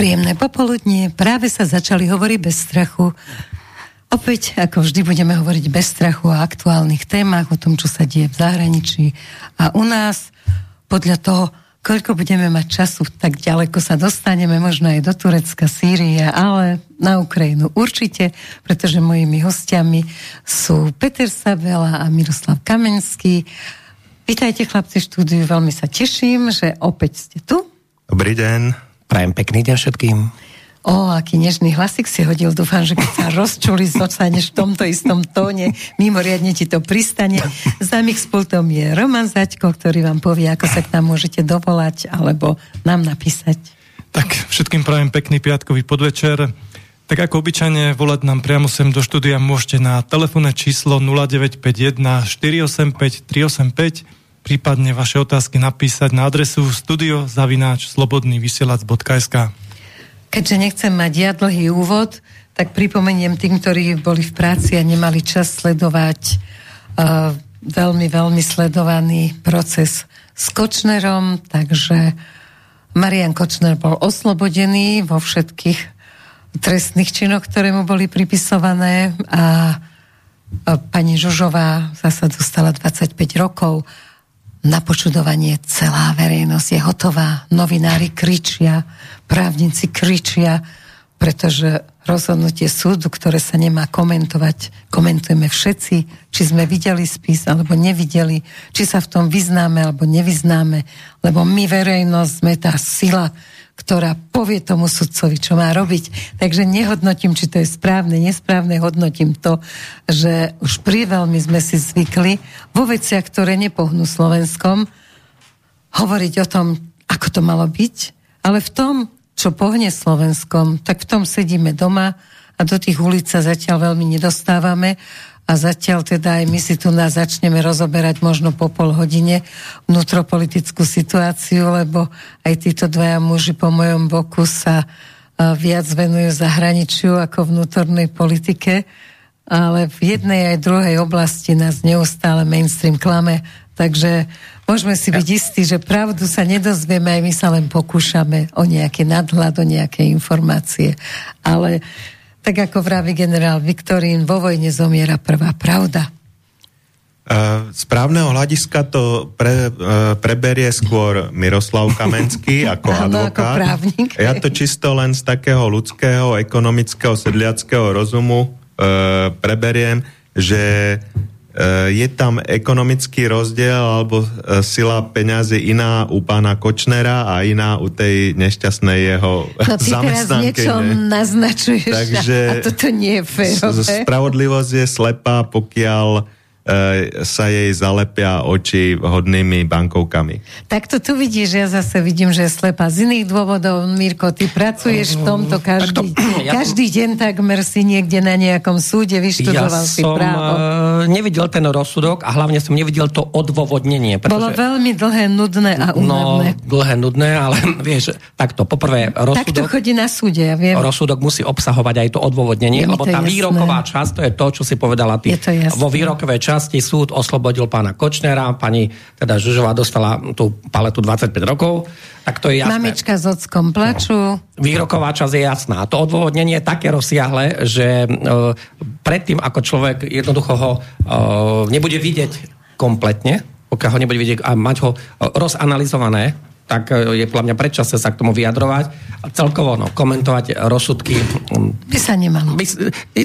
Príjemné popoludnie, práve sa začali hovoriť bez strachu. Opäť, ako vždy, budeme hovoriť bez strachu o aktuálnych témach, o tom, čo sa deje v zahraničí a u nás. Podľa toho, koľko budeme mať času, tak ďaleko sa dostaneme, možno aj do Turecka, Sýrie, ale na Ukrajinu určite, pretože mojimi hostiami sú Peter Sabela a Miroslav Kamenský. Vítajte chlapci štúdiu, veľmi sa teším, že opäť ste tu. Dobrý deň. Prajem pekný deň všetkým. O, aký nežný hlasik si hodil. Dúfam, že keď sa rozčuli, zostaneš v tomto istom tóne. Mimoriadne ti to pristane. Za spoltom je Roman Zaďko, ktorý vám povie, ako sa k nám môžete dovolať, alebo nám napísať. Tak, všetkým prajem pekný piatkový podvečer. Tak ako obyčajne volať nám priamo sem do štúdia môžete na telefónne číslo 0951 485 385 prípadne vaše otázky napísať na adresu studiozavináč slobodnývysielac.sk Keďže nechcem mať ja dlhý úvod, tak pripomeniem tým, ktorí boli v práci a nemali čas sledovať uh, veľmi, veľmi sledovaný proces s Kočnerom, takže Marian Kočner bol oslobodený vo všetkých trestných činoch, ktoré mu boli pripisované a pani Žužová zasa dostala 25 rokov na počudovanie celá verejnosť je hotová. Novinári kričia, právnici kričia, pretože rozhodnutie súdu, ktoré sa nemá komentovať, komentujeme všetci, či sme videli spis alebo nevideli, či sa v tom vyznáme alebo nevyznáme, lebo my verejnosť sme tá sila, ktorá povie tomu sudcovi, čo má robiť. Takže nehodnotím, či to je správne, nesprávne, hodnotím to, že už veľmi sme si zvykli vo veciach, ktoré nepohnú Slovenskom, hovoriť o tom, ako to malo byť, ale v tom, čo pohne Slovenskom, tak v tom sedíme doma a do tých ulic sa zatiaľ veľmi nedostávame a zatiaľ teda aj my si tu nás začneme rozoberať možno po pol hodine vnútropolitickú situáciu, lebo aj títo dvaja muži po mojom boku sa viac venujú zahraničiu ako vnútornej politike, ale v jednej aj druhej oblasti nás neustále mainstream klame, takže môžeme si byť istí, že pravdu sa nedozvieme, aj my sa len pokúšame o nejaký nadhľad, o nejaké informácie. Ale tak ako vraví generál Viktorín, vo vojne zomiera prvá pravda. Z právneho hľadiska to pre, preberie skôr Miroslav Kamenský ako Áno, advokát. Ako právnik. Ja to čisto len z takého ľudského, ekonomického, sedliackého rozumu e, preberiem, že E, je tam ekonomický rozdiel alebo e, sila peňazí iná u pána Kočnera a iná u tej nešťastnej jeho no, ty niečo naznačuješ Takže a toto nie je férové. Spravodlivosť je slepá, pokiaľ E, sa jej zalepia oči hodnými bankovkami. Tak to tu vidíš, ja zase vidím, že je slepa z iných dôvodov. Mirko, ty pracuješ v tomto každý, to, ja každý deň takmer si niekde na nejakom súde vyštudoval ja si som právo. Uh, nevidel ten rozsudok a hlavne som nevidel to odôvodnenie. Pretože... Bolo veľmi dlhé, nudné a únavné. No, dlhé, nudné, ale vieš, takto, poprvé rozsudok... Tak to chodí na súde, ja viem. Rozsudok musí obsahovať aj to odôvodnenie, lebo tá jasné. výroková časť, to je to, čo si povedala ty. Je to jasné. Vo výrokovej časti súd oslobodil pána Kočnera, pani teda Žužová dostala tú paletu 25 rokov, tak to je jasné. Mamička s ockom plačú. No. Výroková časť je jasná. To odôvodnenie je také rozsiahle, že e, predtým, ako človek jednoducho ho e, nebude vidieť kompletne, pokiaľ ho nebude vidieť a mať ho e, rozanalizované, tak e, je podľa mňa predčasne sa k tomu vyjadrovať a celkovo no, komentovať rozsudky. By sa nemalo. By,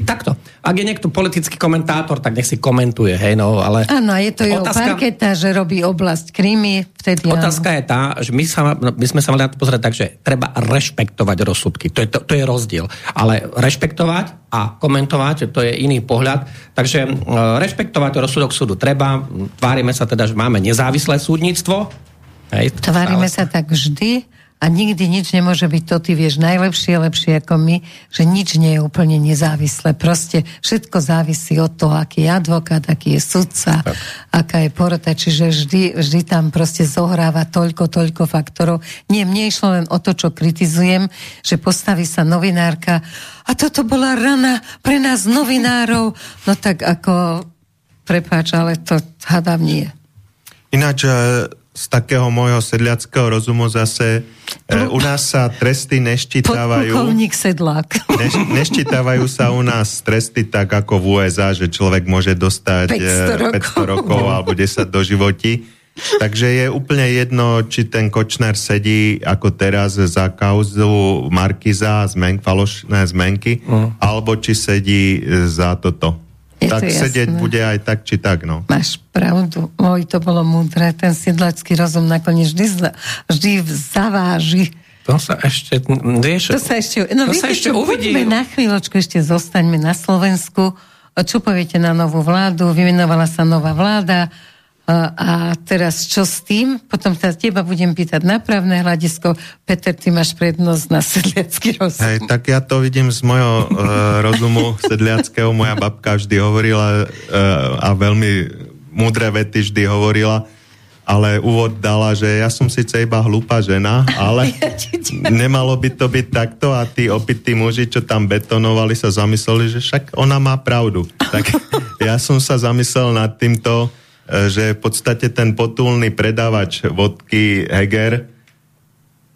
takto. Ak je niekto politický komentátor, tak nech si komentuje, hej, no, ale... Áno, je to jeho otázka, parketa, že robí oblasť Krímy, vtedy Otázka áno. je tá, že my, sa, my sme sa mali na to pozrieť tak, že treba rešpektovať rozsudky. To je, to, to je rozdiel. Ale rešpektovať a komentovať, to je iný pohľad. Takže e, rešpektovať rozsudok súdu treba. Tvárime sa teda, že máme nezávislé súdnictvo, Hej, Tvárime sa tak vždy a nikdy nič nemôže byť to, ty vieš najlepšie, lepšie ako my, že nič nie je úplne nezávislé. Proste všetko závisí od toho, aký je advokát, aký je sudca, tak. aká je porota, čiže vždy, vždy tam proste zohráva toľko, toľko faktorov. Nie, mne išlo len o to, čo kritizujem, že postaví sa novinárka a toto bola rana pre nás novinárov. No tak ako, prepáč, ale to hádam nie. Ináč z takého môjho sedliackého rozumu zase E, u nás sa tresty neščítavajú... Podpukovník Sedlák. Neš, neščítavajú sa u nás tresty tak ako v USA, že človek môže dostať 500 500 rokov, rokov alebo 10 do životí. Takže je úplne jedno, či ten Kočner sedí ako teraz za kauzu Markiza, zmen, falošné zmenky, uh. alebo či sedí za toto. Je tak to sedieť bude aj tak, či tak, no. Máš pravdu. Oj, to bolo múdre. Ten siedlacký rozum nakoniec vždy, vždy zaváži. To sa ešte, vieš, to sa ešte, no to sa ešte čo, uvidí. na chvíľočku, ešte zostaňme na Slovensku. Čo poviete na novú vládu? Vymenovala sa nová vláda a teraz čo s tým? Potom sa teba budem pýtať na právne hľadisko. Peter, ty máš prednosť na sedliacký rozum. Hej, tak ja to vidím z mojho uh, rozumu sedliackého. Moja babka vždy hovorila uh, a veľmi múdre vety vždy hovorila, ale úvod dala, že ja som síce iba hlúpa žena, ale nemalo by to byť takto a tí opití muži, čo tam betonovali, sa zamysleli, že však ona má pravdu. Tak ja som sa zamyslel nad týmto že v podstate ten potulný predávač vodky Heger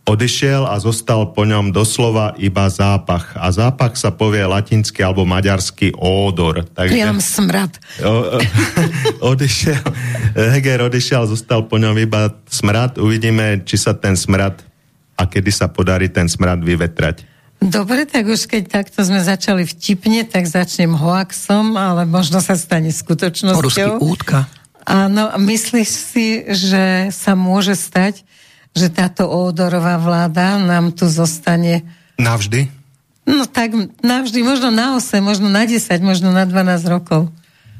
odišiel a zostal po ňom doslova iba zápach. A zápach sa povie latinsky alebo maďarsky ódor. Takže, Priam smrad. O, odišiel, Heger odišiel, zostal po ňom iba smrad. Uvidíme, či sa ten smrad a kedy sa podarí ten smrad vyvetrať. Dobre, tak už keď takto sme začali vtipne, tak začnem hoaxom, ale možno sa stane skutočnosťou. Ruský útka. Áno, myslíš si, že sa môže stať, že táto ódorová vláda nám tu zostane... Navždy? No tak navždy, možno na 8, možno na 10, možno na 12 rokov.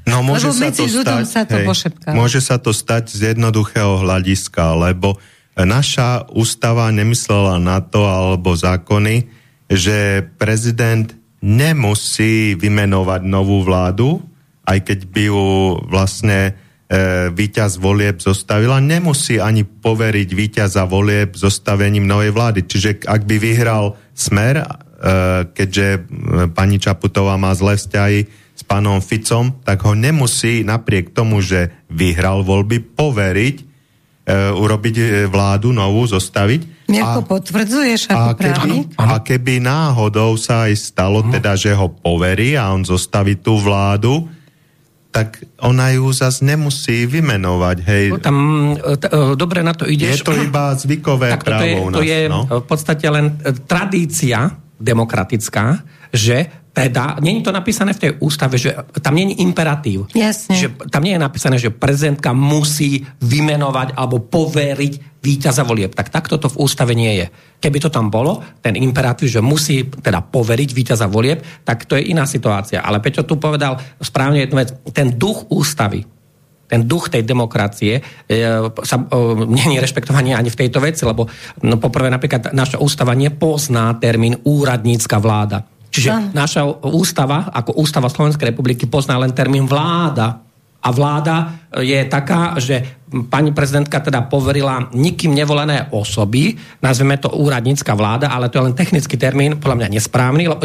No môže lebo sa to stať, sa to hej, môže sa to stať z jednoduchého hľadiska, lebo naša ústava nemyslela na to, alebo zákony, že prezident nemusí vymenovať novú vládu, aj keď by ju vlastne víťaz volieb zostavila, nemusí ani poveriť víťaza volieb zostavením novej vlády. Čiže ak by vyhral Smer, e, keďže e, pani Čaputová má zlé vzťahy s pánom Ficom, tak ho nemusí napriek tomu, že vyhral voľby, poveriť, e, urobiť e, vládu novú, zostaviť. Mirko, potvrdzuješ ako a keby, A keby náhodou sa aj stalo, teda, že ho poverí a on zostaví tú vládu, tak ona ju zase nemusí vymenovať. Hej. Tam, e, t- e, dobre na to ideš. Je to iba zvykové tak právo to je, u nás. To je no? v podstate len e, tradícia demokratická, že teda, nie je to napísané v tej ústave, že tam nie je imperatív. Jasne. Že tam nie je napísané, že prezidentka musí vymenovať alebo poveriť víťaza volieb. Tak takto to v ústave nie je. Keby to tam bolo, ten imperatív, že musí teda poveriť víťaza volieb, tak to je iná situácia. Ale Peťo tu povedal správne jednu vec. Ten duch ústavy, ten duch tej demokracie e, sa e, nie je rešpektovaný ani v tejto veci, lebo no, poprvé napríklad naša ústava nepozná termín úradnícka vláda. Čiže no. naša ústava, ako ústava Slovenskej republiky, pozná len termín vláda. A vláda je taká, že pani prezidentka teda poverila nikým nevolené osoby, nazveme to úradnícka vláda, ale to je len technický termín, podľa mňa nesprávny. Lebo,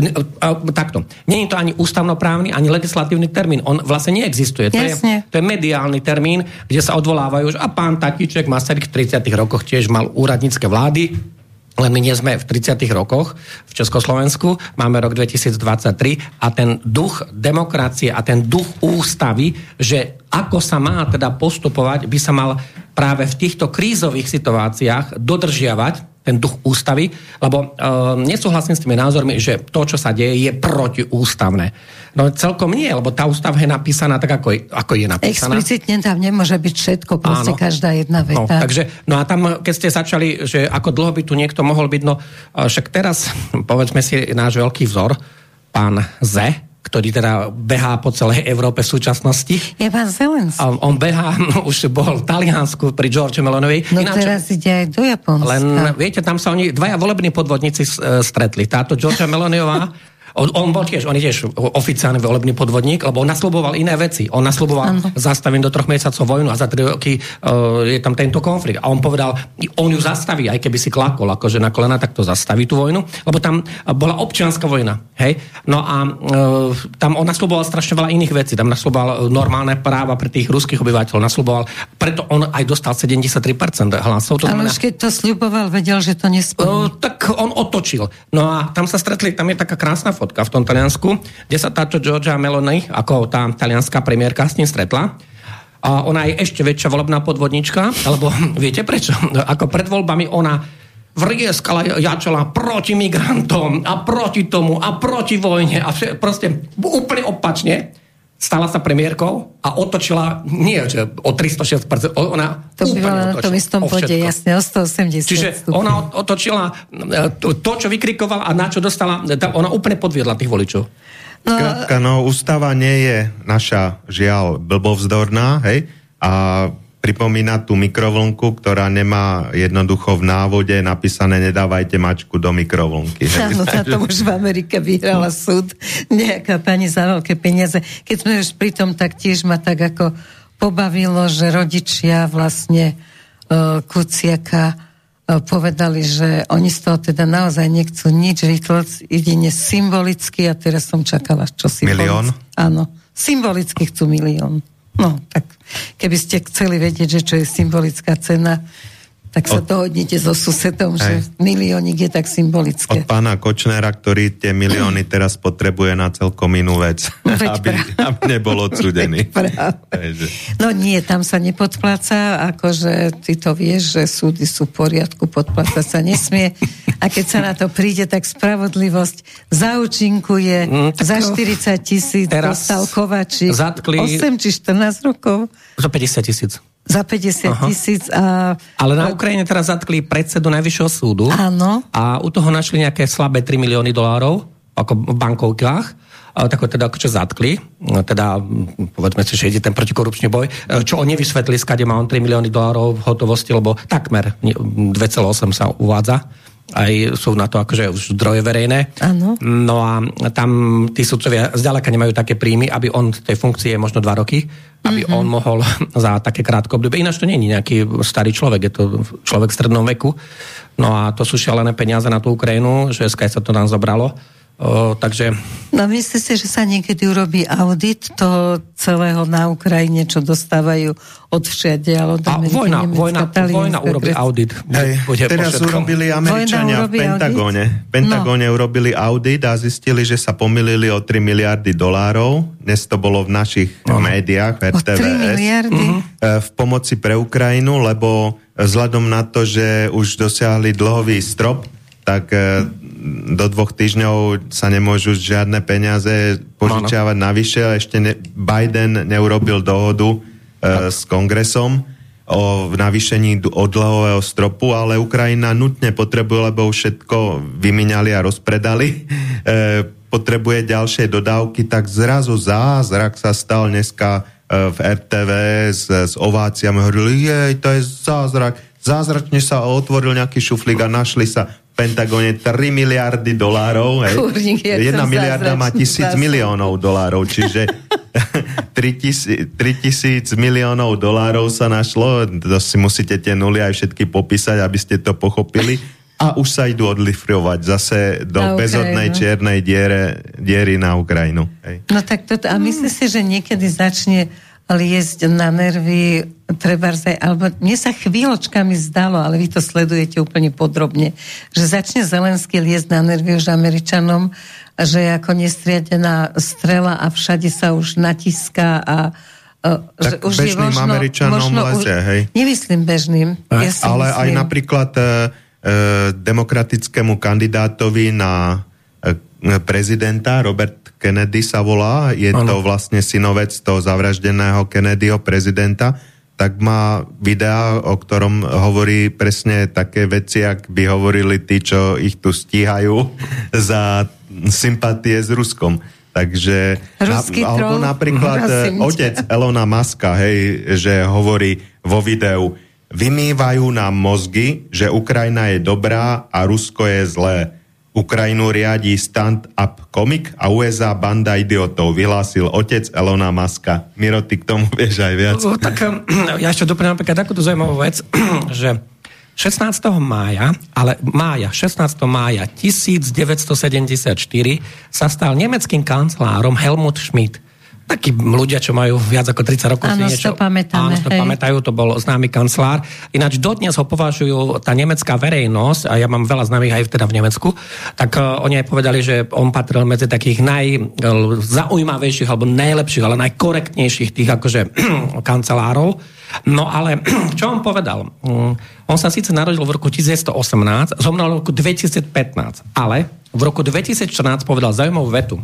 takto. Nie je to ani ústavnoprávny, ani legislatívny termín. On vlastne neexistuje. To je, to je mediálny termín, kde sa odvolávajú, že a pán Takíček Masaryk v 30 rokoch tiež mal úradnícke vlády, len my nie sme v 30. rokoch v Československu, máme rok 2023 a ten duch demokracie a ten duch ústavy, že ako sa má teda postupovať, by sa mal práve v týchto krízových situáciách dodržiavať ten duch ústavy, lebo e, nesúhlasím s tými názormi, že to, čo sa deje, je protiústavné. No celkom nie, lebo tá ústava je napísaná tak, ako je, ako je napísaná. Explicitne tam nemôže byť všetko, proste Áno. každá jedna veta. No, takže, no a tam, keď ste začali, že ako dlho by tu niekto mohol byť, no však teraz, povedzme si náš veľký vzor, pán Ze, ktorý teda behá po celej Európe v súčasnosti. Je pán Zelenský. On, on behá, no, už bol v Taliansku pri George Melonovi. No Ináč, teraz ide aj do Japonska. Len, viete, tam sa oni, dvaja volební podvodníci e, stretli. Táto Georgia Meloniová On, on bol tiež, on je tiež oficiálny volebný podvodník, lebo on nasľuboval iné veci. On nasľuboval zastavím do troch mesiacov vojnu a za tri roky uh, je tam tento konflikt. A on povedal, on ju zastaví, aj keby si klakol akože na kolena, tak to zastaví tú vojnu, lebo tam bola občianská vojna. Hej? No a uh, tam on nasľuboval strašne veľa iných vecí. Tam nasľuboval normálne práva pre tých ruských obyvateľov. Nasľuboval, preto on aj dostal 73% hlasov. To znamená, Ale už keď to sľuboval, vedel, že to nesplní. Uh, tak on otočil. No a tam sa stretli, tam je taká krásna fotka v tom Taliansku, kde sa táto Georgia Meloni, ako tá talianská premiérka, s ním stretla. A ona je ešte väčšia volebná podvodnička, alebo viete prečo? Ako pred voľbami ona vrieskala, jačala proti migrantom a proti tomu a proti vojne a proste úplne opačne stala sa premiérkou a otočila, nie že o 360%, ona To by bola na tom istom bode, jasne, o 180 Čiže stupňov. ona otočila e, to, to, čo vykrikovala a na čo dostala, ona úplne podviedla tých voličov. No, Krátka, no ústava nie je naša, žiaľ, blbovzdorná, hej, a pripomína tú mikrovlnku, ktorá nemá jednoducho v návode napísané nedávajte mačku do mikrovlnky. Áno, na tom už v Amerike vyhrala súd nejaká pani za veľké peniaze. Keď sme už pri tom, tak tiež ma tak ako pobavilo, že rodičia vlastne uh, Kuciaka uh, povedali, že oni z toho teda naozaj nechcú nič vytlc, jedine symbolicky a teraz som čakala, čo symbolicky. Milión? Áno, symbolicky chcú milión. No, tak keby ste chceli vedieť, že čo je symbolická cena, tak sa od, dohodnite so susedom, že miliónik je tak symbolické. Od pána Kočnera, ktorý tie milióny teraz potrebuje na celkom inú vec, aby, aby nebol odsudený. no nie, tam sa nepodpláca, akože ty to vieš, že súdy sú v poriadku, podplácať sa nesmie. A keď sa na to príde, tak spravodlivosť zaučinkuje mm, za 40 tisíc dostal Kovačík. Zatkli... 8 či 14 rokov? Za 50 tisíc. Za 50 tisíc. A... Ale na Ukrajine teraz zatkli predsedu Najvyššieho súdu. Áno. A u toho našli nejaké slabé 3 milióny dolárov, ako v bankovkách tak ho teda akože zatkli, no, teda povedzme si, že ide ten protikorupčný boj, e, čo oni vysvetli, skade má on 3 milióny dolárov v hotovosti, lebo takmer 2,8 sa uvádza aj sú na to akože už zdroje verejné. Ano. No a tam tí sudcovia zďaleka nemajú také príjmy, aby on tej funkcie možno dva roky, aby mm-hmm. on mohol za také krátko obdobie. Ináč to nie je nejaký starý človek, je to človek v strednom veku. No a to sú šialené peniaze na tú Ukrajinu, že SK sa to nám zobralo O, takže... No myslíte si, že sa niekedy urobí audit toho celého na Ukrajine, čo dostávajú od všade, ale od Ameriky, vojna, Nemecka, vojna, vojna urobí audit. Hej, teraz urobili Američania v Pentagóne. V Pentagóne no. urobili audit a zistili, že sa pomýlili o 3 miliardy dolárov. Dnes to bolo v našich no. médiách, v RTVS. O 3 miliardy? Uh-huh. V pomoci pre Ukrajinu, lebo vzhľadom na to, že už dosiahli dlhový strop, tak e, do dvoch týždňov sa nemôžu žiadne peniaze požičiavať ano. navyše ešte ne, Biden neurobil dohodu e, s kongresom o navýšení odlahového stropu, ale Ukrajina nutne potrebuje, lebo všetko vymiňali a rozpredali, e, potrebuje ďalšie dodávky, tak zrazu zázrak sa stal dneska e, v RTV s, s ováciami. Hovorili, jej, to je zázrak. Zázračne sa otvoril nejaký šuflík a našli sa Pentagone 3 miliardy dolárov. Hej. Kurník, Jedna miliarda má tisíc miliónov dolárov, čiže 3 tisíc miliónov dolárov sa našlo. To si musíte tie nuly aj všetky popísať, aby ste to pochopili. A už sa idú odlifrovať zase do na bezodnej čiernej diere, diery na Ukrajinu. Hej. No tak toto, a myslíš si, že niekedy začne liesť na nervy treba alebo mne sa chvíľočkami zdalo, ale vy to sledujete úplne podrobne, že začne Zelenský liesť na nervy už Američanom, že je ako nestriadená strela a všade sa už natiská a tak že už bežným je možno, Američanom možno lezie, hej? Nemyslím bežným. Ja si ale myslím. aj napríklad e, e, demokratickému kandidátovi na e, prezidenta Robert Kennedy sa volá, je ano. to vlastne synovec toho zavraždeného Kennedyho prezidenta, tak má videa, o ktorom hovorí presne také veci, ak by hovorili tí, čo ich tu stíhajú za sympatie s Ruskom. Takže na, alebo napríklad Prosím otec ťa. Elona Muska, hej, že hovorí vo videu, vymývajú nám mozgy, že Ukrajina je dobrá a Rusko je zlé Ukrajinu riadi stand-up komik a USA banda idiotov, vyhlásil otec Elona Muska. Miro, ty k tomu vieš aj viac. No, tak ja ešte doplňam napríklad takúto zaujímavú vec, že 16. mája, ale mája, 16. mája 1974 sa stal nemeckým kancelárom Helmut Schmidt takí ľudia, čo majú viac ako 30 rokov. Áno, niečo, to pamätáme. Áno, to pamätajú, to bol známy kancelár. Ináč dodnes ho považujú tá nemecká verejnosť, a ja mám veľa známych aj teda v Nemecku, tak uh, oni aj povedali, že on patril medzi takých najzaujímavejších alebo najlepších, ale najkorektnejších tých akože kancelárov. No ale čo on povedal? Um, on sa síce narodil v roku 1918, zomrel v roku 2015, ale v roku 2014 povedal zaujímavú vetu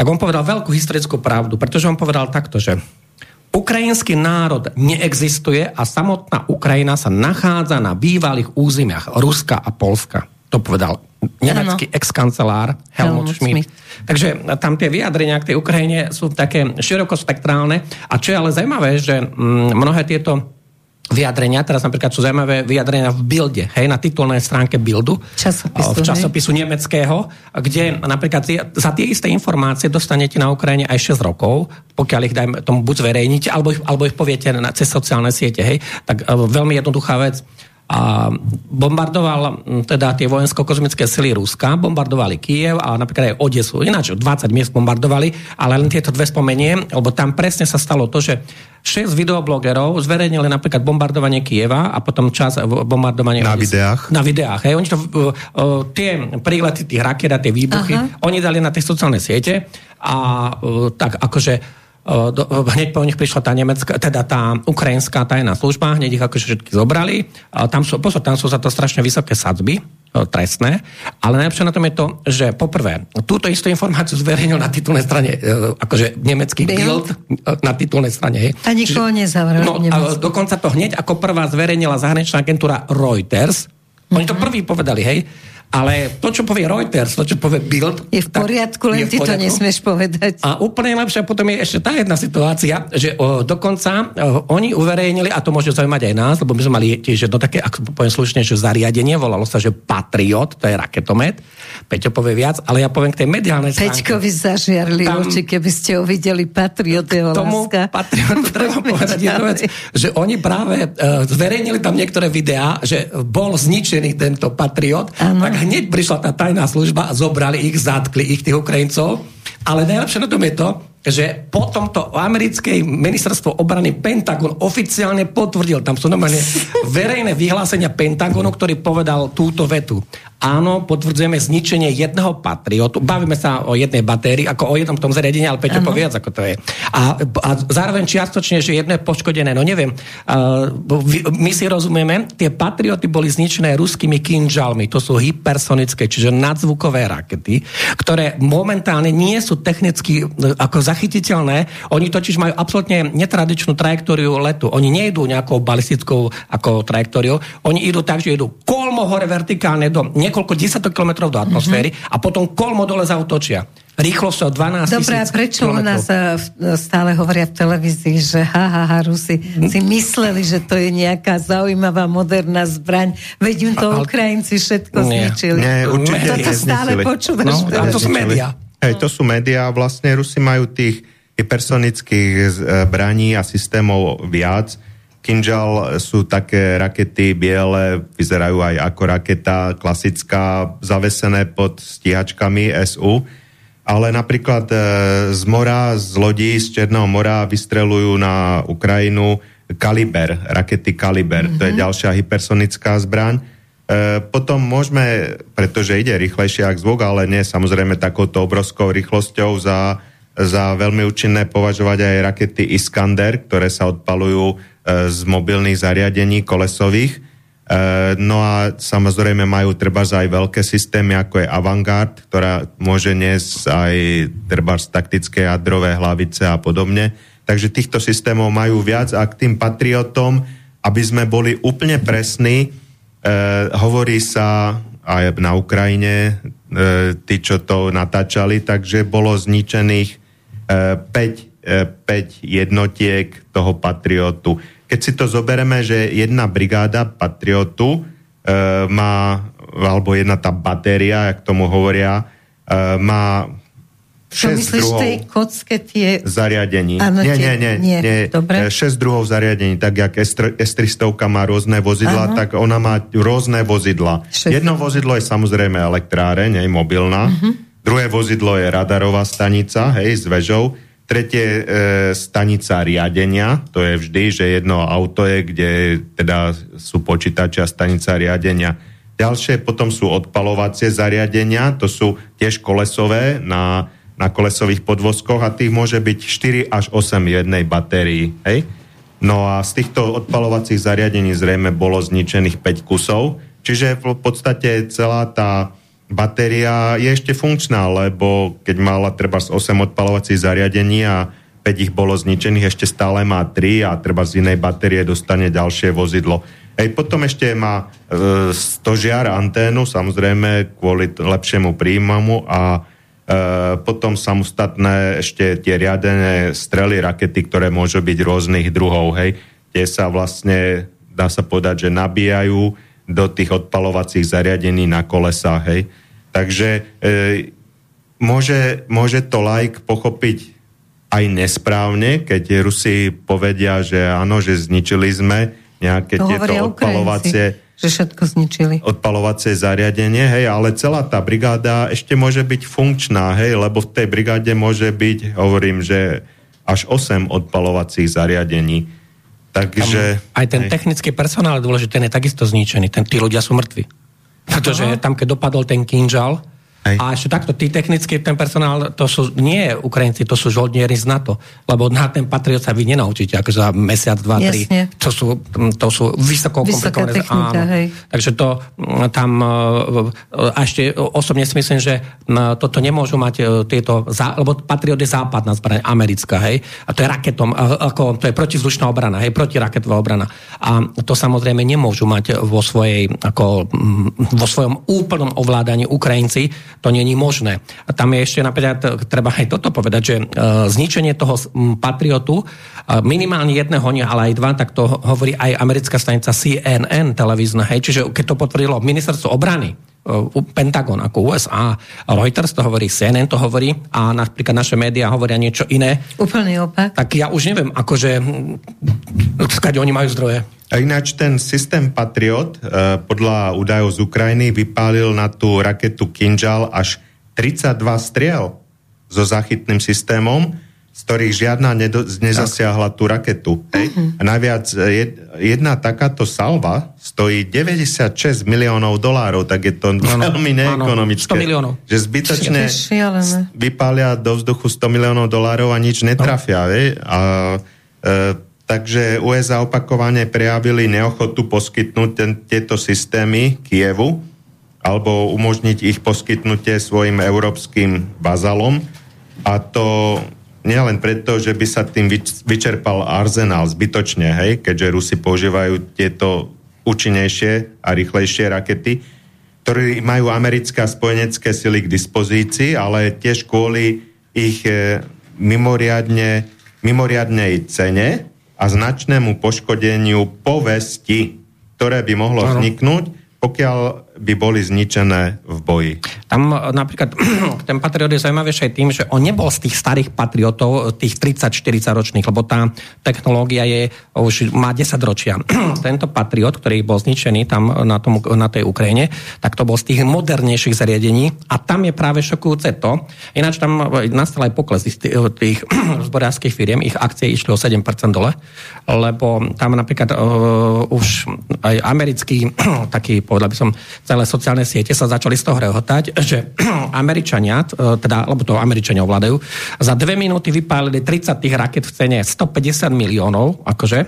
tak on povedal veľkú historickú pravdu, pretože on povedal takto, že Ukrajinský národ neexistuje a samotná Ukrajina sa nachádza na bývalých územiach Ruska a Polska. To povedal nemecký ex-kancelár Helmut, Helmut Schmidt. Schmidt. Takže tam tie vyjadrenia k tej Ukrajine sú také širokospektrálne. A čo je ale zaujímavé, že mm, mnohé tieto vyjadrenia, teraz napríklad sú zaujímavé vyjadrenia v Bilde, hej, na titulnej stránke Bildu, časopisu, v časopisu hej. nemeckého, kde napríklad za tie isté informácie dostanete na Ukrajine aj 6 rokov, pokiaľ ich dajme tomu buď zverejníte, alebo ich, alebo ich poviete na, cez sociálne siete, hej, tak e, veľmi jednoduchá vec a bombardoval teda tie vojensko-kozmické sily Ruska, bombardovali Kiev a napríklad aj Odesu. Ináč 20 miest bombardovali, ale len tieto dve spomeniem, lebo tam presne sa stalo to, že 6 videoblogerov zverejnili napríklad bombardovanie Kieva a potom čas bombardovanie na Odesu. videách. Na videách. Hej. Oni to, uh, uh, tie prílety tých raket a tie výbuchy, Aha. oni dali na tie sociálne siete a uh, tak akože do, hneď po nich prišla tá nemecká, teda tá ukrajinská tajná služba, hneď ich akože všetky zobrali. Tam sú, pozor, tam sú za to strašne vysoké sadzby, trestné, ale najlepšie na tom je to, že poprvé, túto istú informáciu zverejnil na titulnej strane, e, akože nemecký Bild, Bild na titulnej strane. A nikoho nezavrel. No, dokonca to hneď ako prvá zverejnila zahraničná agentúra Reuters. Oni to mhm. prvý povedali, hej, ale to, čo povie Reuters, to, čo povie Bild... Je v poriadku, len ty to nesmieš povedať. A úplne lepšie potom je ešte tá jedna situácia, že o, dokonca o, oni uverejnili, a to môže zaujímať aj nás, lebo my sme mali tiež jedno také, ako poviem slušne, že zariadenie, volalo sa, že Patriot, to je raketomet. Peťo povie viac, ale ja poviem k tej mediálnej stránke. Peťkovi zažiarli tam, oči, keby ste ho videli Patriot, jeho tomu láska. Patriot, treba povedať jednu vec, že oni práve uh, zverejnili tam niektoré videá, že bol zničený tento Patriot, ano. tak hneď prišla tá tajná služba a zobrali ich, zatkli ich, tých Ukrajincov. Ale najlepšie na tom je to, že po tomto americkej ministerstvo obrany Pentagon oficiálne potvrdil, tam sú normálne verejné vyhlásenia Pentagonu, ktorý povedal túto vetu. Áno, potvrdzujeme zničenie jedného patriotu. Bavíme sa o jednej batérii, ako o jednom tom zariadení, ale Peťo povie viac, ako to je. A, a zároveň čiastočne, že jedno je poškodené. No neviem, uh, my si rozumieme, tie patrioty boli zničené ruskými kinžalmi. To sú hypersonické, čiže nadzvukové rakety, ktoré momentálne nie sú technicky uh, ako zachytiteľné. Oni totiž majú absolútne netradičnú trajektóriu letu. Oni nejdú nejakou balistickou ako trajektóriou. Oni idú tak, že idú kolmo hore vertikálne do niekoľko desiatok kilometrov do atmosféry mm-hmm. a potom kolmo dole zautočia rýchlosťou 12 Dobre, a prečo u nás eh, stále hovoria v televízii, že ha, ha, ha, Rusi si mysleli, že to je nejaká zaujímavá moderná zbraň, veď im to. Ukrajinci všetko nie. zničili. Nie, určite Toto stále počúvaš. No, a to sú médiá. Hej, to sú médiá, vlastne Rusi majú tých hypersonických zbraní a systémov viac. Kinžal sú také rakety biele, vyzerajú aj ako raketa klasická, zavesené pod stíhačkami SU, ale napríklad e, z mora, z lodí z Černého mora vystrelujú na Ukrajinu Kaliber, rakety Kaliber, mm-hmm. to je mhm. ďalšia hypersonická zbraň potom môžeme, pretože ide rýchlejšie ako zvuk, ale nie samozrejme takouto obrovskou rýchlosťou za, za veľmi účinné považovať aj rakety Iskander, ktoré sa odpalujú e, z mobilných zariadení kolesových. E, no a samozrejme majú treba aj veľké systémy, ako je Avantgard, ktorá môže niesť aj treba taktické jadrové hlavice a podobne. Takže týchto systémov majú viac a k tým patriotom, aby sme boli úplne presní, E, hovorí sa aj na Ukrajine, e, tí, čo to natáčali, takže bolo zničených e, 5, e, 5 jednotiek toho Patriotu. Keď si to zobereme, že jedna brigáda Patriotu e, má alebo jedna tá batéria, jak tomu hovoria, má čo myslíš, druhov tej kocke tie... zariadení. Áno, nie, tie... nie, nie, nie. Dobre. 6 druhov zariadení, tak jak S300 má rôzne vozidla, Aha. tak ona má rôzne vozidla. 6. Jedno vozidlo je samozrejme elektráreň, hej, mobilná. Uh-huh. Druhé vozidlo je radarová stanica, hej, s vežou. Tretie e, stanica riadenia, to je vždy, že jedno auto je, kde teda sú počítače a stanica riadenia. Ďalšie potom sú odpalovacie zariadenia, to sú tiež kolesové na na kolesových podvozkoch a tých môže byť 4 až 8 jednej batérii. Hej? No a z týchto odpalovacích zariadení zrejme bolo zničených 5 kusov, čiže v podstate celá tá batéria je ešte funkčná, lebo keď mala treba z 8 odpalovacích zariadení a 5 ich bolo zničených, ešte stále má 3 a treba z inej batérie dostane ďalšie vozidlo. Hej, potom ešte má e, stožiar anténu, samozrejme kvôli lepšiemu príjmamu a potom samostatné ešte tie riadené strely, rakety, ktoré môžu byť rôznych druhov, hej. Tie sa vlastne, dá sa povedať, že nabíjajú do tých odpalovacích zariadení na kolesách, hej. Takže e, môže, môže to like pochopiť aj nesprávne, keď Rusi povedia, že áno, že zničili sme nejaké to tieto odpalovacie... Že všetko zničili. Odpalovacie zariadenie, hej, ale celá tá brigáda ešte môže byť funkčná, hej, lebo v tej brigáde môže byť, hovorím, že až 8 odpalovacích zariadení. Takže... Tam aj ten hej. technický personál je dôležitý, ten je takisto zničený, ten, tí ľudia sú mŕtvi. Pretože Aha. tam, keď dopadol ten kinžal, Hej. A ešte takto, tí technický, ten personál, to sú nie Ukrajinci, to sú žoldnieri z NATO. Lebo na ten patriot sa vy nenaučíte, ako za mesiac, dva, tri. To sú, to sú vysoko komplikované. Technika, áno. Hej. Takže to tam, a ešte osobne si myslím, že toto nemôžu mať e, tieto, lebo patriot je západná zbraň, americká, hej. A to je raketom, ako, to je protivzdušná obrana, hej, protiraketová obrana. A to samozrejme nemôžu mať vo svojej, ako, vo svojom úplnom ovládaní Ukrajinci, to není možné. A tam je ešte napríklad, treba aj toto povedať, že e, zničenie toho patriotu, e, minimálne jedného, ale aj dva, tak to hovorí aj americká stanica CNN televízna, hej, čiže keď to potvrdilo ministerstvo obrany, e, Pentagon ako USA, Reuters to hovorí, CNN to hovorí a napríklad naše médiá hovoria niečo iné. Úplný opak. Tak ja už neviem, akože, skade oni majú zdroje. A ináč ten systém Patriot eh, podľa údajov z Ukrajiny vypálil na tú raketu Kinjal až 32 striel so záchytným systémom, z ktorých žiadna nedo, nezasiahla tú raketu. Hej? Uh-huh. A najviac eh, jedna takáto salva stojí 96 miliónov dolárov, tak je to ano, veľmi neekonomické. Ano, 100 miliónov. Že zbytočne vypália do vzduchu 100 miliónov dolárov a nič netrafia. No. A e, Takže USA opakovane prejavili neochotu poskytnúť ten, tieto systémy Kievu alebo umožniť ich poskytnutie svojim európskym bazalom. A to nielen preto, že by sa tým vyčerpal arzenál zbytočne, hej, keďže Rusi používajú tieto účinnejšie a rýchlejšie rakety, ktoré majú americké a spojenecké sily k dispozícii, ale tiež kvôli ich e, mimoriadne, mimoriadnej cene a značnému poškodeniu povesti, ktoré by mohlo ano. vzniknúť, pokiaľ by boli zničené v boji. Tam e, napríklad ten patriot je zaujímavejší aj tým, že on nebol z tých starých patriotov, tých 30-40 ročných, lebo tá technológia je, už má 10 ročia. Tento patriot, ktorý bol zničený tam na, tom, na tej Ukrajine, tak to bol z tých modernejších zariadení a tam je práve šokujúce to. Ináč tam nastal aj pokles tých, tých zboriarských firiem, ich akcie išli o 7% dole, lebo tam napríklad uh, už aj americký taký, povedal by som, celé sociálne siete sa začali z toho rehotať, že Američania, e, teda, lebo to Američania ovládajú, za dve minúty vypálili 30 tých raket v cene 150 miliónov, akože,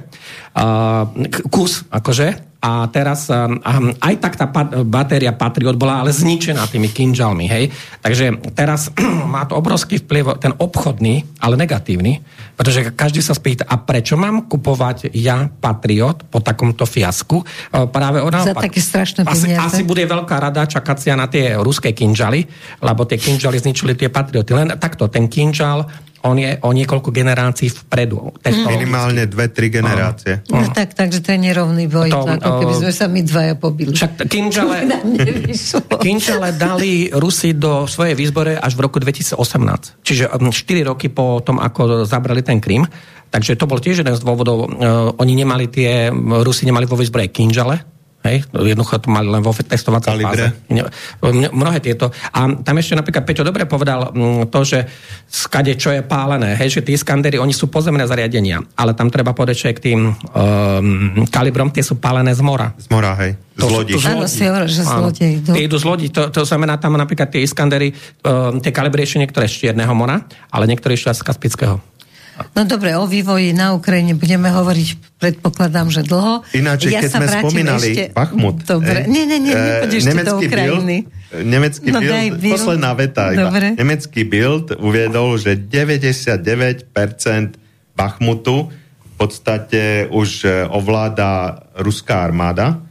kus, akože, a teraz um, aj tak tá batéria Patriot bola ale zničená tými kinžalmi, hej. Takže teraz má to obrovský vplyv, ten obchodný, ale negatívny, pretože každý sa spýta, a prečo mám kupovať ja Patriot po takomto fiasku? Práve ona Za také strašné asi, asi bude veľká rada čakacia na tie ruské kinžaly, lebo tie kinžaly zničili tie Patrioty. Len takto, ten kinžal on je o niekoľko generácií vpredu. technologicky. Minimálne dve, tri generácie. No tak, takže to je nerovný boj, To, to, ako keby sme sa my dvaja pobili. Však nevyšlo. Kinčale dali Rusi do svojej výzbore až v roku 2018. Čiže 4 roky po tom, ako zabrali ten Krym. Takže to bol tiež jeden z dôvodov. Uh, oni nemali tie, Rusi nemali vo výzbore Kinžale, Hej, jednoducho to mali len vo testovacej Kalibre. fáze. Mnohé tieto. A tam ešte napríklad Peťo dobre povedal mm, to, že skade čo je pálené, hej, že tí Iskandery, oni sú pozemné zariadenia, ale tam treba povedať, že k tým um, kalibrom tie sú pálené z mora. Z mora, hej. To lodi. Áno, lodi. si hovoril, že Áno. zlodej idú. Tie idú z lodi, to, to znamená tam napríklad tie Iskandery, um, tie kalibry ešte niektoré z Čierneho mora, ale niektoré ešte z Kaspického. No dobre, o vývoji na Ukrajine budeme hovoriť, predpokladám, že dlho. Ináč, keď sa sme spomínali ešte... Bachmut. Dobre, nie, nie, nie, eh, nepoď ešte do Ukrajiny. Bild, nemecký No, bild, Bild. posledná veta iba. Dobre. Nemecký Bild uviedol, že 99% Bachmutu v podstate už eh, ovláda ruská armáda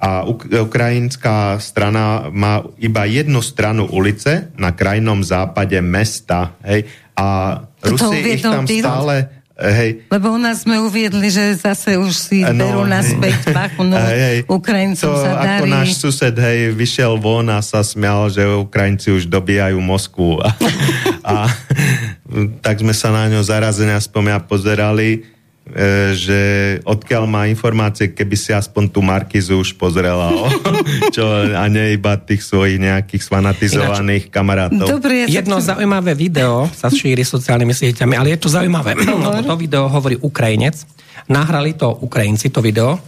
a uk- ukrajinská strana má iba jednu stranu ulice na krajnom západe mesta. Hej, a Toto Rusi ich tam Bild? stále... eh, Hej, Lebo u nás sme uviedli, že zase už si No, berú naspäť Bachu, no Hej. Ukrajincom to, sa ako darí. náš sused, hej, vyšiel von a sa smial, že Ukrajinci už dobíjajú Moskvu. A, a tak sme sa na ňo zarazene aspoň ja pozerali, že odkiaľ má informácie, keby si aspoň tú Markizu už pozrela, o, čo, a nie iba tých svojich nejakých sfanatizovaných kamarátov. Dobre, ja Jedno sa... zaujímavé video sa šíri sociálnymi sieťami, ale je to zaujímavé. Lebo to video hovorí Ukrajinec, nahrali to Ukrajinci, to video,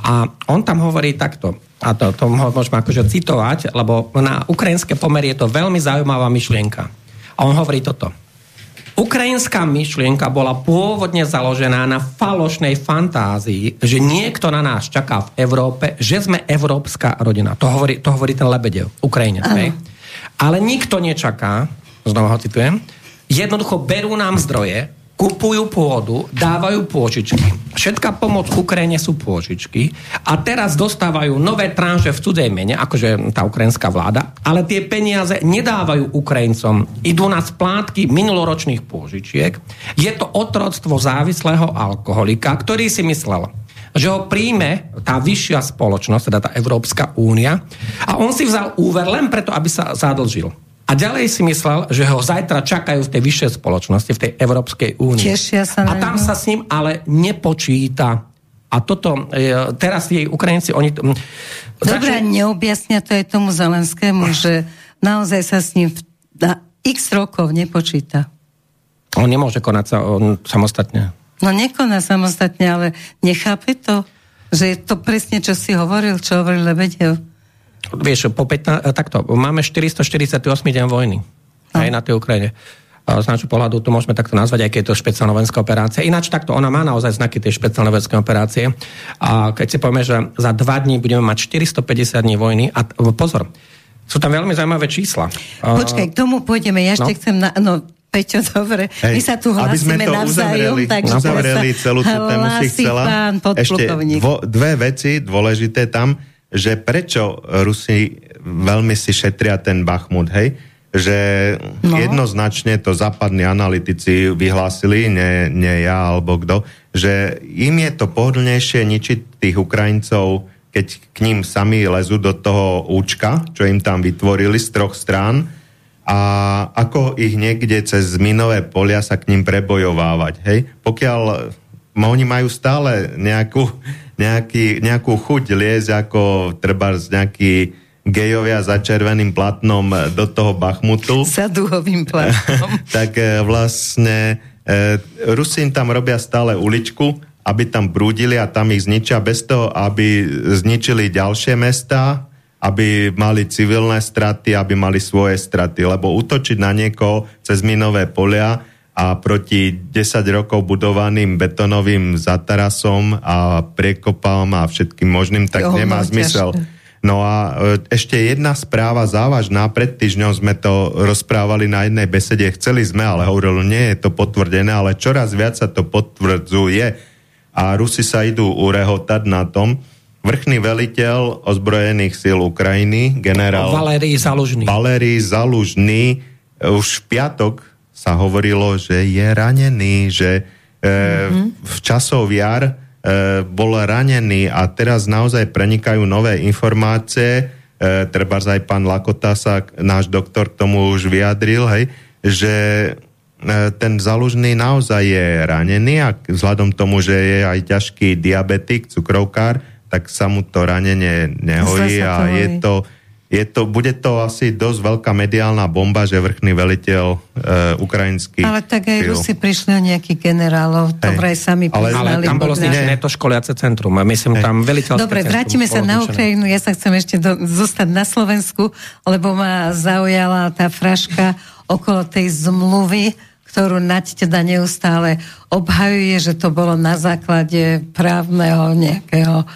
a on tam hovorí takto, a to, to môžeme akože citovať, lebo na ukrajinské pomery je to veľmi zaujímavá myšlienka. A on hovorí toto. Ukrajinská myšlienka bola pôvodne založená na falošnej fantázii, že niekto na nás čaká v Európe, že sme európska rodina. To hovorí, to hovorí ten Lebedev, Ukrajinec. hej? Ale nikto nečaká, znova ho citujem, jednoducho berú nám zdroje, kupujú pôdu, dávajú pôžičky. Všetká pomoc Ukrajine sú pôžičky a teraz dostávajú nové tranže v cudzej mene, akože tá ukrajinská vláda, ale tie peniaze nedávajú Ukrajincom. Idú na splátky minuloročných pôžičiek. Je to otroctvo závislého alkoholika, ktorý si myslel, že ho príjme tá vyššia spoločnosť, teda tá Európska únia a on si vzal úver len preto, aby sa zadlžil. A ďalej si myslel, že ho zajtra čakajú v tej vyššej spoločnosti, v tej Európskej únii. Tešia sa A tam sa s ním ale nepočíta. A toto, e, teraz jej Ukrajinci, oni... to- Dobre, začali- neobjasnia to aj tomu Zelenskému, že naozaj sa s ním na x rokov nepočíta. On nemôže konať sa on, samostatne. No nekoná samostatne, ale nechápe to, že je to presne, čo si hovoril, čo hovoril Lebedev. Vieš, po 15, e, takto, máme 448 deň vojny No. aj na tej Ukrajine. Z nášho pohľadu to môžeme takto nazvať, aj keď je to špeciálna vojenská operácia. Ináč takto, ona má naozaj znaky tej špeciálnej vojenskej operácie. A keď si povieme, že za dva dní budeme mať 450 dní vojny, a pozor, sú tam veľmi zaujímavé čísla. Počkaj, k tomu pôjdeme. Ja ešte No. chcem... Na, no, Peťo, dobre. Hej, My sa tu aby sme hlásime to navzájom, uzavreli, takže uzavreli sa celú tú tému si chcela. pán Ešte dvo, dve veci dôležité tam, že prečo Rusi veľmi si šetria ten Bachmut, hej? Že No. no. jednoznačne to západní analytici vyhlásili, nie, nie ja alebo kto, že im je to pohodlnejšie ničiť tých Ukrajincov, keď k ním sami lezú do toho účka, čo im tam vytvorili z troch strán, a ako ich niekde cez minové polia sa k ním prebojovávať. Hej? Pokiaľ oni majú stále nejakú, nejaký, nejakú chuť liesť ako treba z nejaký gejovia za červeným platnom do toho Bachmutu, Za duhovým platom. tak e, vlastne e, Rusi im tam robia stále uličku, aby tam brúdili a tam ich zničia bez toho, aby zničili ďalšie mesta, aby mali civilné straty, aby mali svoje straty, lebo útočiť na niekoho cez minové polia a proti 10 rokov budovaným betonovým zatarasom a priekopom a všetkým možným, tak Jo, nemá no, zmysel. ťažké. No a e, ešte jedna správa závažná. Pred týždňom sme to rozprávali na jednej besede. Chceli sme, ale hovorili, nie je to potvrdené, ale čoraz viac sa to potvrdzuje. A Rusi sa idú urehotať na tom. Vrchný veliteľ ozbrojených síl Ukrajiny, generál Valérii Zalužný. Valéry Zalužný, už v piatok sa hovorilo, že je ranený, že e, mm-hmm. v časov jar e, bol ranený a teraz naozaj prenikajú nové informácie, e, treba aj pán Lakota sa, náš doktor, k tomu už vyjadril, hej, že e, ten zalužný naozaj je ranený a vzhľadom tomu, že je aj ťažký diabetik, cukrovkár, tak sa mu to ranenie nehojí a je to je to, bude to asi dosť veľká mediálna bomba, že vrchný veliteľ e, ukrajinský... Ale tak aj Rusi prišli o nejakých generálov, to vraj sami ale, ale tam bolo zničené to školiace centrum. A myslím, Hej. tam veliteľské Dobre, vrátime sa na Ukrajinu. Ja sa chcem ešte do, zostať na Slovensku, lebo ma zaujala tá fraška okolo tej zmluvy, ktorú Nať teda neustále obhajuje, že to bolo na základe právneho nejakého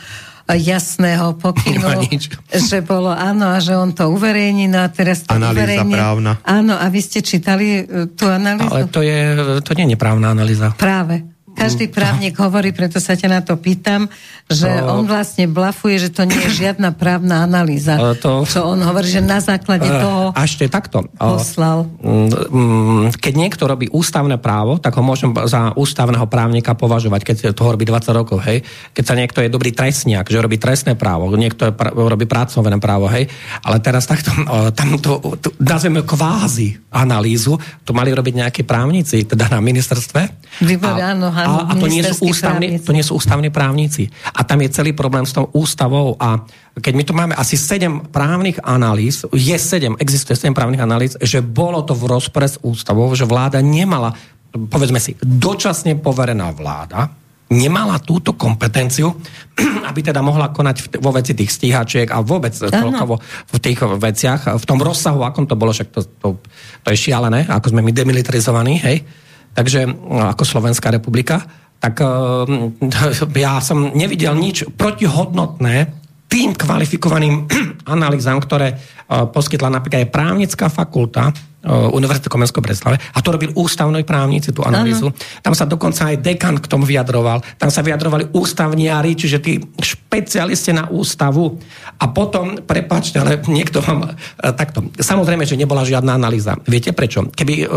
jasného pokynu, že bolo áno a že on to uverejní, no a teraz to analýza uverejní. právna. Áno, a vy ste čítali e, tú analýzu? Ale to, je, to nie je právna analýza. Práve. Každý právnik hovorí, preto sa ťa na to pýtam, že to... on vlastne blafuje, že to nie je žiadna právna analýza. To... Čo on hovorí, že na základe toho a ešte takto. poslal. Mm, keď niekto robí ústavné právo, tak ho môžem za ústavného právnika považovať, keď to robí 20 rokov, hej. Keď sa niekto je dobrý trestniak, že robí trestné právo, niekto je pr- robí pracovné právo, hej. Ale teraz takto, tam to, to nazveme kvázi analýzu, to mali robiť nejakí právnici, teda na ministerstve. Výbor, áno, a, a to, nie sú ústavní, to nie sú ústavní právnici. A tam je celý problém s tou ústavou. A keď my tu máme asi 7 právnych analýz, je 7, existuje 7 právnych analýz, že bolo to v rozpore s ústavou, že vláda nemala, povedzme si, dočasne poverená vláda, nemala túto kompetenciu, aby teda mohla konať vo veci tých stíhačiek a vôbec celkovo v tých veciach, v tom rozsahu, akom to bolo, však to, to, to je šialené, ako sme my demilitarizovaní, hej, Takže no, ako Slovenská republika, tak eh, ja som nevidel nič protihodnotné tým kvalifikovaným analýzam, ktoré uh, poskytla napríklad aj právnická fakulta Univerzity Komenského Breslave a to robil ústavní právnici tú analýzu. Ano. Tam sa dokonca aj dekan k tomu vyjadroval. Tam sa vyjadrovali ústavniari, čiže tí špecialisti na ústavu. A potom, prepačte, ale niekto vám uh, takto. Samozrejme, že nebola žiadna analýza. Viete prečo? Keby, uh,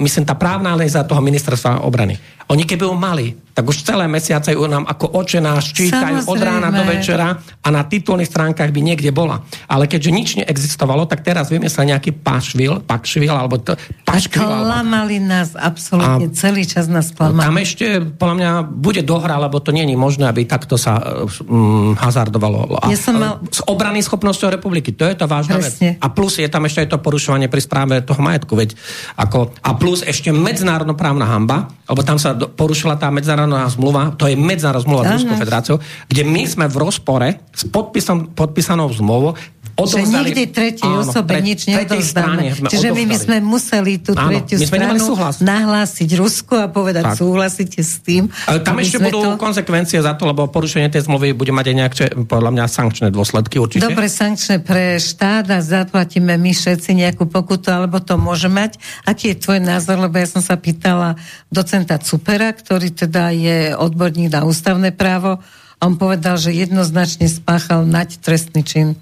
myslím, tá právna analýza toho ministerstva obrany. Oni keby ju mali, tak už celé mesiace ju nám ako oče nás čítajú od rána do večera a na titulných stránkach by niekde bola. Ale keďže nič neexistovalo, tak teraz vymyslel nejaký pašvil, pakšvil, alebo to, paškvil. Klamali alebo... nás, absolútne, a celý čas nás klamali. Tam ešte, podľa mňa, bude dohra, lebo to není možné, aby takto sa um, hazardovalo. A, ja som mal... S obrany schopnosťou republiky, to je to vážna Presne. vec. A plus je tam ešte aj to porušovanie pri správe toho majetku, veď ako, a plus ešte medzinárodnoprávna hamba, lebo tam sa porušila tá medzinárodná zmluva, to je medzinárodná zmluva s Ruskou federáciou, kde my sme v rozpore s podpisom, podpísanou zmluvou odovzdali... Že nikdy tretej áno, osobe tre, nič neodovzdáme. Čiže my by sme museli tú áno, tretiu stranu nahlásiť Rusku a povedať, tak. súhlasíte s tým. Ale tam ešte budú to... konsekvencie za to, lebo porušenie tej zmluvy bude mať aj nejaké, podľa mňa, sankčné dôsledky určite. Dobre, sankčné pre štát a zaplatíme my všetci nejakú pokutu, alebo to môže mať. Aký je tvoj názor? Lebo ja som sa pýtala docenta Cupera, ktorý teda je odborník na ústavné právo a on povedal, že jednoznačne spáchal nať trestný čin.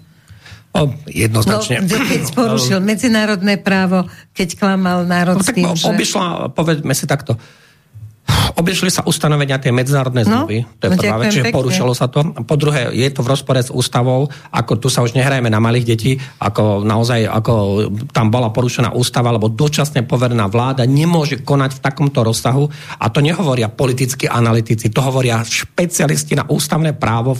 Jednoznačne. No, keď porušil medzinárodné právo, keď klamal národ no, tak tým, že... Obišla, povedzme si takto, Obišli sa ustanovenia tej medzinárodnej no, zmluvy, no, to je no, prvá vec, čiže porušilo sa to. Po druhé, je to v rozpore s ústavou, ako tu sa už nehrajeme na malých detí, ako naozaj, ako tam bola porušená ústava, alebo dočasne poverená vláda nemôže konať v takomto rozsahu a to nehovoria politickí analytici, to hovoria špecialisti na ústavné právo,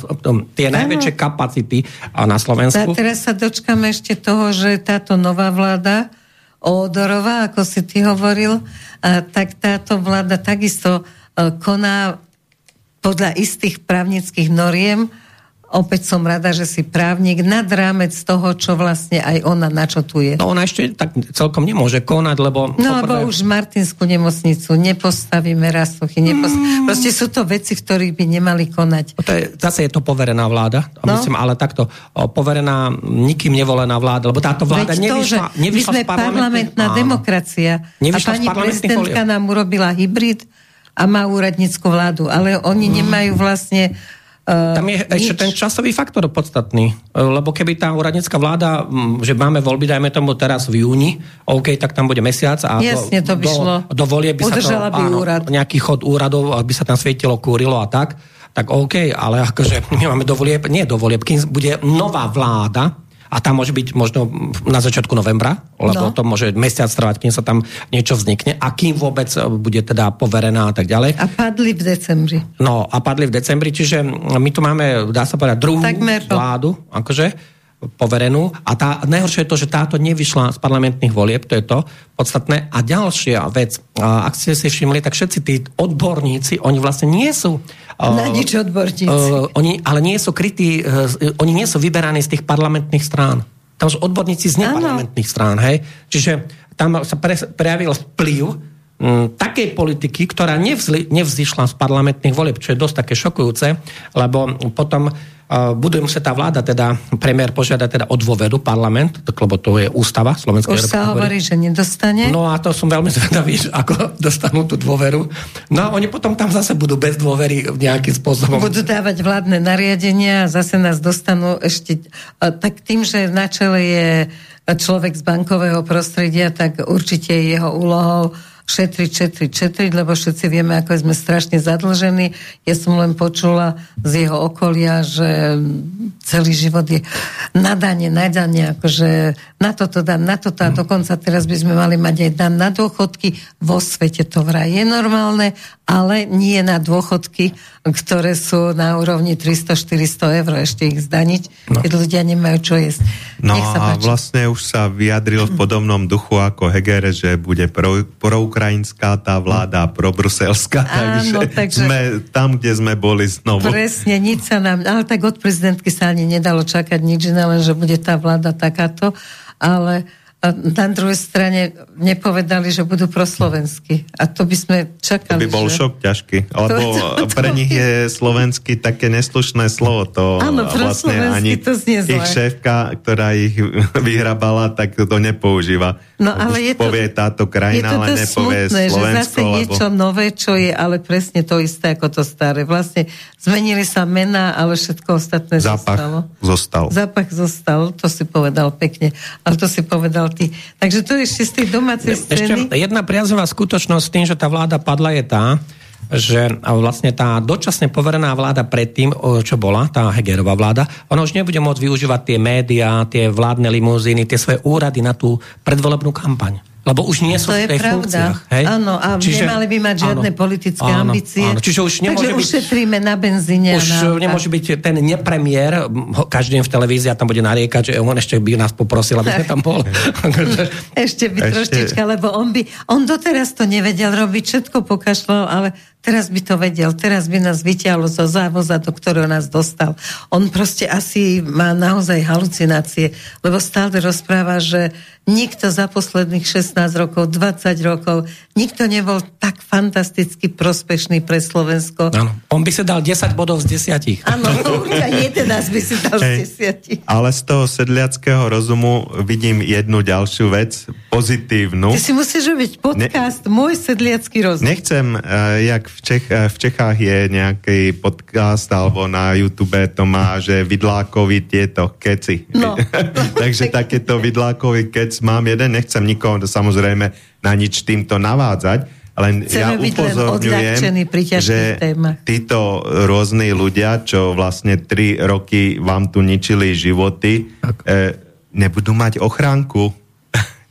tie najväčšie kapacity na Slovensku. A teraz sa dočkáme ešte toho, že táto nová vláda Ódorová, ako si ty hovoril, tak táto vláda takisto e, koná podľa istých právnických noriem, opäť som rada, že si právnik nad rámec toho, čo vlastne aj ona načotuje. No ona ešte tak celkom nemôže konať, lebo... No lebo už Martinskú nemocnicu nepostavíme rasuchy, nepost... mm. proste sú to veci, v ktorých by nemali konať. No to je, zase je to poverená vláda, no? myslím, ale takto poverená nikým nevolená vláda, lebo táto vláda Veď nevyšla, to, nevyšla my sme parlamentná áno. demokracia nevyšla a pani prezidentka nám urobila hybrid a má úradnícku vládu, ale oni mm. nemajú vlastne Tam je nič. ešte ten časový faktor podstatný, lebo keby tá úradnícka vláda, že máme voľby, dajme tomu teraz v júni, OK, tak tam bude mesiac a Jasne, to by do, šlo. do volie by Udržala sa to, by úrad. nejaký chod úradov, aby sa tam svietilo, kúrilo a tak, tak OK, ale akože my máme do volieb, nie do volieb, kým bude nová vláda, a tam môže byť možno na začiatku novembra, lebo No. to môže mesiac trvať, kým sa tam niečo vznikne a kým vôbec e, bude teda poverená a tak ďalej. A padli v decembri. No a padli v decembri, čiže my tu máme, dá sa povedať, druhú Takmer rok. vládu, akože poverenú. A tá, najhoršie je to, že táto nevyšla z parlamentných volieb, to je to podstatné. A ďalšia vec, a ak ste si všimli, tak všetci tí odborníci, oni vlastne nie sú... Na nič odborníci. uh, oni, ale nie sú krytí, uh, oni nie sú vyberaní z tých parlamentných strán. Tam sú odborníci z neparlamentných strán, hej? Čiže tam sa pre, prejavil vplyv m, takej politiky, ktorá nevzli, nevzýšla z parlamentných volieb, čo je dosť také šokujúce, lebo potom bude musieť tá vláda, teda premiér požiada teda o dôveru parlament, lebo to je ústava Slovenskej Už sa hovorí, že nedostane. No a to som veľmi zvedavý, ako dostanú tú dôveru. No a oni potom tam zase budú bez dôvery nejakým spôsobom. Budú dávať vládne nariadenia a zase nás dostanú ešte... Tak tým, že na čele je človek z bankového prostredia, tak určite je jeho úlohou šetriť, šetriť, šetriť, lebo všetci vieme, ako sme strašne zadlžení. Ja som len počula z jeho okolia, že celý život je nadanie, nadanie, akože na toto dám, na toto a dokonca teraz by sme mali mať aj dan na dôchodky. Vo svete to vraj je normálne, ale nie na dôchodky, ktoré sú na úrovni 300-400 eur, ešte ich zdaniť, no. keď ľudia nemajú čo jesť. No Nech sa a páči. vlastne už sa vyjadril v podobnom duchu ako Hegere, že bude pro, proukrajinská tá vláda, probruselská, Áno, takže, takže- sme tam, kde sme boli znovu. Presne, nič sa nám... Ale tak od prezidentky sa ani nedalo čakať nič iné, len že bude tá vláda takáto. Ale a na druhej strane nepovedali, že budú proslovenskí. A to by sme To čakali, by bol že... šok ťažký, lebo To- to- to- pre nich je slovenský také neslušné slovo. To Áno, vlastne ani to znie zle. ich šéfka, ktorá ich vyhrabala, tak to nepoužíva. No, ale Už je to- povie táto Je krajina, to ale nepovie smutné, že Slovensko. zase niečo lebo... nové, čo je ale presne to isté ako to staré. Vlastne zmenili sa mená, ale všetko ostatné Zápach zostalo. zostal. Zápach zostal, to si povedal pekne. Ale to si povedal ty. Takže to ešte z tej domácej scény. Ešte jedna priazová skutočnosť s tým, že tá vláda padla je tá, že vlastne tá dočasne poverená vláda predtým, čo bola, tá Hegerová vláda, ona už nebude môcť využívať tie médiá, tie vládne limuzíny, tie svoje úrady na tú predvolebnú kampaň. Lebo už nie sú To v je tej pravda. funkciách. Hej? Áno, a nemali by mať žiadne áno, politické áno, ambície. Áno, čiže už nemôže Takže byť... ušetríme na benzíne. Už a na nemôže byť ten nepremiér, každý deň v televízii a tam bude nariekať, že on ešte by nás poprosil, aby sme tam bol. Ešte by Ešte- troštička, lebo on by, on doteraz to nevedel robiť, všetko pokašľal, ale teraz by to vedel, teraz by nás vyťahlo zo závoza, do ktorého nás dostal. On proste asi má naozaj halucinácie, lebo stále rozpráva, že nikto za posledných 16 rokov, 20 rokov, nikto nebol tak fantasticky prospešný pre Slovensko. Áno. On by si dal 10 bodov z 10. Áno, určite 11 by si dal z Hej. 10. Ale z toho sedliackého rozumu vidím jednu ďalšiu vec, pozitívnu. Ty si musíš robiť podcast Môj sedliacký rozum. Nechcem, uh, jak v, Čech, uh, v Čechách je nejaký podcast alebo na YouTube to má, že vidlákovi tieto keci. No. Takže takéto vidlákový kec mám jeden, nechcem nikoho samozrejme na nič týmto navádzať, len Chceme ja upozorňujem, že témach. títo rôzni ľudia, čo vlastne tri roky vám tu ničili životy, eh, nebudú mať ochránku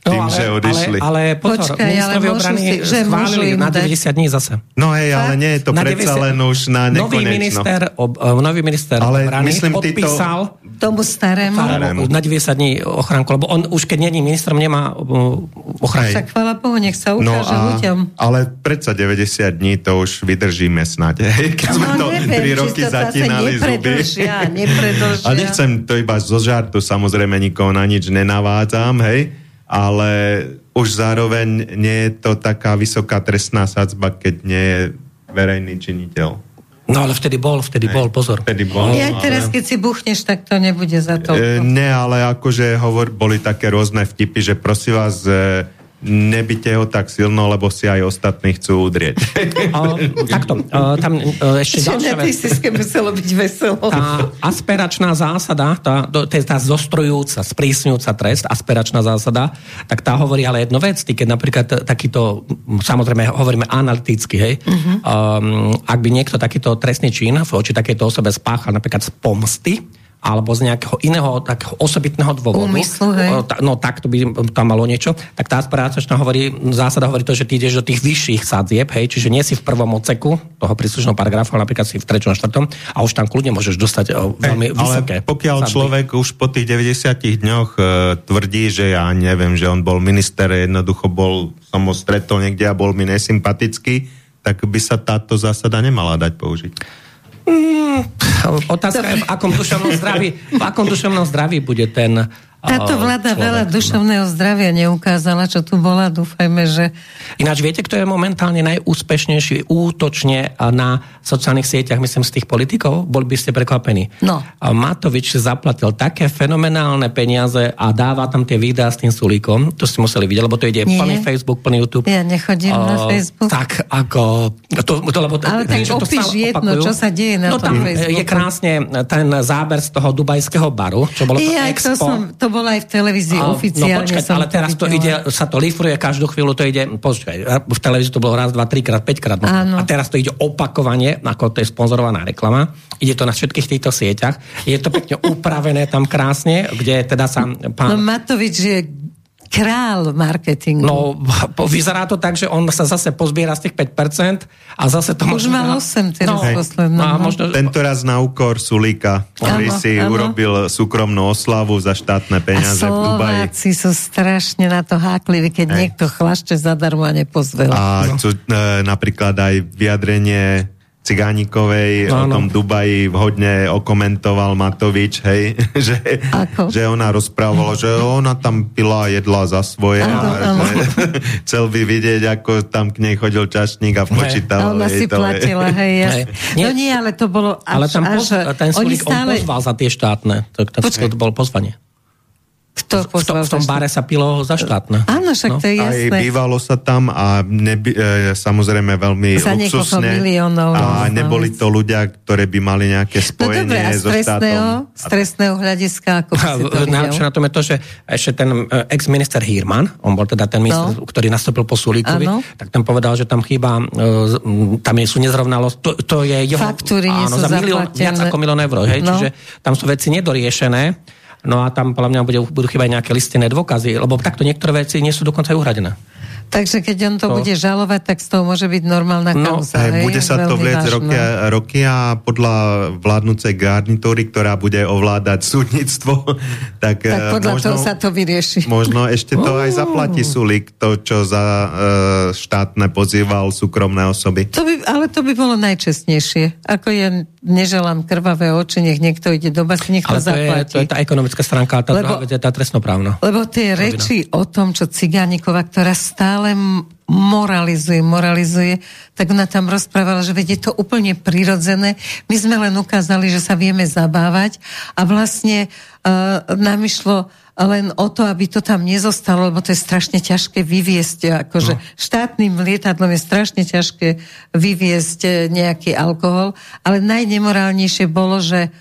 tým, že odišli. No, Ale, ale pozor, Počkaj, ale ministrovi obrany si- že schválili na dať- 90 dní zase. No hej, ale nie je to Na predsa 90 len už na Nový nekonečno. minister, ob, uh, nový minister Ale obrany myslím, podpísal Tomu starému. Starému. na 90 dní ochránku, lebo on už keď není ministrom, nemá ochránku. Hej. Však chvála Bohu, nech sa No ukáže a, ľuďom. ale predsa 90 dní to už vydržíme snať. Hej, keď sme to No, neviem, 3 roky to zatínali zuby. nepredlžia, nepredlžia. A nechcem to iba zo žartu, samozrejme nikoho na nič nenavádzam, hej, ale už zároveň nie je to taká vysoká trestná sadzba, keď nie je verejný činiteľ. No ale vtedy bol, vtedy bol, pozor. Vtedy bol, Ja ale- teraz, keď si buchneš, tak to nebude za to. E, ne, ale akože hovor, boli také rôzne vtipy, že prosím vás, e, nebyte ho tak silno, lebo si aj ostatní chcú udrieť. O, takto, o, tam o, ešte ďalšia vec. muselo byť veselo. Tá asperačná zásada, tá, to je tá zostrojujúca, sprísňujúca trest, asperačná zásada, tak tá hovorí ale jednu vec, ty keď napríklad takýto, samozrejme hovoríme analyticky, hej, uh-huh. um, ak by niekto takýto trestný čin voči takejto osobe spáchal napríklad z pomsty, alebo z nejakého iného takého osobitného dôvodu. Úmyslu, hej. No tak to by tam malo niečo. Tak tá aspiračná hovorí, zásada hovorí to, že ty ideš do tých vyšších sadzieb, hej, čiže nie si v prvom odseku toho príslušného paragrafu, ale napríklad si v treťom, štvrtom a už tam kľudne môžeš dostať veľmi ale vysoké. pokiaľ sadzby. človek už po tých 90 dňoch e, tvrdí, že ja neviem, že on bol minister, jednoducho bol, som ho stretol niekde a bol mi nesympatický, tak by sa táto zásada nemala dať použiť. Otázka je, v akom duševnom zdraví, v akom duševnom zdraví bude ten Táto vláda človek. veľa duševného zdravia neukázala, čo tu bola. Dúfajme, že... Ináč viete, kto je momentálne najúspešnejší útočne na sociálnych sieťach, myslím, z tých politikov? Boli by ste prekvapení. No. Matovič zaplatil také fenomenálne peniaze a dáva tam tie videá s tým sulíkom. To ste museli vidieť, lebo to ide Nie. plný Facebook, plný YouTube. Ja nechodím na O, Facebook. Tak ako... To, to, lebo, Ale tak to opíš stále jedno, opakujú. čo sa deje na no, tom tam Facebooku. je krásne ten záber z toho dubajského baru, čo bolo to Ja, to, Expo. som, to bolo aj v televízii A- oficiálne. No počkať, ale teraz to ide, videla. sa to lifruje každú chvíľu, to ide, počkaj, v televízii to bolo raz, dva, trikrát, päťkrát. No. Áno. A teraz to ide opakovane, ako to je sponzorovaná reklama. Ide to na všetkých týchto sieťach. Je to pekne upravené tam krásne, kde teda sa No pán... Matovič je král marketingu. No, vyzerá to tak, že on sa zase pozbiera z tých 5% a zase to Už možno- mal 8 teraz no, no, a no. možno, Tento raz na úkor Sulíka, ktorý si áno. urobil súkromnú oslavu za a štátne peniaze v Dubaji. Slováci sú strašne na to hákliví, keď Hej. niekto chlašte zadarmo a nepozvel. A No. čo, e, napríklad aj vyjadrenie Cigánikovej o tom Dubaji vhodne okomentoval Matovič, hej, že, Ako? že ona rozprávala, že ona tam pila jedla za svoje Áno, a áno. že chcel by vidieť, ako tam k nej chodil čašník A a počítal. ona si to, platila, hej, jasne. No nie, ale to bolo až, ale tam poz, až, ten oni Sulík, on stále, pozval za tie štátne. To, to, to, to bolo pozvanie. Kto V, to, v tom bare sa pilo za štátne. Áno, však No. to je Aj jasné. bývalo sa tam a neby, e, samozrejme veľmi Za luxusne. miliónov, A no, neboli no. to ľudia, ktorí by mali nejaké No spojenie dobre, a so trestného, štátom. z trestného hľadiska, ako by si to Najlepšie na tom je to, že ešte ten e, ex-minister Hirman, on bol teda ten minister, No. ktorý nastúpil po Sulíkovi, Áno. tak ten povedal, že tam chýba, e, tam sú nezrovnalosť, to, to je jeho... Faktúry nie sú za milión, viac ako milión eur, hej, No. čiže tam sú veci nedoriešené, no a tam podľa mňa budú chýbať nejaké listinné dôkazy, lebo takto niektoré veci nie sú dokonca uhradené. Takže keď on to No. bude žalovať, tak z toho môže byť normálna No, kauza. Hej, bude sa to vliecť roky, a- roky a podľa vládnúcej garnitúry, ktorá bude ovládať súdnictvo, tak, Tak eh, podľa možno, toho sa to vyrieši. možno ešte to aj zaplatí Sulík, to, čo za e, štátne pozýval súkromné osoby. To by, ale to by bolo najčestnejšie. Ako ja neželám krvavé oči, nech niekto ide do basy, nech to Ale to je, zaplatí. to je tá ekonomická stránka, tá Lebo- druhá vec je tá trestnoprávna. Lebo tie reči o tom, čo Cigánikova, ktorá stále m- moralizuje, moralizuje, tak ona tam rozprávala, že veď je to úplne prirodzené. My sme len ukázali, že sa vieme zabávať a vlastne uh, nám išlo len o to, aby to tam nezostalo, lebo to je strašne ťažké vyviesť. Akože no. štátnym lietadlom je strašne ťažké vyviesť eh, nejaký alkohol, ale najnemorálnejšie bolo, že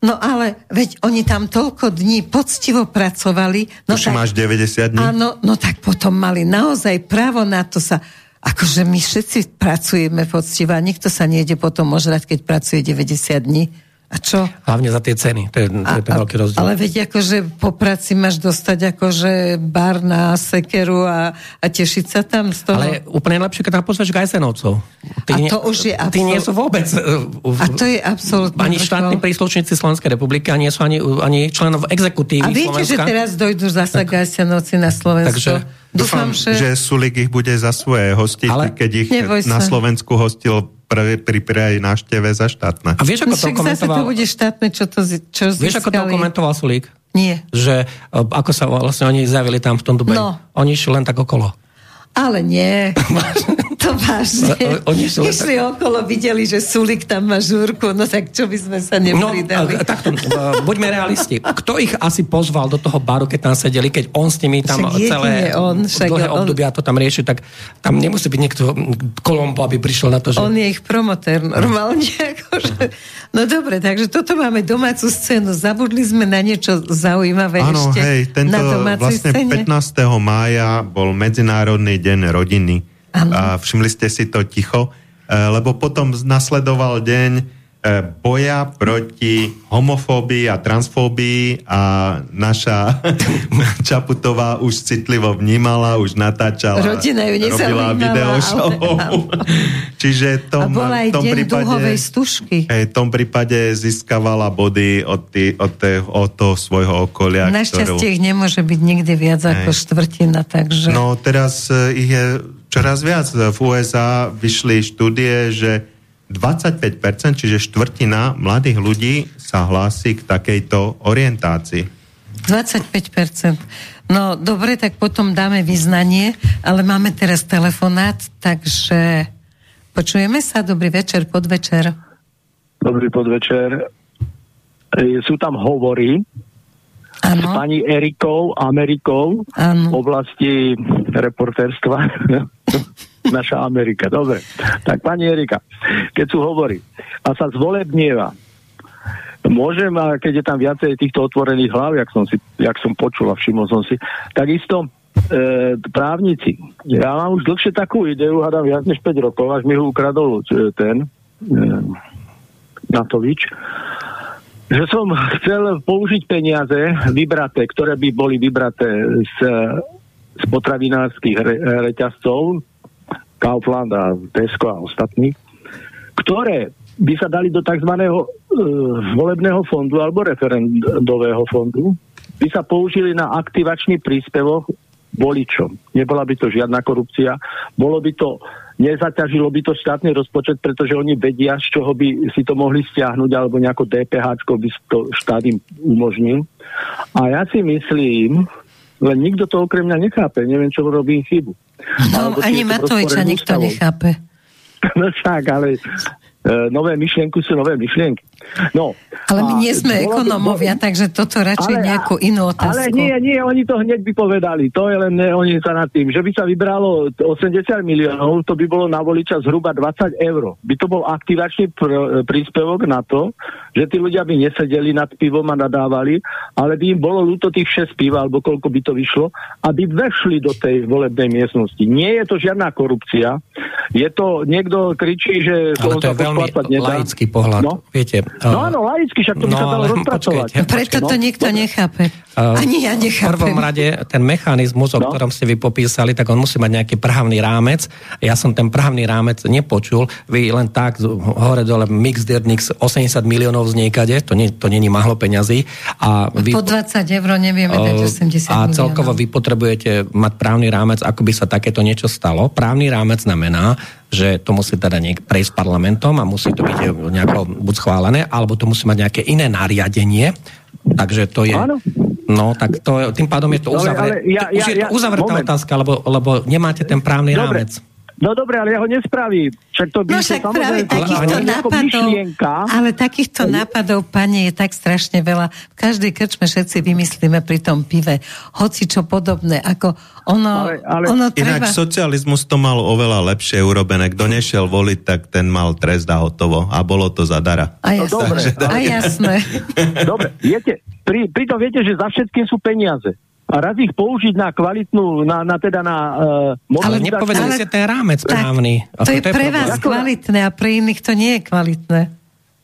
No ale veď oni tam toľko dní poctivo pracovali. No Už máš 90 dní? Áno, no tak potom mali naozaj právo na to sa... Akože my všetci pracujeme poctivo a nikto sa nejde potom ožrať, keď pracuje 90 dní. A čo? Hlavne za tie ceny, to je, to je ten veľký rozdiel. ale veď akože po práci máš dostať akože bar na sekeru a, a tešiť sa tam z toho. Ale úplne lepšie, keď tam pozveš Gajsenovcov. A to už je Tí nie absol- sú vôbec... uh, A to je absolútne Ani štátni príslušníci Slovenskej republiky, ani nie sú ani, ani členov exekutívy A viete, že Slovenska. teraz dojdú zasa Gajsianovci na Slovensko? Takže Dúfam, že... že Sulik ich bude za svoje hostiť, Ale- keď ich Neboj na. Slovensku hostil pre, pri prvej návšteve za štátne. A vieš, ako to Však zase to komentoval... bude štátne, čo to zi- čo Vieš, ako to získali. komentoval Sulík? Nie. Že uh, ako sa vlastne oni zjavili tam v tom Dubaji. No. Oni išli len tak okolo. Ale nie. To vážne. O, oni sú Išli tak... okolo, videli, že Sulik tam má žúrku, no tak čo by sme sa nepridali? No, takto, buďme realisti. Kto ich asi pozval do toho baru, keď tam sedeli, keď on s nimi tam však celé on, však dlhé on... obdobia to tam rieši, tak tam nemusí byť niekto Kolombo, aby prišiel na to, že... On je ich promotér normálne. Akože... No dobre, takže toto máme domácu scénu. Zabudli sme na niečo zaujímavé Áno, ešte hej, tento na domácej vlastne scéne? 15. mája bol Medzinárodný deň rodiny Ano. A všimli ste si to ticho, e, lebo potom nasledoval deň e, boja proti homofóbii a transfóbii a naša Čaputová už citlivo vnímala, už natáčala, Rodina ju robila video show. Čiže tom, a bola aj tom deň prípade, stužky. Hej, v tom prípade získavala body od, tý, od, tý, od toho svojho okolia. Našťastie ktorú... ich nemôže byť nikdy viac hej. ako štvrtina, takže... No teraz e, ich je čoraz viac. V USA vyšli štúdie, že 25%, čiže štvrtina mladých ľudí sa hlási k takejto orientácii. 25%. No dobre, tak potom dáme vyznanie, ale máme teraz telefonát, takže počujeme sa. Dobrý večer, podvečer. Dobrý podvečer. E, sú tam hovory ano. s pani Erikou Amerikou ano. v oblasti reportérstva. Naša Amerika. Dobre. Tak pani Erika, keď sú hovorí a sa zvolebnieva, môžem, a keď je tam viacej týchto otvorených hlav, jak som, si, jak som počul a všimol som si, takisto e, právnici. Ja mám už dlhšie takú ideu, hádam viac než 5 rokov, až mi ho ukradol e, ten e, Natovič, že som chcel použiť peniaze vybraté, ktoré by boli vybraté z, z potravinárskych re, reťazcov, Kaufland a Tesco a ostatní, ktoré by sa dali do tzv. Uh, volebného fondu alebo referendového fondu, by sa použili na aktivačný príspevok voličom. Nebola by to žiadna korupcia, bolo by to, nezaťažilo by to štátny rozpočet, pretože oni vedia, z čoho by si to mohli stiahnuť, alebo nejako DPH by to štát im umožnil. A ja si myslím, len nikto to okrem mňa nechápe, neviem, čo robím chybu. No, ani Matoviča nikto nechápe. No však, ale E, nové myšlienky sú nové myšlienky. No, ale my nie sme ekonomovia, by... takže toto radšej ale, nejakú inú otázku. Ale nie, nie, oni to hneď by povedali. To je len ne, oni sa nad tým. Že by sa vybralo 80 miliónov, to by bolo na voliča zhruba 20 eur. By to bol aktivačný pr- príspevok na to, že tí ľudia by nesedeli nad pivom a nadávali, ale by im bolo ľúto tých 6 piv, alebo koľko by to vyšlo, aby vešli do tej volebnej miestnosti. Nie je to žiadna korupcia. Je to, niekto kričí, že... Ale to je veľmi laický pohľad. No? Viete, no áno, laický, však to by no, sa dalo rozpracovať. Počkejte, Preto to no? nikto nechápe. Uh, Ani ja nechápem. V prvom rade ten mechanizmus, o no? ktorom ste vy popísali, tak on musí mať nejaký právny rámec. Ja som ten právny rámec nepočul. Vy len tak hore dole mix Dirnix 80 miliónov z niekade, to, nie, to není mahlo peňazí. A vy, po 20 eur nevieme dať 80 A celkovo vy potrebujete mať právny rámec, ako by sa takéto niečo stalo. Právny rámec znamená, že to musí teda niek- prejsť parlamentom a musí to byť nejako buď schválené, alebo to musí mať nejaké iné nariadenie. Takže to je... Áno. No, tak to, tým pádom je to uzavretá ja, ja, ja, uzavretá moment. otázka, lebo, lebo nemáte ten právny Dobre. rámec. No dobre, ale ja ho nespravím. Však to by no však práve takýchto nápadov, ale takýchto nápadov, pane, je tak strašne veľa. V každej krčme všetci vymyslíme pri tom pive. Hoci čo podobné, ako ono, ale, ale... ono treba... Ináč socializmus to mal oveľa lepšie urobené. Kto nešiel voliť, tak ten mal trest a hotovo. A bolo to zadara. A jasné. No, dobre, a jasné. dobre, viete, pri, pri tom viete, že za všetkým sú peniaze a raz ich použiť na kvalitnú, na, na teda na... Uh, ale nepovedali ste ten rámec právny. To, to je pre vás kvalitné a pre iných to nie je kvalitné.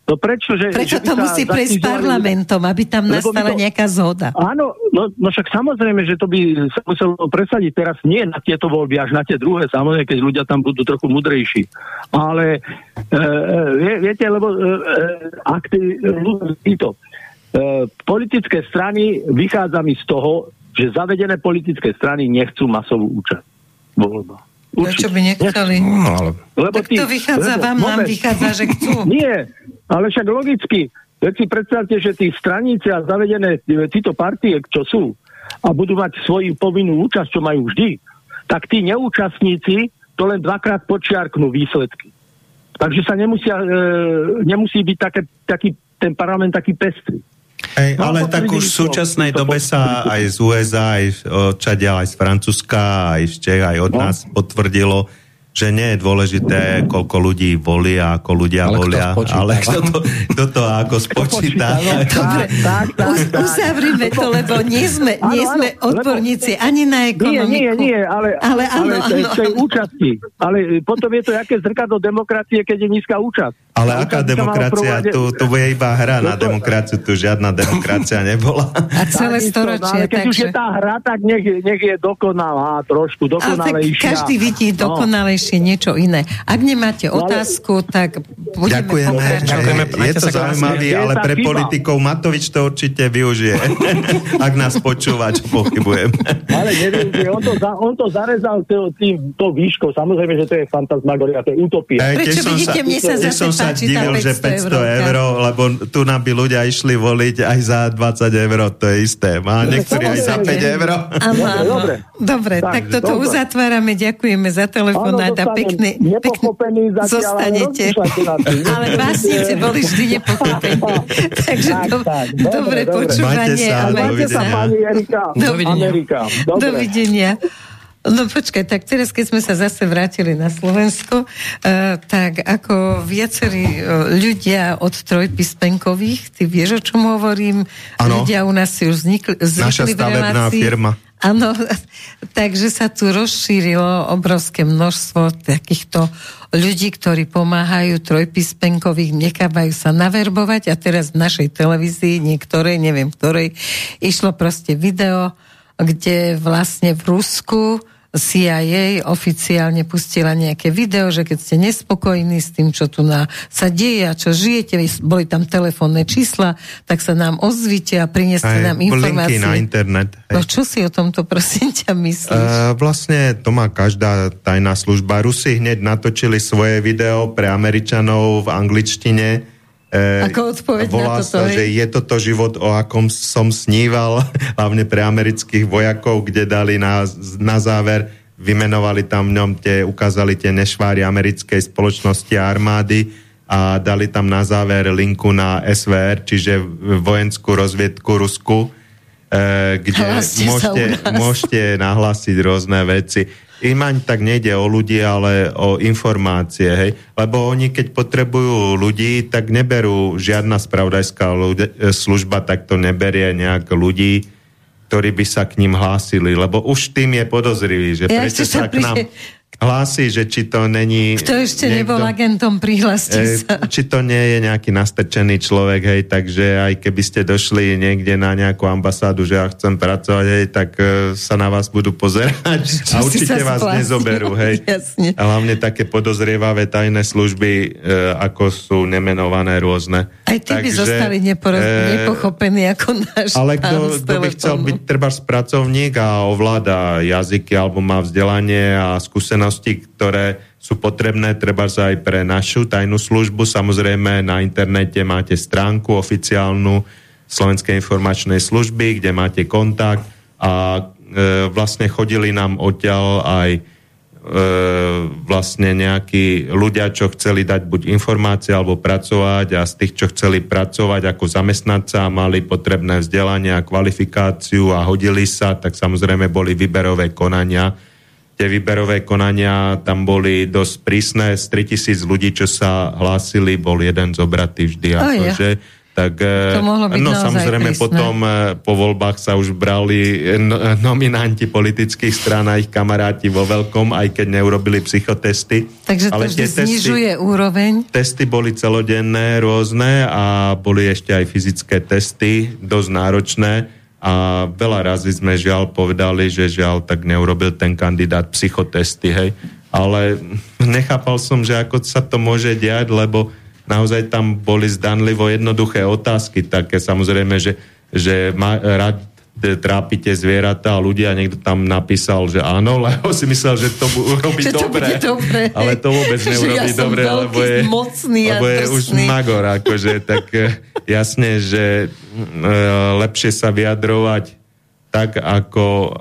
No prečo, že, prečo že to musí prejsť parlamentom, aby tam nastala to, nejaká zhoda? Áno, no, no však samozrejme, že to by sa muselo presadiť teraz nie na tieto voľby, až na tie druhé, samozrejme, keď ľudia tam budú trochu mudrejší. Ale e, e, viete, lebo e, e ak tí, títo e, politické strany vychádza mi z toho, že zavedené politické strany nechcú masovú účasť vo voľbách. Prečo by nechceli? No, ale... Lebo tak to vychádza lebo, vám, moment. nám vychádza, že chcú. Nie, ale však logicky. Veď si predstavte, že tí straníci a zavedené títo partie, čo sú, a budú mať svoju povinnú účasť, čo majú vždy, tak tí neúčastníci to len dvakrát počiarknú výsledky. Takže sa nemusia, e, nemusí byť také, taký, ten parlament taký pestrý. Hej, no, ale tak už v súčasnej dobe sa aj z USA, aj Čadia, aj z Francúzska, aj z Čech, aj od no. nás potvrdilo, že nie je dôležité, koľko ľudí volí a ako ľudia ale volia, kto ale kto to, kto to ako spočíta. Dobre, tak, tak, tak, uzavrime to, lebo nie sme, nie áno, sme odborníci lebo, ani na ekonomiku. Nie, nie, nie, ale, ale, áno, ale áno. tej účasti. Ale potom je to jaké zrkadlo demokracie, keď je nízka účasť. Ale aká demokracia? Tu, tu je iba hra na demokraciu, tu žiadna demokracia nebola. A celé storočie. No, keď takže... už je tá hra, tak nech, nech je dokonalá trošku, dokonalejšia. Ale každý vidí no. dokonalejšie no. niečo iné. Ak nemáte no, otázku, tak budeme Ďakujeme. Ďakujeme. Je to zaujímavé, ale pre politikov Matovič to určite využije. Ak nás počúva, čo pochybujem. Ale neviem, on to, za, on to zarezal tým, to výškou. Samozrejme, že to je fantasmagoria, to je utopia. Prečo vidíte, mne sa zase sa divil, že 500 eur, eur, lebo tu nám by ľudia išli voliť aj za 20 eur, to je isté. Má niektorí aj za 5 eur. Áno, Dobre, dobre tak, tak toto dobre. uzatvárame, ďakujeme za telefonát a pekne, pekne zostanete. Ale básnici boli vždy nepochopení. Takže do, tak, dobre, dobre počúvanie. Majte sa, pani Erika. Dovidenia. Dovidenia. No počkaj, tak teraz, keď sme sa zase vrátili na Slovensko, uh, tak ako viacerí uh, ľudia od trojpíspenkových, ty vieš, o čom hovorím? Ano. Ľudia u nás si už vznikli, Naša stavebná firma. Áno, takže sa tu rozšírilo obrovské množstvo takýchto ľudí, ktorí pomáhajú trojpíspenkových, nechávajú sa naverbovať a teraz v našej televízii, niektorej, neviem ktorej, išlo proste video, kde vlastne v Rusku CIA oficiálne pustila nejaké video, že keď ste nespokojní s tým, čo tu na, sa deje a čo žijete, boli tam telefónne čísla, tak sa nám ozvite a prineste nám informácie. na internet. Hej. No čo si o tomto prosím ťa myslíš? Uh, vlastne to má každá tajná služba. Rusi hneď natočili svoje video pre Američanov v angličtine E, Ako odpoveď volá na toto, sa, že je toto život, o akom som sníval, hlavne pre amerických vojakov, kde dali na, na záver, vymenovali tam v ňom tie, ukázali tie nešváry americkej spoločnosti a armády a dali tam na záver linku na SVR, čiže vojenskú rozviedku Rusku, e, kde môžete, môžete nahlásiť rôzne veci im ani tak nejde o ľudí, ale o informácie, hej? Lebo oni, keď potrebujú ľudí, tak neberú žiadna spravodajská služba, tak to neberie nejak ľudí, ktorí by sa k ním hlásili, lebo už tým je podozrivý, že ja prečo sa k nám hlási, že či to není... Kto ešte niekto, nebol agentom, prihlásti e, sa. Či to nie je nejaký nastrčený človek, hej, takže aj keby ste došli niekde na nejakú ambasádu, že ja chcem pracovať, hej, tak uh, sa na vás budú pozerať a určite vás splásti. nezoberú, hej. Jasne. A hlavne také podozrievavé tajné služby, uh, ako sú nemenované rôzne. Aj ty takže, by zostali neporo- e, nepochopení ako náš Ale kto, kto by chcel byť treba pracovník a ovláda jazyky alebo má vzdelanie a skúsenosť skúsenosti, ktoré sú potrebné treba aj pre našu tajnú službu. Samozrejme na internete máte stránku oficiálnu Slovenskej informačnej služby, kde máte kontakt a e, vlastne chodili nám odtiaľ aj e, vlastne nejakí ľudia, čo chceli dať buď informácie alebo pracovať a z tých, čo chceli pracovať ako zamestnanca, mali potrebné vzdelanie a kvalifikáciu a hodili sa, tak samozrejme boli výberové konania tie výberové konania tam boli dosť prísne. Z 3000 ľudí, čo sa hlásili, bol jeden zobratý vždy. Oh, akože, ja. Tak, to mohlo byť no samozrejme prísne. potom e, po voľbách sa už brali no, nominanti politických strán a ich kamaráti vo veľkom, aj keď neurobili psychotesty. Takže to Ale vždy znižuje úroveň? Testy boli celodenné, rôzne a boli ešte aj fyzické testy, dosť náročné a veľa razy sme žiaľ povedali, že žiaľ tak neurobil ten kandidát psychotesty, hej. Ale nechápal som, že ako sa to môže diať, lebo naozaj tam boli zdanlivo jednoduché otázky, také samozrejme, že, že ma, rad, trápite zvieratá a ľudia, niekto tam napísal, že áno, lebo si myslel, že to urobí že to dobre, dobre. Ale to vôbec neurobí ja dobre, lebo je, mocný lebo je už magor, akože, tak e, jasne, že e, lepšie sa vyjadrovať tak, ako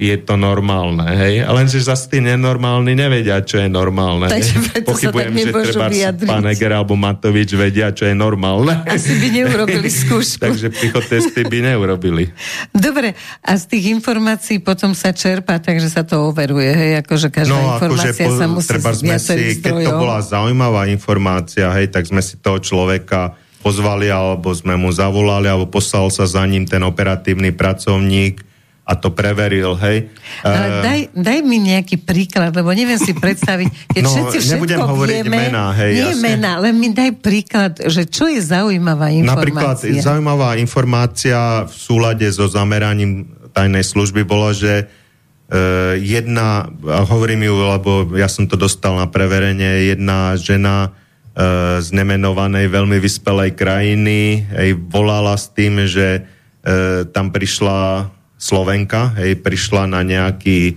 je to normálne, hej. Lenže zase tí nenormálni nevedia, čo je normálne. Takže Pochybujem, že treba pán Eger alebo Matovič vedia, čo je normálne. Asi by neurobili skúšku. Takže psychotesty by neurobili. Dobre, a z tých informácií potom sa čerpa, takže sa to overuje, hej, akože každá no, akože informácia akože po, sa musí treba sme si, Keď to bola zaujímavá informácia, hej, tak sme si toho človeka pozvali, alebo sme mu zavolali, alebo poslal sa za ním ten operatívny pracovník, a to preveril, hej. Ale uh, daj, daj mi nejaký príklad, lebo neviem si predstaviť, keď no, všetci všetko nebudem hovoriť vieme, mená, hej, nie jasne. mená, ale mi daj príklad, že čo je zaujímavá informácia. Napríklad zaujímavá informácia v súlade so zameraním tajnej služby bola, že uh, jedna, a hovorím ju, lebo ja som to dostal na preverenie, jedna žena uh, z nemenovanej veľmi vyspelej krajiny hej, volala s tým, že uh, tam prišla Slovenka, hej, prišla na nejaký e,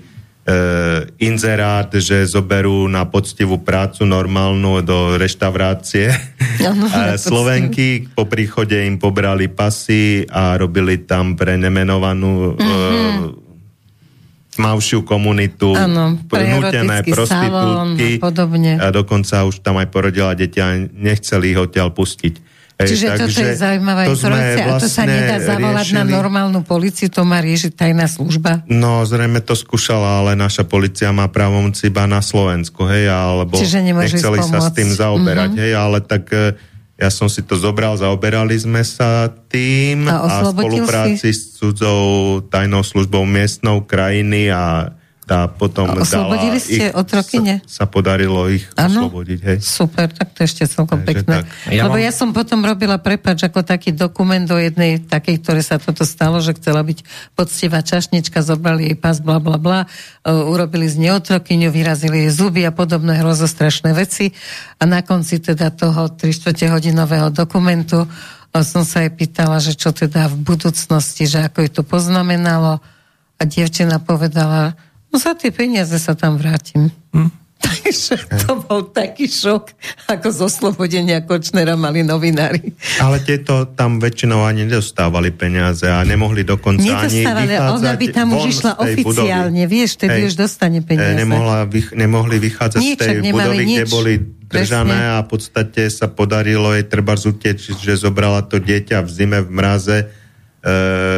inzerát, že zoberú na poctivú prácu normálnu do reštaurácie. Ano, a Slovenky po príchode im pobrali pasy a robili tam pre nemenovanú mm-hmm. e, tmavšiu komunitu, ano, nutené prostitútky a podobne. A dokonca už tam aj porodila deti a nechceli ich odtiaľ pustiť. Čiže takže toto je zaujímavá informácia vlastne a to sa vlastne nedá zavolať riešili... na normálnu policiu, to má riešiť tajná služba? No, zrejme to skúšala, ale naša policia má právomoc iba na Slovensku, hej, alebo nechceli sa s tým zaoberať, mm-hmm. hej, ale tak e, ja som si to zobral, zaoberali sme sa tým a, a spolupráci si? s cudzou tajnou službou miestnou krajiny a tá potom a oslobodili dala ste ich, otrokyne? Sa, sa podarilo ich ano? oslobodiť. Hej. Super, tak to ešte celkom Takže pekné. Tak. Ja Lebo mám... ja som potom robila, prepač, ako taký dokument do jednej takej, ktoré sa toto stalo, že chcela byť poctivá čašnička, zobrali jej pas, bla bla bla, uh, urobili z neotrokyňu, vyrazili jej zuby a podobné hrozostrašné veci. A na konci teda toho 3 hodinového dokumentu uh, som sa jej pýtala, že čo teda v budúcnosti, že ako je to poznamenalo. A dievčina povedala, No za tie peniaze sa tam vrátim. Hm? Takže to bol taký šok, ako zo slobodenia Kočnera mali novinári. Ale tieto tam väčšinou ani nedostávali peniaze a nemohli dokonca ani ona by tam už išla oficiálne, budovy. vieš, tedy už dostane peniaze. Nemohla, vych, nemohli vychádzať Niečak, z tej budovy, nič. kde boli držané Presne. a v podstate sa podarilo jej treba zutieť, že zobrala to dieťa v zime v mraze E,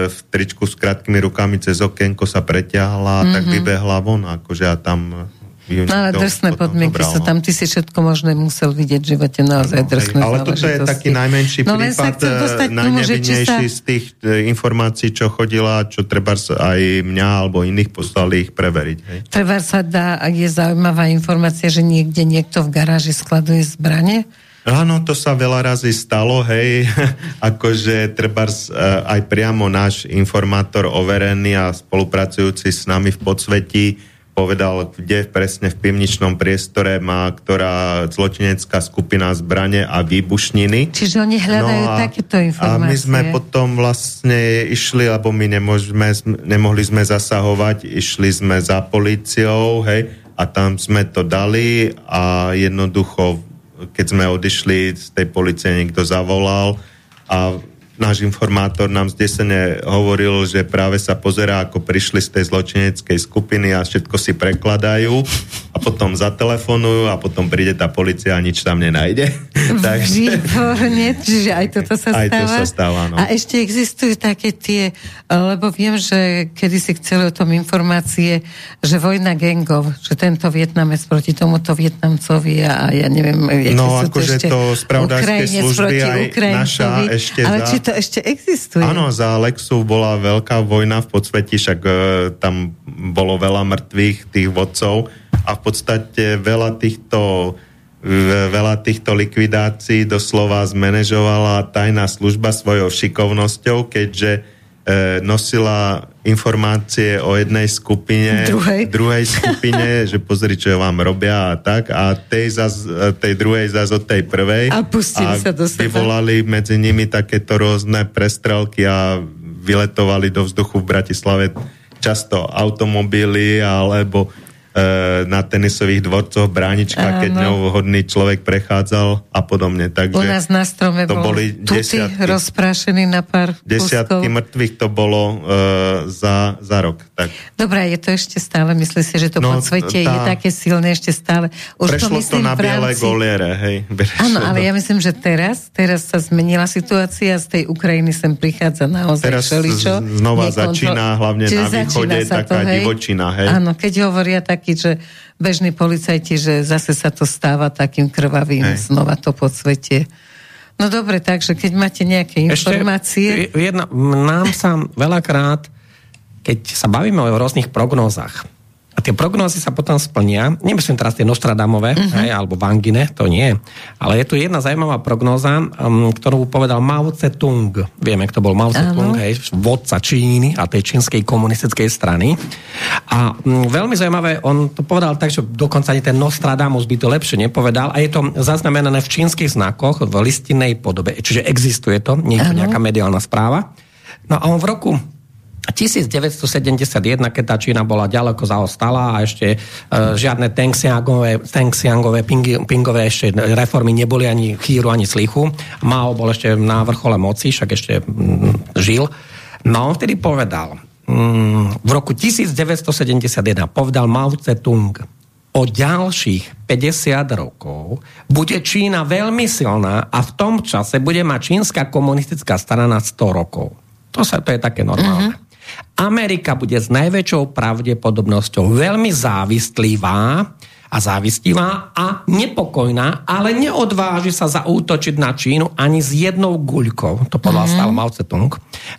v tričku s krátkými rukami cez okienko sa preťahla mm-hmm. tak mhm. vybehla von, akože a tam No ale drsné podmienky sú no. tam, ty si všetko možné musel vidieť v živote, naozaj no, drsné Ale toto je taký najmenší no, prípad, e, najnevinnejší sa... z tých e, informácií, čo chodila, čo treba aj mňa alebo iných poslali ich preveriť. Hej. Treba sa dá, je zaujímavá informácia, že niekde niekto v garáži skladuje zbranie? Áno, to sa veľa razy stalo, hej, akože treba eh, aj priamo náš informátor overený a spolupracujúci s nami v podsvetí povedal, kde presne v pivničnom priestore má ktorá zločinecká skupina zbrane a výbušniny. Čiže oni hľadajú no a, takéto informácie. A my sme potom vlastne išli, lebo my nemôžeme, nemohli sme zasahovať, išli sme za políciou, hej, a tam sme to dali a jednoducho keď sme odišli z tej policie, niekto zavolal a náš informátor nám zdesene hovoril, že práve sa pozerá, ako prišli z tej zločineckej skupiny a všetko si prekladajú a potom zatelefonujú a potom príde tá policia a nič tam nenájde. Takže... Výborne, čiže aj toto sa aj stáva. To sa stáva no. A ešte existujú také tie, lebo viem, že kedy si chceli o tom informácie, že vojna gengov, že tento Vietnamec proti tomuto Vietnamcovi a ja neviem, no, akože to, to spravodajské služby aj naša ešte ale za... či to ešte existuje. Áno, za Lexu bola veľká vojna v podsveti, však e, tam bolo veľa mŕtvych tých vodcov a v podstate veľa týchto veľa týchto likvidácií doslova zmanéžovala tajná služba svojou šikovnosťou, keďže e, nosila informácie o jednej skupine, druhej, druhej skupine, že pozri, čo vám robia a tak, a tej, zaz, tej druhej zaz od tej prvej. A pustili a sa do seba. vyvolali medzi nimi takéto rôzne prestrelky a vyletovali do vzduchu v Bratislave často automobily alebo na tenisových dvorcoch bránička, keď ňou hodný človek prechádzal a podobne. Takže U nás na strome to boli desiatky, rozprášený na pár Desiatky kuskov. mŕtvych to bolo uh, za, za rok. Tak. Dobre, je to ešte stále, myslí si, že to no, svete tá, je také silné ešte stále. Už prešlo to, myslím, to na biele rámci... goliere, hej. Áno, ale ja myslím, že teraz, teraz sa zmenila situácia, z tej Ukrajiny sem prichádza naozaj teraz všeličo. znova nekontrol... začína, hlavne Čiže na východe, taká to, hej. divočina, hej. Áno, keď hovoria taký, že bežní policajti, že zase sa to stáva takým krvavým hej. znova to podsvetie. No dobre, takže keď máte nejaké informácie... Ešte jedna, nám sa veľakrát, keď sa bavíme o rôznych prognózach, tie prognózy sa potom splnia. Nemyslím teraz tie Nostradamové, uh-huh. hej, alebo Vangine, to nie. Ale je tu jedna zaujímavá prognóza, um, ktorú povedal Mao Tse-tung. Vieme, kto bol Mao Tse-tung, hej, vodca Číny a tej čínskej komunistickej strany. A um, veľmi zaujímavé, on to povedal tak, že dokonca ani ten Nostradamus by to lepšie nepovedal. A je to zaznamenané v čínskych znakoch v listinnej podobe. Čiže existuje to, nie je to nejaká mediálna správa. No a on v roku 1971, keď tá Čína bola ďaleko zaostala a ešte uh, žiadne Tengxiangové, Tengxiangové pingy, pingové ešte reformy neboli ani chýru, ani slichu. Mao bol ešte na vrchole moci, však ešte mm, žil. No on vtedy povedal, mm, v roku 1971 povedal Mao Tse-tung, o ďalších 50 rokov bude Čína veľmi silná a v tom čase bude mať čínska komunistická strana 100 rokov. To, sa, to je také normálne. Uh-huh. Amerika bude s najväčšou pravdepodobnosťou veľmi závistlivá a závistivá a nepokojná, ale neodváži sa zaútočiť na Čínu ani s jednou guľkou. To povedal mm-hmm. stále Mao Tse-tung.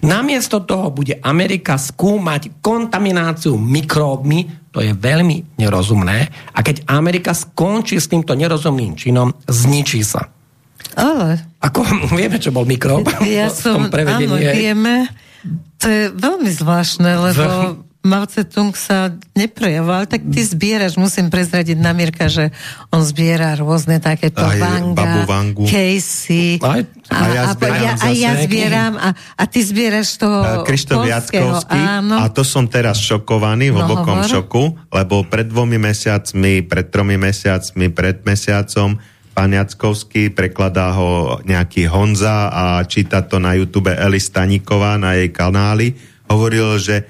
Namiesto toho bude Amerika skúmať kontamináciu mikróbmi, to je veľmi nerozumné. A keď Amerika skončí s týmto nerozumným činom, zničí sa. Ale... Ako vieme, čo bol mikrób? Ja som, áno, vieme. To je veľmi zvláštne, lebo Mao Tse-tung sa neprejavoval, tak ty zbieraš, musím prezradiť na Mirka, že on zbiera rôzne takéto aj Vanga, Casey. Aj, a, a, ja zbieram, a, a ja zbieram a, a ty zbieraš toho Krištof Jackovský. áno. a to som teraz šokovaný, v hlbokom no, šoku, lebo pred dvomi mesiacmi, pred tromi mesiacmi, pred mesiacom pán Jackovský, prekladá ho nejaký Honza a číta to na YouTube Eli Staníková na jej kanáli. Hovoril, že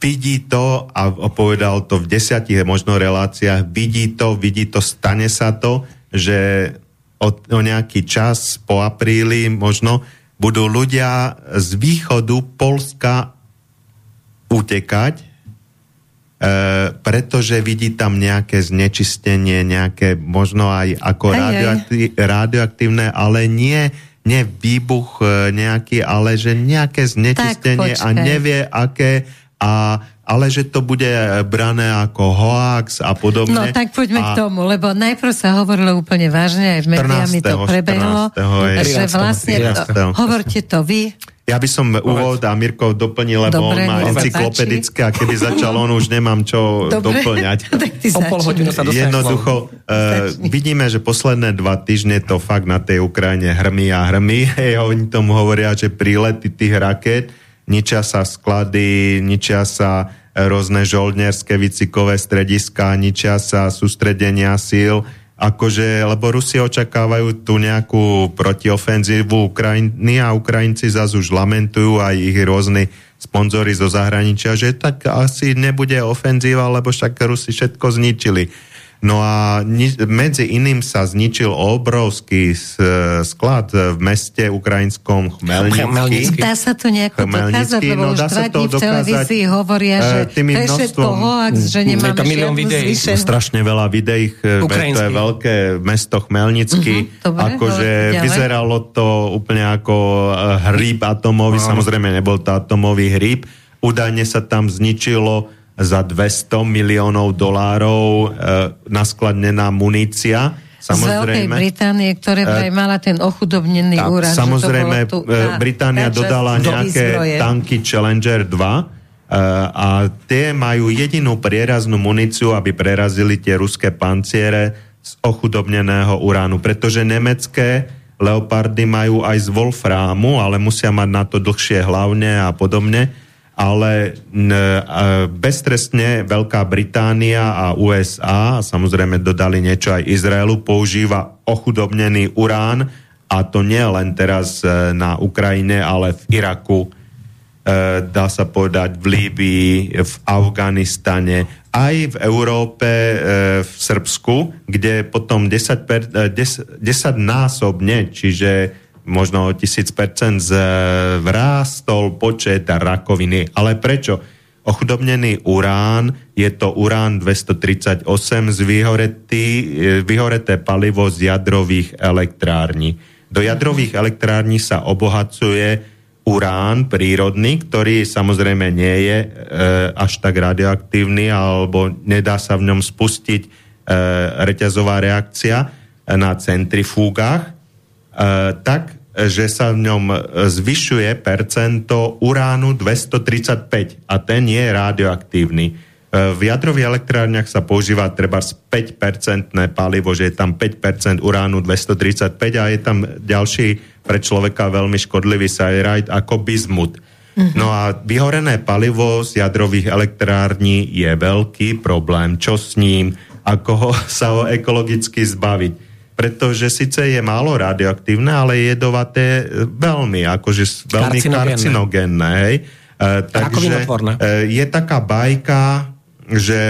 vidí to a povedal to v desiatich možno reláciách, vidí to, vidí to, stane sa to, že o, o nejaký čas po apríli možno budú ľudia z východu Polska utekať pretože vidí tam nejaké znečistenie, nejaké možno aj ako aj, radioakti- radioaktívne, ale nie, nie výbuch e, nejaký, ale že nejaké znečistenie a nevie aké. A ale že to bude brané ako hoax a podobne. No tak poďme a... k tomu, lebo najprv sa hovorilo úplne vážne, aj v médiami to prebehlo, 14. že vlastne, hovorte to vy, ja by som úvod a Mirkov doplnil, lebo Dobre, on má encyklopedické a keby začal on, už nemám čo Dobre, doplňať. o pol hodinu sa Jednoducho, uh, vidíme, že posledné dva týždne to fakt na tej Ukrajine hrmí a hrmí. Oni tomu hovoria, že prílety tých raket, ničia sa sklady, ničia sa rôzne žoldnerské výcikové strediska, ničia sa sústredenia síl akože, lebo Rusi očakávajú tu nejakú protiofenzívu Ukrajiny a Ukrajinci zase už lamentujú aj ich rôzni sponzory zo zahraničia, že tak asi nebude ofenzíva, lebo však Rusi všetko zničili. No a medzi iným sa zničil obrovský sklad v meste ukrajinskom Chmelnický. Dá sa to nejako dokázať, lebo no, už dva dní v televízii hovoria, že uh, to je všetko hoax, že nemáme to milión videí. Zvýšen... Strašne veľa videí, to je veľké mesto Chmelnický. Uh-huh, akože vyzeralo to úplne ako eh, hríb atomový, samozrejme nebol to atomový hríb. Údajne sa tam zničilo za 200 miliónov dolárov e, naskladnená munícia. Samozrejme, z Veľkej Británie, ktoré vraj e, mala ten ochudobnený tak, úrad. Samozrejme, tu, e, Británia dodala nejaké tanky Challenger 2 e, a tie majú jedinú prieraznú muníciu, aby prerazili tie ruské panciere z ochudobneného uránu, pretože nemecké leopardy majú aj z Wolframu, ale musia mať na to dlhšie hlavne a podobne ale beztrestne Veľká Británia a USA, a samozrejme dodali niečo aj Izraelu, používa ochudobnený urán, a to nie len teraz e, na Ukrajine, ale v Iraku, e, dá sa povedať v Líbii, v Afganistane, aj v Európe, e, v Srbsku, kde potom 10, 10, 10 násobne, čiže možno o 1000% zvrástol počet rakoviny. Ale prečo? Ochudobnený urán, je to urán 238 z vyhoretý, vyhoreté palivo z jadrových elektrární. Do jadrových elektrární sa obohacuje urán prírodný, ktorý samozrejme nie je e, až tak radioaktívny alebo nedá sa v ňom spustiť e, reťazová reakcia na centrifúgach, E, tak, že sa v ňom zvyšuje percento uránu 235 a ten je radioaktívny. E, v jadrových elektrárniach sa používa treba 5-percentné palivo, že je tam 5% uránu 235 a je tam ďalší pre človeka veľmi škodlivý sajrajt ako bizmut. Mm-hmm. No a vyhorené palivo z jadrových elektrární je veľký problém. Čo s ním? Ako ho, sa ho ekologicky zbaviť? Pretože síce je málo radioaktívne, ale je jedovaté veľmi, akože veľmi karcinogénne. hej. E, takže e, je taká bajka, že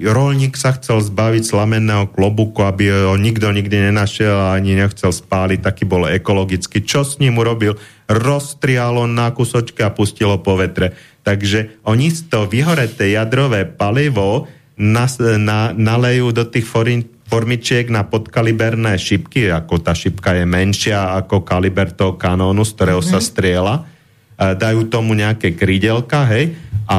rolník sa chcel zbaviť slamenného klobuku, aby ho nikto nikdy nenašiel a ani nechcel spáliť, taký bol ekologický. Čo s ním urobil? Roztrialo na kusočky a pustilo po vetre. Takže oni to vyhoreté jadrové palivo nas, na, nalejú do tých forín, formičiek na podkaliberné šipky, ako tá šipka je menšia ako kaliber toho kanónu, z ktorého mm-hmm. sa mhm. striela. Dajú tomu nejaké krydelka, hej, a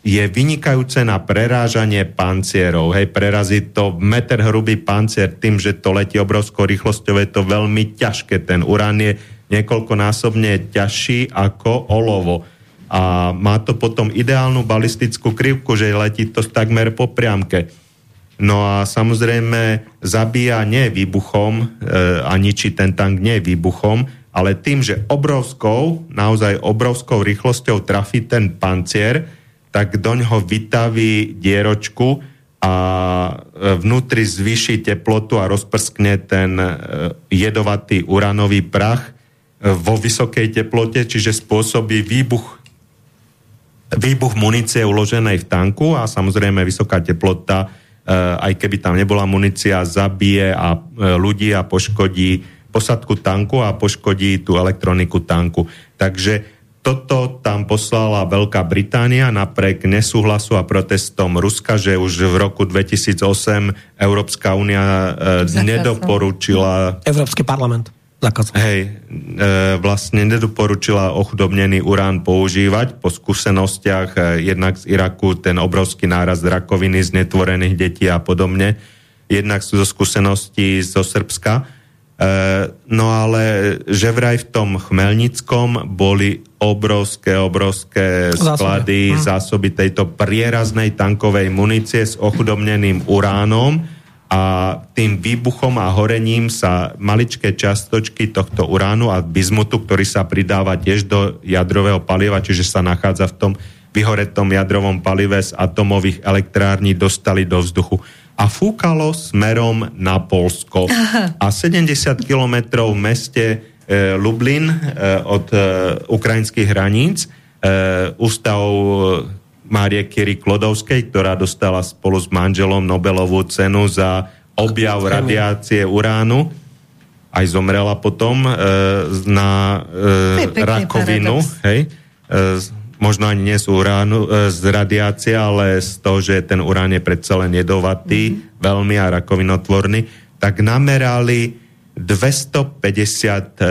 je vynikajúce na prerážanie pancierov. Hej, prerazí to meter hrubý pancier tým, že to letí obrovskou rýchlosťou, je to veľmi ťažké. Ten urán je niekoľkonásobne ťažší ako olovo. A má to potom ideálnu balistickú krivku, že letí to takmer po priamke. No a samozrejme zabíja nie výbuchom, e, a ničí ten tank nie výbuchom, ale tým, že obrovskou, naozaj obrovskou rýchlosťou trafí ten pancier, tak do ňoho vytaví dieročku a e, vnútri zvýši teplotu a rozprskne ten e, jedovatý uranový prach e, vo vysokej teplote, čiže spôsobí výbuch výbuch munície uloženej v tanku a samozrejme vysoká teplota aj keby tam nebola munícia, zabije a eh, ľudí a poškodí posadku tanku a poškodí tú elektroniku tanku. Takže toto tam poslala Veľká Británia napriek nesúhlasu a protestom Ruska, že už v roku 2008 Európska únia e, nedoporučila... Európsky parlament zakázal. Hej, e, vlastne nedoporučila ochudobnený urán používať po skúsenostiach e, jednak z Iraku ten obrovský náraz rakoviny z netvorených detí a podobne. Jednak zo skúseností zo Srbska. E, no ale že vraj v tom Chmelnickom boli obrovské, obrovské sklady, zásoby, hm. zásoby tejto prieraznej tankovej munície s ochudobneným uránom, a tým výbuchom a horením sa maličké čiastočky tohto uránu a bizmutu, ktorý sa pridáva tiež do jadrového paliva, čiže sa nachádza v tom vyhoretom jadrovom palive z atomových elektrární, dostali do vzduchu a fúkalo smerom na Polsko. Aha. A 70 kilometrov v meste e, Lublin e, od e, ukrajinských hraníc e, ústav Márie Kiri Klodovskej, ktorá dostala spolu s manželom Nobelovú cenu za objav radiácie uránu. Aj zomrela potom e, na e, rakovinu. Hej, e, možno ani nie z uránu, e, z radiácie, ale z toho, že ten urán je predsa len jedovatý, mm-hmm. veľmi a rakovinotvorný, tak namerali 250 e,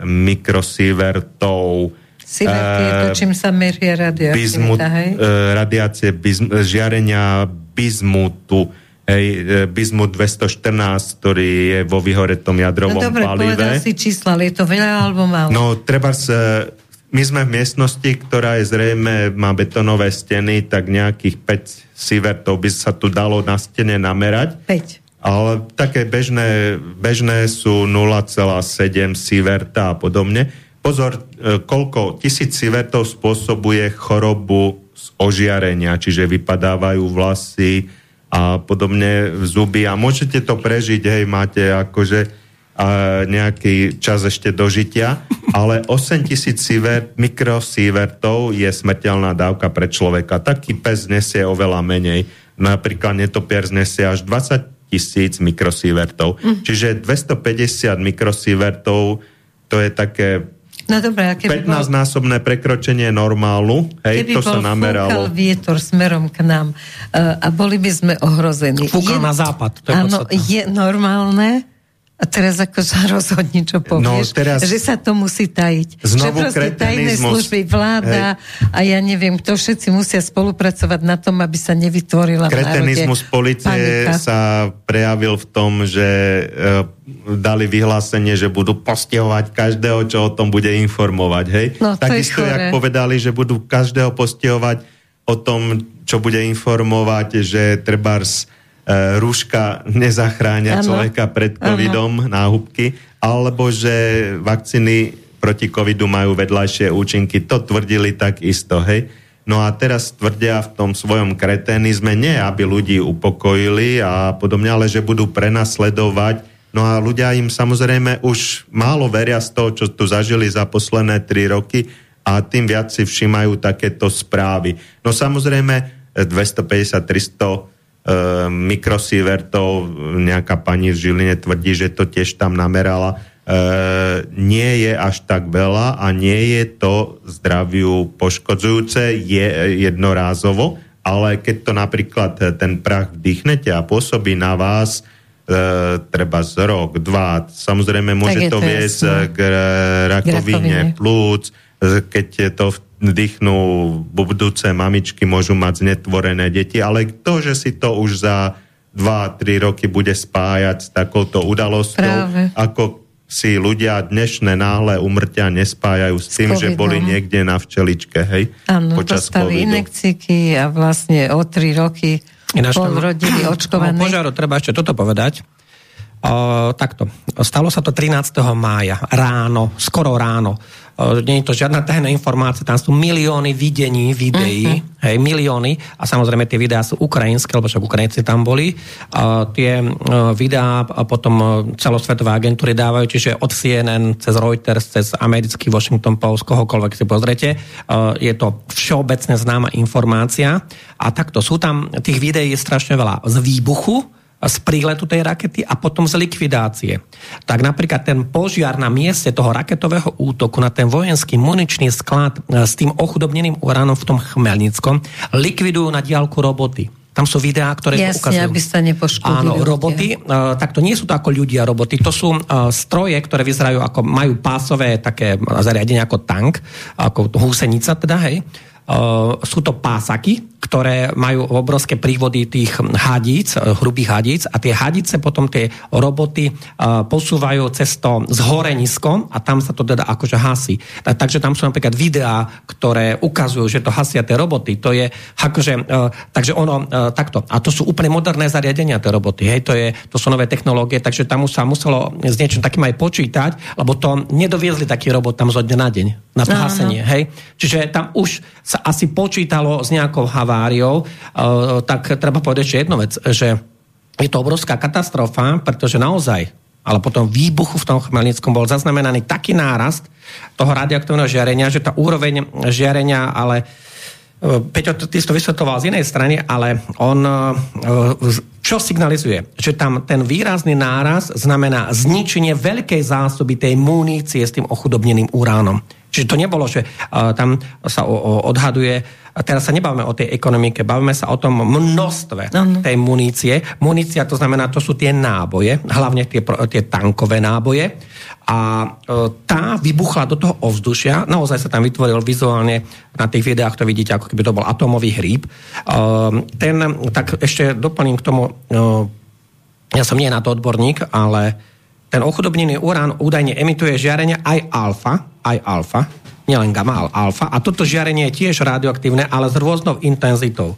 mikrosievertov Sievert je to, čím sa meria radioaktivita, hej? Uh, radiácie bizm, žiarenia bizmutu, hej, bizmut 214, ktorý je vo vyhoretom jadrovom no, dobre, palive. povedal si čísla, ale je to veľa alebo málo? No, treba sa... My sme v miestnosti, ktorá je zrejme, má betonové steny, tak nejakých 5 sievertov by sa tu dalo na stene namerať. 5. Ale také bežné, bežné sú 0,7 sieverta a podobne. Pozor, e, koľko tisíc sievertov spôsobuje chorobu z ožiarenia, čiže vypadávajú vlasy a podobne zuby a môžete to prežiť, hej, máte akože a nejaký čas ešte dožitia, ale 8 tisíc mikrosievertov je smrteľná dávka pre človeka. Taký pes nesie oveľa menej. Napríklad netopier znesie až 20 tisíc mikrosievertov. Mm. Čiže 250 mikrosievertov to je také No dobré, 15-násobné prekročenie normálu, hej, keby to sa nameralo. Keby vietor smerom k nám uh, a boli by sme ohrození. Fúkal na západ, to je Áno, je normálne, a teraz ako sa rozhodni, čo povieš, no, teraz že sa to musí tajiť. Znovu že proste tajné služby, vláda hej. a ja neviem, to všetci musia spolupracovať na tom, aby sa nevytvorila Kretenizmus policie panika. sa prejavil v tom, že e, dali vyhlásenie, že budú postihovať každého, čo o tom bude informovať. Hej? No, Takisto, jak povedali, že budú každého postihovať o tom, čo bude informovať, že trebárs rúška nezachránia ano. človeka pred covidom, ano. náhubky, alebo že vakcíny proti covidu majú vedľajšie účinky. To tvrdili tak isto, hej. No a teraz tvrdia v tom svojom kretenizme, nie aby ľudí upokojili a podobne, ale že budú prenasledovať. No a ľudia im samozrejme už málo veria z toho, čo tu zažili za posledné tri roky a tým viac si všímajú takéto správy. No samozrejme 250-300 e, mikrosievertov, nejaká pani v Žiline tvrdí, že to tiež tam namerala. E, nie je až tak veľa a nie je to zdraviu poškodzujúce, je jednorázovo, ale keď to napríklad ten prach vdychnete a pôsobí na vás, e, treba z rok, dva, samozrejme môže to viesť k rakovine plúc, keď to vdychnú budúce mamičky, môžu mať znetvorené deti, ale to, že si to už za 2-3 roky bude spájať s takouto udalosťou, Práve. ako si ľudia dnešné náhle umrtia nespájajú s tým, že boli niekde na včeličke, hej? Áno, počas dostali inekciky a vlastne o 3 roky Ináč pol rodiny očkované. Požiaru, treba ešte toto povedať. O, takto. Stalo sa to 13. mája, ráno, skoro ráno nie je to žiadna tajná informácia, tam sú milióny videní, videí, uh-huh. hej, milióny a samozrejme tie videá sú ukrajinské, lebo však Ukrajinci tam boli. A tie videá potom celosvetové agentúry dávajú, čiže od CNN cez Reuters, cez americký Washington Post, kohokoľvek si pozrete, je to všeobecne známa informácia a takto sú tam, tých videí je strašne veľa z výbuchu, z príletu tej rakety a potom z likvidácie. Tak napríklad ten požiar na mieste toho raketového útoku na ten vojenský muničný sklad e, s tým ochudobneným uránom v tom Chmelnickom likvidujú na diálku roboty. Tam sú videá, ktoré Jasne, to ukazujú. aby sa nepoškodili. Áno, roboty, uh, tak to nie sú to ako ľudia roboty, to sú uh, stroje, ktoré vyzerajú ako, majú pásové také zariadenie ako tank, ako húsenica teda, hej. Uh, sú to pásaky, ktoré majú obrovské prívody tých hadíc, eh, hrubých hadíc a tie hadice potom tie roboty uh, posúvajú cez to zhorenisko a tam sa to teda akože hasí. Takže tam sú napríklad videá, ktoré ukazujú, že to hasia tie roboty. To je akože, uh, takže ono takto. A to sú úplne moderné zariadenia tie roboty. Hej, to, je, to sú nové technológie, takže tam sa muselo s niečím takým aj počítať, lebo to nedoviezli taký robot tam zo dňa na deň na to hasenie. Hej. Čiže tam už sa asi počítalo s nejakou haváriou haváriou, eh, tak treba povedať ešte jednu vec, že je to obrovská katastrofa, pretože naozaj ale potom výbuchu v tom Chmelnickom bol zaznamenaný taký nárast toho radioaktívneho žiarenia, že tá úroveň žiarenia, ale eh, Peťo, ty si to vysvetoval z inej strany, ale on eh, čo signalizuje? Že tam ten výrazný náraz znamená zničenie veľkej zásoby tej munície s tým ochudobneným uránom. Čiže to nebolo, že uh, tam sa o, o, odhaduje, a teraz sa nebavíme o tej ekonomike, bavíme sa o tom množstve ano. tej munície. Munícia to znamená, to sú tie náboje, hlavne tie, tie tankové náboje. A uh, tá vybuchla do toho ovzdušia, naozaj sa tam vytvoril vizuálne na tých videách, to vidíte, ako keby to bol atomový hríb. Uh, ten, tak ešte doplním k tomu, uh, ja som nie na to odborník, ale ten ochudobnený urán údajne emituje žiarenie aj alfa, aj alfa, nielen gamma, ale alfa. A toto žiarenie je tiež radioaktívne, ale s rôznou intenzitou.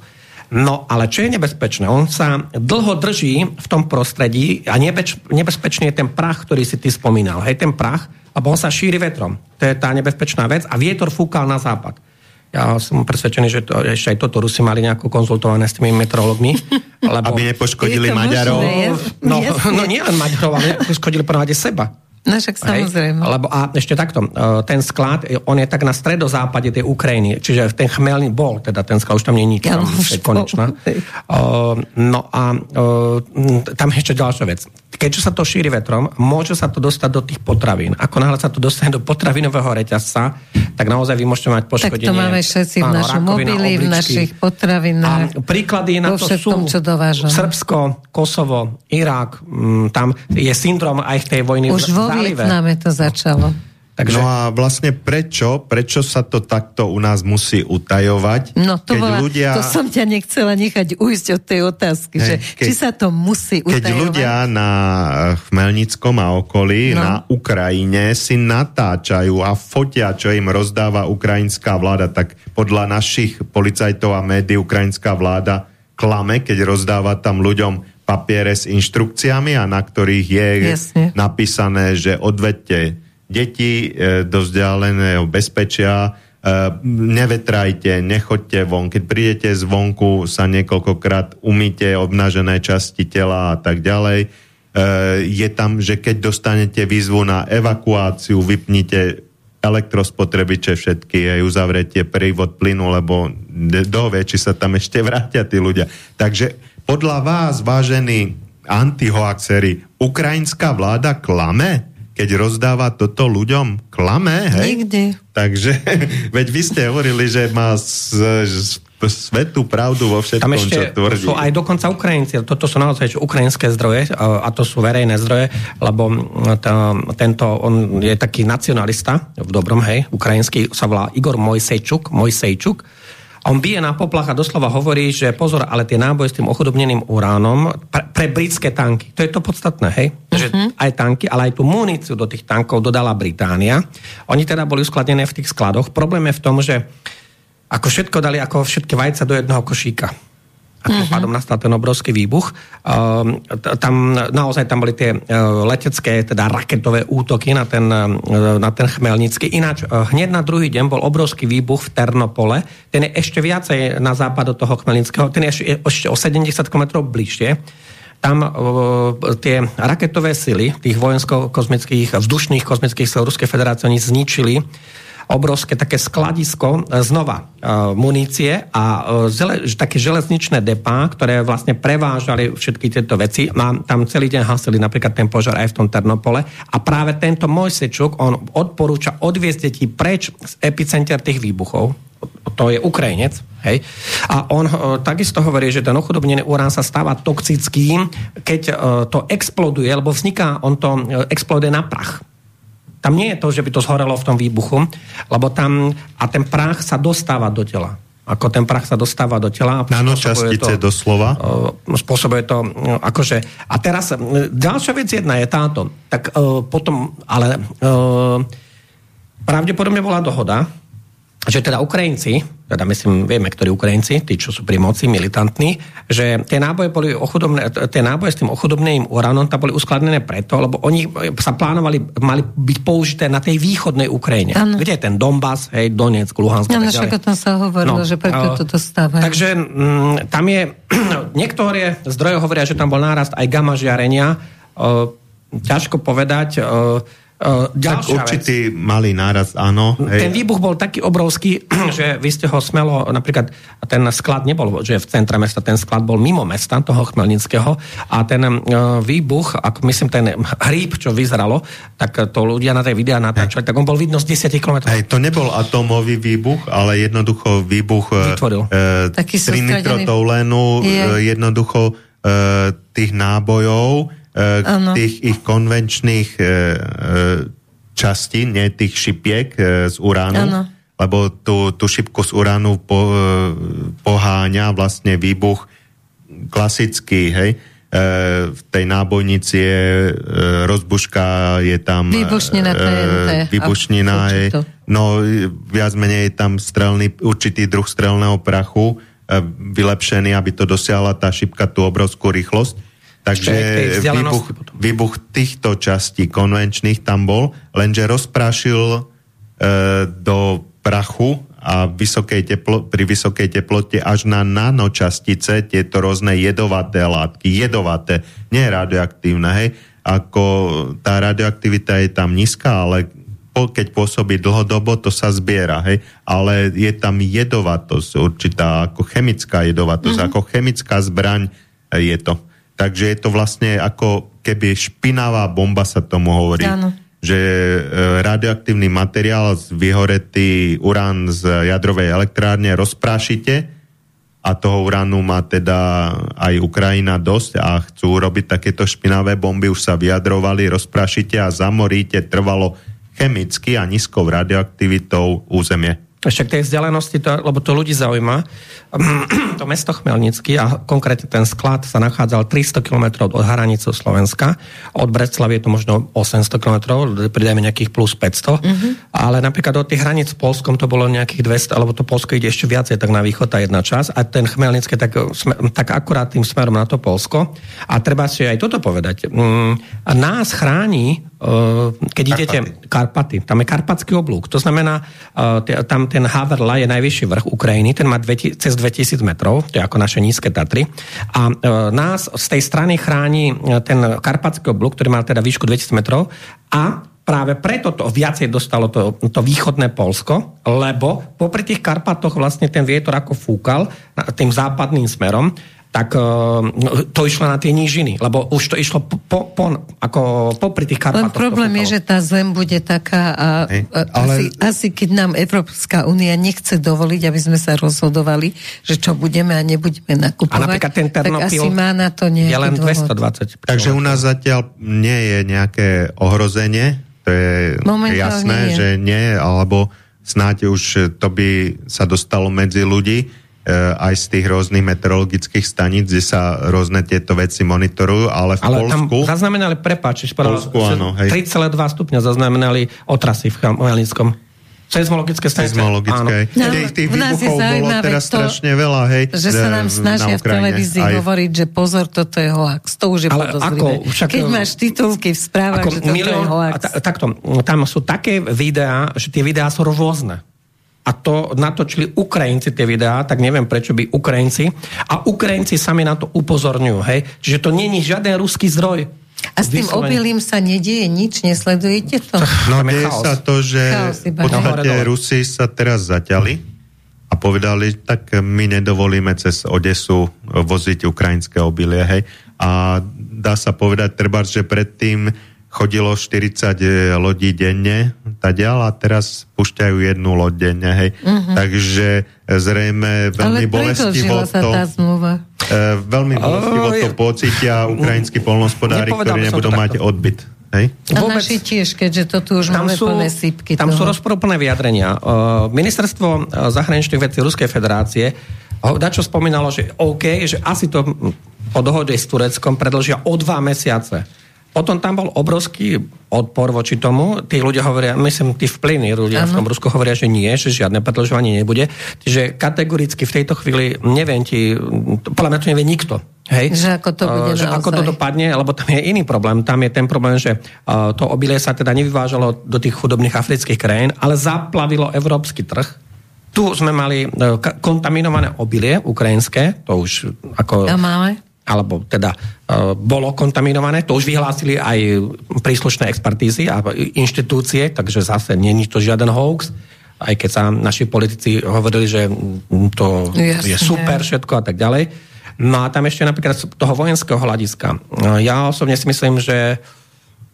No, ale čo je nebezpečné? On sa dlho drží v tom prostredí a nebeč, nebezpečný je ten prach, ktorý si ty spomínal. Hej, ten prach, lebo on sa šíri vetrom. To je tá nebezpečná vec a vietor fúkal na západ. Ja som presvedčený, že to, ešte aj toto Rusi mali nejako konzultované s tými meteorologmi. Lebo... Aby nepoškodili Maďarov. No, no nie len Maďarov, ale poškodili prvom seba. No však samozrejme. Hej? Lebo, a ešte takto, e, ten sklad, on je tak na stredozápade tej Ukrajiny, čiže ten chmelný bol, teda ten sklad, už tam nie je nič, ja, tam je konečná. Uh, no a uh, tam ešte ďalšia vec. Keďže sa to šíri vetrom, môže sa to dostať do tých potravín. Ako náhle sa to dostane do potravinového reťazca, tak naozaj vy môžete mať poškodenie. Tak to máme všetci v našom mobili, v našich potravinách. A príklady na to sú čo Srbsko, Kosovo, Irak, m, tam je syndrom aj v tej vojny Už vo Vietname to začalo. Takže... No a vlastne prečo, prečo sa to takto u nás musí utajovať? No to, keď bola, ľudia... to som ťa nechcela nechať ujsť od tej otázky, hey, že keď, či sa to musí utajovať. Keď ľudia na Chmelnickom a okolí, no. na Ukrajine si natáčajú a fotia, čo im rozdáva ukrajinská vláda, tak podľa našich policajtov a médií ukrajinská vláda klame, keď rozdáva tam ľuďom papiere s inštrukciami a na ktorých je Jasne. napísané, že odvedte deti e, do vzdialeného bezpečia, e, nevetrajte, nechoďte von. Keď prídete zvonku, sa niekoľkokrát umíte obnažené časti tela a tak ďalej. E, je tam, že keď dostanete výzvu na evakuáciu, vypnite elektrospotrebiče všetky, aj uzavretie prívod plynu, lebo dovie, či sa tam ešte vrátia tí ľudia. Takže podľa vás, vážení antihoaxery, ukrajinská vláda klame? Keď rozdáva toto ľuďom, klame, hej? Nikdy. Takže, veď vy ste hovorili, že má z, z, svetú pravdu vo všetkom, Tam ešte čo tvrdí. sú aj dokonca Ukrajinci, toto sú naozaj ukrajinské zdroje, a to sú verejné zdroje, lebo tá, tento, on je taký nacionalista, v dobrom, hej, ukrajinský, sa volá Igor Mojsejčuk, Mojsejčuk, on bije na poplach a doslova hovorí, že pozor, ale tie náboje s tým ochudobneným uránom pre, pre britské tanky, to je to podstatné, hej? Uh-huh. Že mhm. aj tanky, ale aj tú muníciu do tých tankov dodala Británia. Oni teda boli uskladené v tých skladoch. Problém je v tom, že ako všetko dali, ako všetky vajca do jedného košíka a tým uh-huh. pádom nastal ten obrovský výbuch. Uh, tam naozaj tam boli tie uh, letecké, teda raketové útoky na ten, uh, na ten Chmelnický. Ináč, uh, hneď na druhý deň bol obrovský výbuch v Ternopole. Ten je ešte viacej na západ od toho Chmelnického, ten je ešte, ešte o 70 km bližšie tam uh, tie raketové sily tých vojensko-kozmických, vzdušných kozmických sil Ruskej federácie oni zničili obrovské také skladisko e, znova e, munície a e, zele, také železničné depá, ktoré vlastne prevážali všetky tieto veci. A tam celý deň hasili napríklad ten požar aj v tom Ternopole. A práve tento Mojsečuk, on odporúča odviezť deti preč z epicenter tých výbuchov. To je Ukrajinec. Hej? A on takisto hovorí, že ten ochudobnený urán sa stáva toxickým, keď to exploduje, lebo vzniká, on to exploduje na prach tam nie je to, že by to zhorelo v tom výbuchu, lebo tam a ten prach sa dostáva do tela. Ako ten prach sa dostáva do tela. Nanočastice to, doslova. Spôsobuje to, akože... A teraz, ďalšia vec jedna je táto. Tak potom, ale pravdepodobne bola dohoda, že teda Ukrajinci, teda myslím, vieme, ktorí Ukrajinci, tí, čo sú pri moci, militantní, že tie náboje boli ochudobné, tie náboje s tým ochudobným uránom tam boli uskladené preto, lebo oni sa plánovali, mali byť použité na tej východnej Ukrajine. Ano. Kde je ten Donbass, hej, Donetsk, Luhansk. Áno, však o tom sa hovorilo, no, že preto to dostávajú. Takže m, mm, tam je, niektoré zdroje hovoria, že tam bol nárast aj gamma žiarenia. O, ťažko povedať, o, Uh, tak určitý vec. malý náraz, áno. Hej. Ten výbuch bol taký obrovský, že vy ste ho smelo, napríklad ten sklad nebol, že v centre mesta, ten sklad bol mimo mesta, toho Chmelnického a ten uh, výbuch, ako myslím ten hríb, čo vyzeralo, tak to ľudia na tej videa natáčali, tak on bol vidno z 10 km. Hej, to nebol atomový výbuch, ale jednoducho výbuch e, Vytvoril. E, trinitrotolénu, jednoducho e, tých nábojov, ano. tých ich konvenčných e, e, častí, nie tých šipiek z uránu, ano. lebo tú, tú šipku z uránu po, poháňa vlastne výbuch klasický, hej, v tej nábojnici je rozbuška, je tam výbušnina TNT. Výbušnina je, no viac menej je tam strelný, určitý druh strelného prachu vylepšený, aby to dosiahla tá šipka tú obrovskú rýchlosť Takže výbuch, výbuch týchto častí konvenčných tam bol, lenže rozprášil e, do prachu a vysokej teplo, pri vysokej teplote až na nanočastice tieto rôzne jedovaté látky. Jedovaté, nie radioaktívne, hej. Ako tá radioaktivita je tam nízka, ale po, keď pôsobí dlhodobo, to sa zbiera, hej. Ale je tam jedovatosť určitá, ako chemická jedovatosť, mm-hmm. ako chemická zbraň je to. Takže je to vlastne ako keby špinavá bomba sa tomu hovorí. Áno že e, radioaktívny materiál z vyhoretý urán z jadrovej elektrárne rozprášite a toho uránu má teda aj Ukrajina dosť a chcú robiť takéto špinavé bomby, už sa vyjadrovali, rozprášite a zamoríte trvalo chemicky a nízkou radioaktivitou územie. Ešte k tej vzdialenosti, to, lebo to ľudí zaujíma. To mesto Chmelnický a konkrétne ten sklad sa nachádzal 300 km od hranice Slovenska. Od Breclavy je to možno 800 km, pridajme nejakých plus 500. Mm-hmm. Ale napríklad od tých hraníc s Polskom to bolo nejakých 200, alebo to Polsko ide ešte viacej, tak na východ tá jedna časť. A ten Chmelnický tak, tak akurát tým smerom na to Polsko. A treba si aj toto povedať. Mm, nás chráni keď Karpaty. idete Karpaty, tam je karpatský oblúk, to znamená, tam ten Haverla je najvyšší vrch Ukrajiny, ten má dve, cez 2000 metrov, to je ako naše nízke Tatry. A nás z tej strany chráni ten karpatský oblúk, ktorý má teda výšku 2000 metrov. A práve preto to viacej dostalo to, to východné Polsko, lebo popri tých Karpatoch vlastne ten vietor ako fúkal tým západným smerom tak no, to išlo na tie nížiny, lebo už to išlo po, po, po, ako popri tých Karpatoch. Len problém je, že tá zem bude taká a, a ale... asi, asi keď nám Európska únia nechce dovoliť, aby sme sa rozhodovali, že čo budeme a nebudeme nakupovať, a napríklad ten tak asi má na to nejaký je len 220. Dôvod. Takže u nás zatiaľ nie je nejaké ohrozenie, to je Momentálne jasné, nie. že nie, alebo snáď už to by sa dostalo medzi ľudí Eh, aj z tých rôznych meteorologických staníc, kde sa rôzne tieto veci monitorujú, ale v ale Polsku... tam zaznamenali, prepáč, Polsku, áno, hej. 3,2 stupňa zaznamenali otrasy v Chmelnickom. Seizmologické stanice. Seizmologické. No, tých, tých výbuchov bolo teraz to, strašne veľa, hej. Že sa nám snažia v televízii aj... hovoriť, že pozor, toto je hoax. To už je Ale ako, však, Keď máš titulky v správach, že toto milión, je hoax. Ta, takto, tam sú také videá, že tie videá sú rôzne a to natočili Ukrajinci tie videá, tak neviem prečo by Ukrajinci. A Ukrajinci sami na to upozorňujú, hej. Čiže to není žiaden ruský zdroj. A s tým obilím sa nedieje nič, nesledujete to? No deje sa to, že v podstate Rusi sa teraz zaťali a povedali, tak my nedovolíme cez Odesu voziť ukrajinské obilie, hej. A dá sa povedať, treba, že predtým chodilo 40 e, lodí denne tadiaľ a teraz púšťajú jednu loď denne, hej. Uh-huh. Takže e, zrejme veľmi bolestivo to... Tá zmluva. E, veľmi bolestivo oh, to je... pocítia ukrajinskí polnospodári, ktorí nebudú mať odbyt. Hej? A Vôbec, naši tiež, keďže to tu už máme sú, plné sypky. Tam toho. sú rozporúplné vyjadrenia. Uh, ministerstvo zahraničných vecí Ruskej federácie dačo spomínalo, že OK, že asi to po dohode s Tureckom predlžia o dva mesiace. Potom tam bol obrovský odpor voči tomu. Tí ľudia hovoria, myslím, tí vplyvní ľudia ano. v tom Rusku hovoria, že nie, že žiadne predlžovanie nebude. Čiže kategoricky v tejto chvíli neviem ti, podľa mňa to nevie nikto. Hej? Že ako to bude že ako to dopadne, lebo tam je iný problém. Tam je ten problém, že uh, to obilie sa teda nevyvážalo do tých chudobných afrických krajín, ale zaplavilo európsky trh. Tu sme mali uh, kontaminované obilie ukrajinské, to už ako... Ja máme alebo teda e, bolo kontaminované. To už vyhlásili aj príslušné expertízy a inštitúcie, takže zase není to žiaden hoax, aj keď sa naši politici hovorili, že to Jasne. je super všetko a tak ďalej. No a tam ešte napríklad z toho vojenského hľadiska. E, ja osobne si myslím, že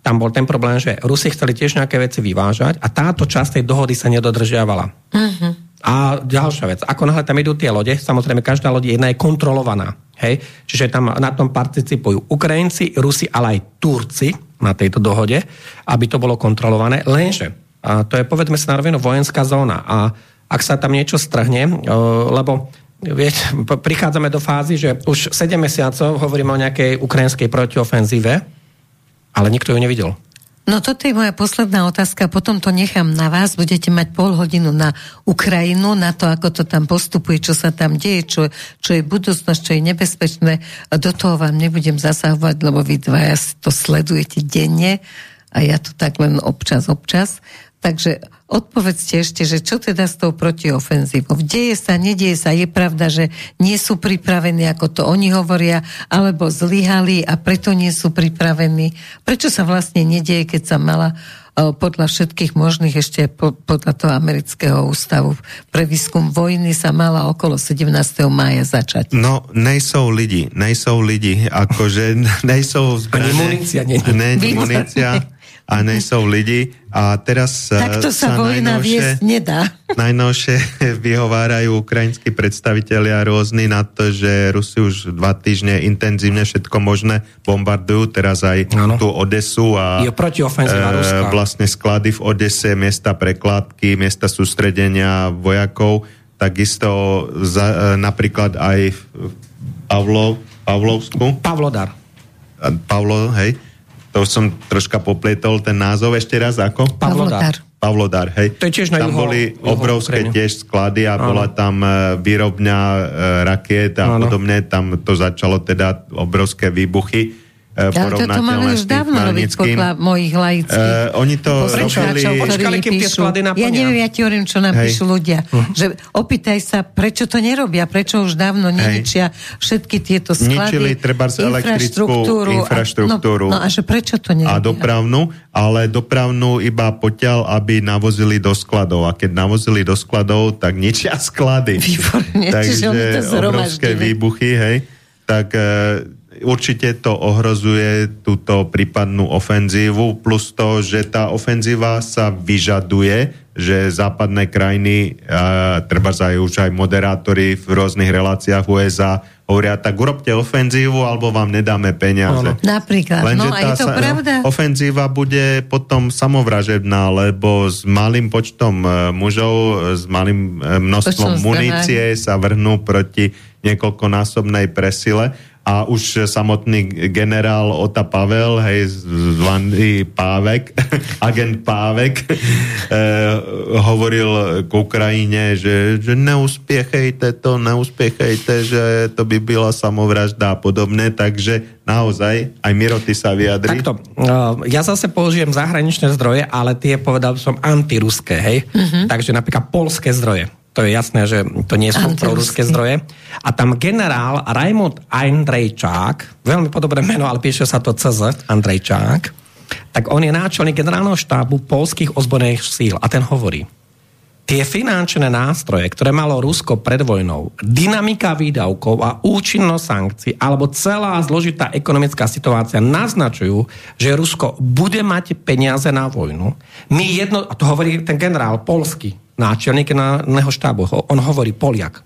tam bol ten problém, že Rusi chceli tiež nejaké veci vyvážať a táto časť tej dohody sa nedodržiavala. Uh-huh. A ďalšia vec, ako náhle tam idú tie lode, samozrejme každá loď jedna je kontrolovaná. Hej? Čiže tam na tom participujú Ukrajinci, Rusi, ale aj Turci na tejto dohode, aby to bolo kontrolované. Lenže, a to je povedzme sa na vojenská zóna a ak sa tam niečo strhne, lebo vieš, prichádzame do fázy, že už 7 mesiacov hovoríme o nejakej ukrajinskej protiofenzíve, ale nikto ju nevidel. No toto je moja posledná otázka, potom to nechám na vás. Budete mať pol hodinu na Ukrajinu, na to, ako to tam postupuje, čo sa tam deje, čo, čo je budúcnosť, čo je nebezpečné. Do toho vám nebudem zasahovať, lebo vy dvaja to sledujete denne a ja to tak len občas, občas. Takže odpovedzte ešte, že čo teda s tou protiofenzívou? Deje sa, nedieje sa, je pravda, že nie sú pripravení, ako to oni hovoria, alebo zlyhali a preto nie sú pripravení. Prečo sa vlastne nedieje, keď sa mala e, podľa všetkých možných ešte podľa toho amerického ústavu pre výskum vojny sa mala okolo 17. mája začať. No, nejsou lidi, nejsou lidi, akože nejsou zbraně. Ani munícia, nie. Ne, munícia a nejsou lidi. A teraz to sa, sa vojna viesť nedá. Najnovšie vyhovárajú ukrajinskí predstavitelia rôzni na to, že Rusi už dva týždne intenzívne všetko možné bombardujú, teraz aj ano. tú Odesu a Je e, vlastne sklady v Odese, miesta prekladky, miesta sústredenia vojakov, takisto za, e, napríklad aj v Pavlo, Pavlovsku. Pavlodar. Pavlo, hej to som troška poplietol ten názov ešte raz, ako? Pavlodar. Pavlodar, hej. To je tiež na tam juho, boli juho obrovské Ukrajine. tiež sklady a Áno. bola tam e, výrobňa e, rakiet a Áno. podobne. Tam to začalo teda obrovské výbuchy porovnateľné mali už dávno robiť podľa mojich laických uh, Oni to robili... Počkali, kým tie sklady Ja neviem, ja ti hovorím, čo nám Hej. píšu ľudia. Uh-huh. Že opýtaj sa, prečo to nerobia, prečo už dávno neničia všetky tieto sklady. Ničili treba z elektrickú infraštruktúru. A, no, no a že prečo to nerobia? A dopravnú, ale dopravnú iba potiaľ, aby navozili do skladov. A keď navozili do skladov, tak ničia sklady. Výborne, Takže obrovské výbuchy, hej. Tak uh, určite to ohrozuje túto prípadnú ofenzívu, plus to, že tá ofenzíva sa vyžaduje, že západné krajiny, a treba aj už aj moderátori v rôznych reláciách USA hovoria, tak urobte ofenzívu, alebo vám nedáme peniaze. Ono. Napríklad, Lenže no a je to pravda. Ofenzíva bude potom samovražedná, lebo s malým počtom e, mužov, s malým e, množstvom munície sa vrhnú proti niekoľkonásobnej presile a už samotný generál Ota Pavel, hej, zvaný Pávek, agent Pávek, eh, hovoril k Ukrajine, že, že neuspiechejte to, neuspiechejte, že to by byla samovražda a podobne, takže naozaj, aj Miro, ty sa vyjadri. Takto, uh, ja zase použijem zahraničné zdroje, ale tie povedal som antiruské, hej, uh-huh. takže napríklad polské zdroje to je jasné, že to nie sú proruské zdroje. A tam generál Raimund Andrejčák, veľmi podobné meno, ale píše sa to CZ, Andrejčák, tak on je náčelník generálneho štábu polských ozbrojených síl a ten hovorí, tie finančné nástroje, ktoré malo Rusko pred vojnou, dynamika výdavkov a účinnosť sankcií alebo celá zložitá ekonomická situácia naznačujú, že Rusko bude mať peniaze na vojnu. My jedno, a to hovorí ten generál polský, náčelník národného štábu. On hovorí Poliak.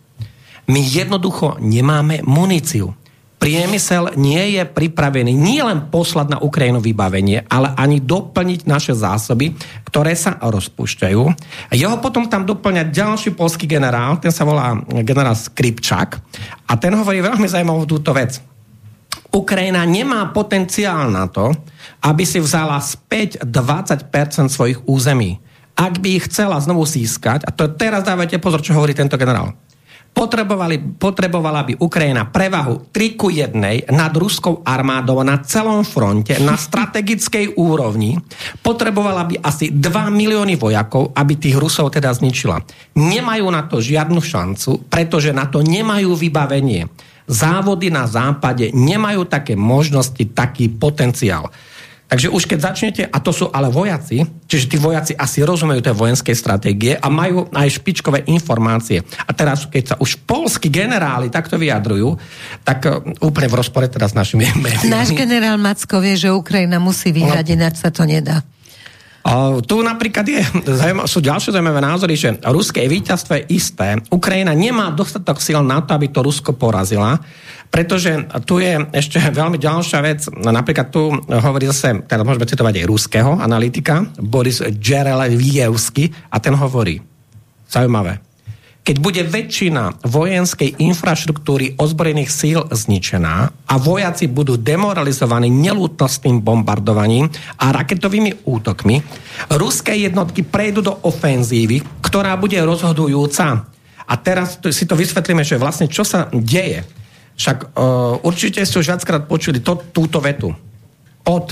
My jednoducho nemáme muníciu. Priemysel nie je pripravený nie len poslať na Ukrajinu vybavenie, ale ani doplniť naše zásoby, ktoré sa rozpúšťajú. Jeho potom tam doplňa ďalší polský generál, ten sa volá generál Skripčak a ten hovorí veľmi zaujímavú túto vec. Ukrajina nemá potenciál na to, aby si vzala späť 20% svojich území ak by ich chcela znovu získať, a to teraz dávajte pozor, čo hovorí tento generál, potrebovali, potrebovala by Ukrajina prevahu 3 ku 1 nad ruskou armádou na celom fronte, na strategickej úrovni, potrebovala by asi 2 milióny vojakov, aby tých Rusov teda zničila. Nemajú na to žiadnu šancu, pretože na to nemajú vybavenie. Závody na západe nemajú také možnosti, taký potenciál. Takže už keď začnete, a to sú ale vojaci, čiže tí vojaci asi rozumejú tej vojenskej stratégie a majú aj špičkové informácie. A teraz, keď sa už polskí generáli takto vyjadrujú, tak uh, úplne v rozpore teda s našimi médiami. Náš generál Macko vie, že Ukrajina musí vyhrať, no. ináč sa to nedá. A tu napríklad je, sú ďalšie zaujímavé názory, že ruské víťazstvo je isté. Ukrajina nemá dostatok síl na to, aby to Rusko porazila. Pretože tu je ešte veľmi ďalšia vec. Napríklad tu hovorí zase, teda môžeme citovať aj ruského analytika, Boris Džerelevijevsky, a ten hovorí, zaujímavé, keď bude väčšina vojenskej infraštruktúry ozbrojených síl zničená a vojaci budú demoralizovaní nelútnostným bombardovaním a raketovými útokmi, ruské jednotky prejdú do ofenzívy, ktorá bude rozhodujúca. A teraz si to vysvetlíme, že vlastne čo sa deje. Však uh, určite ste už viackrát počuli to, túto vetu. Od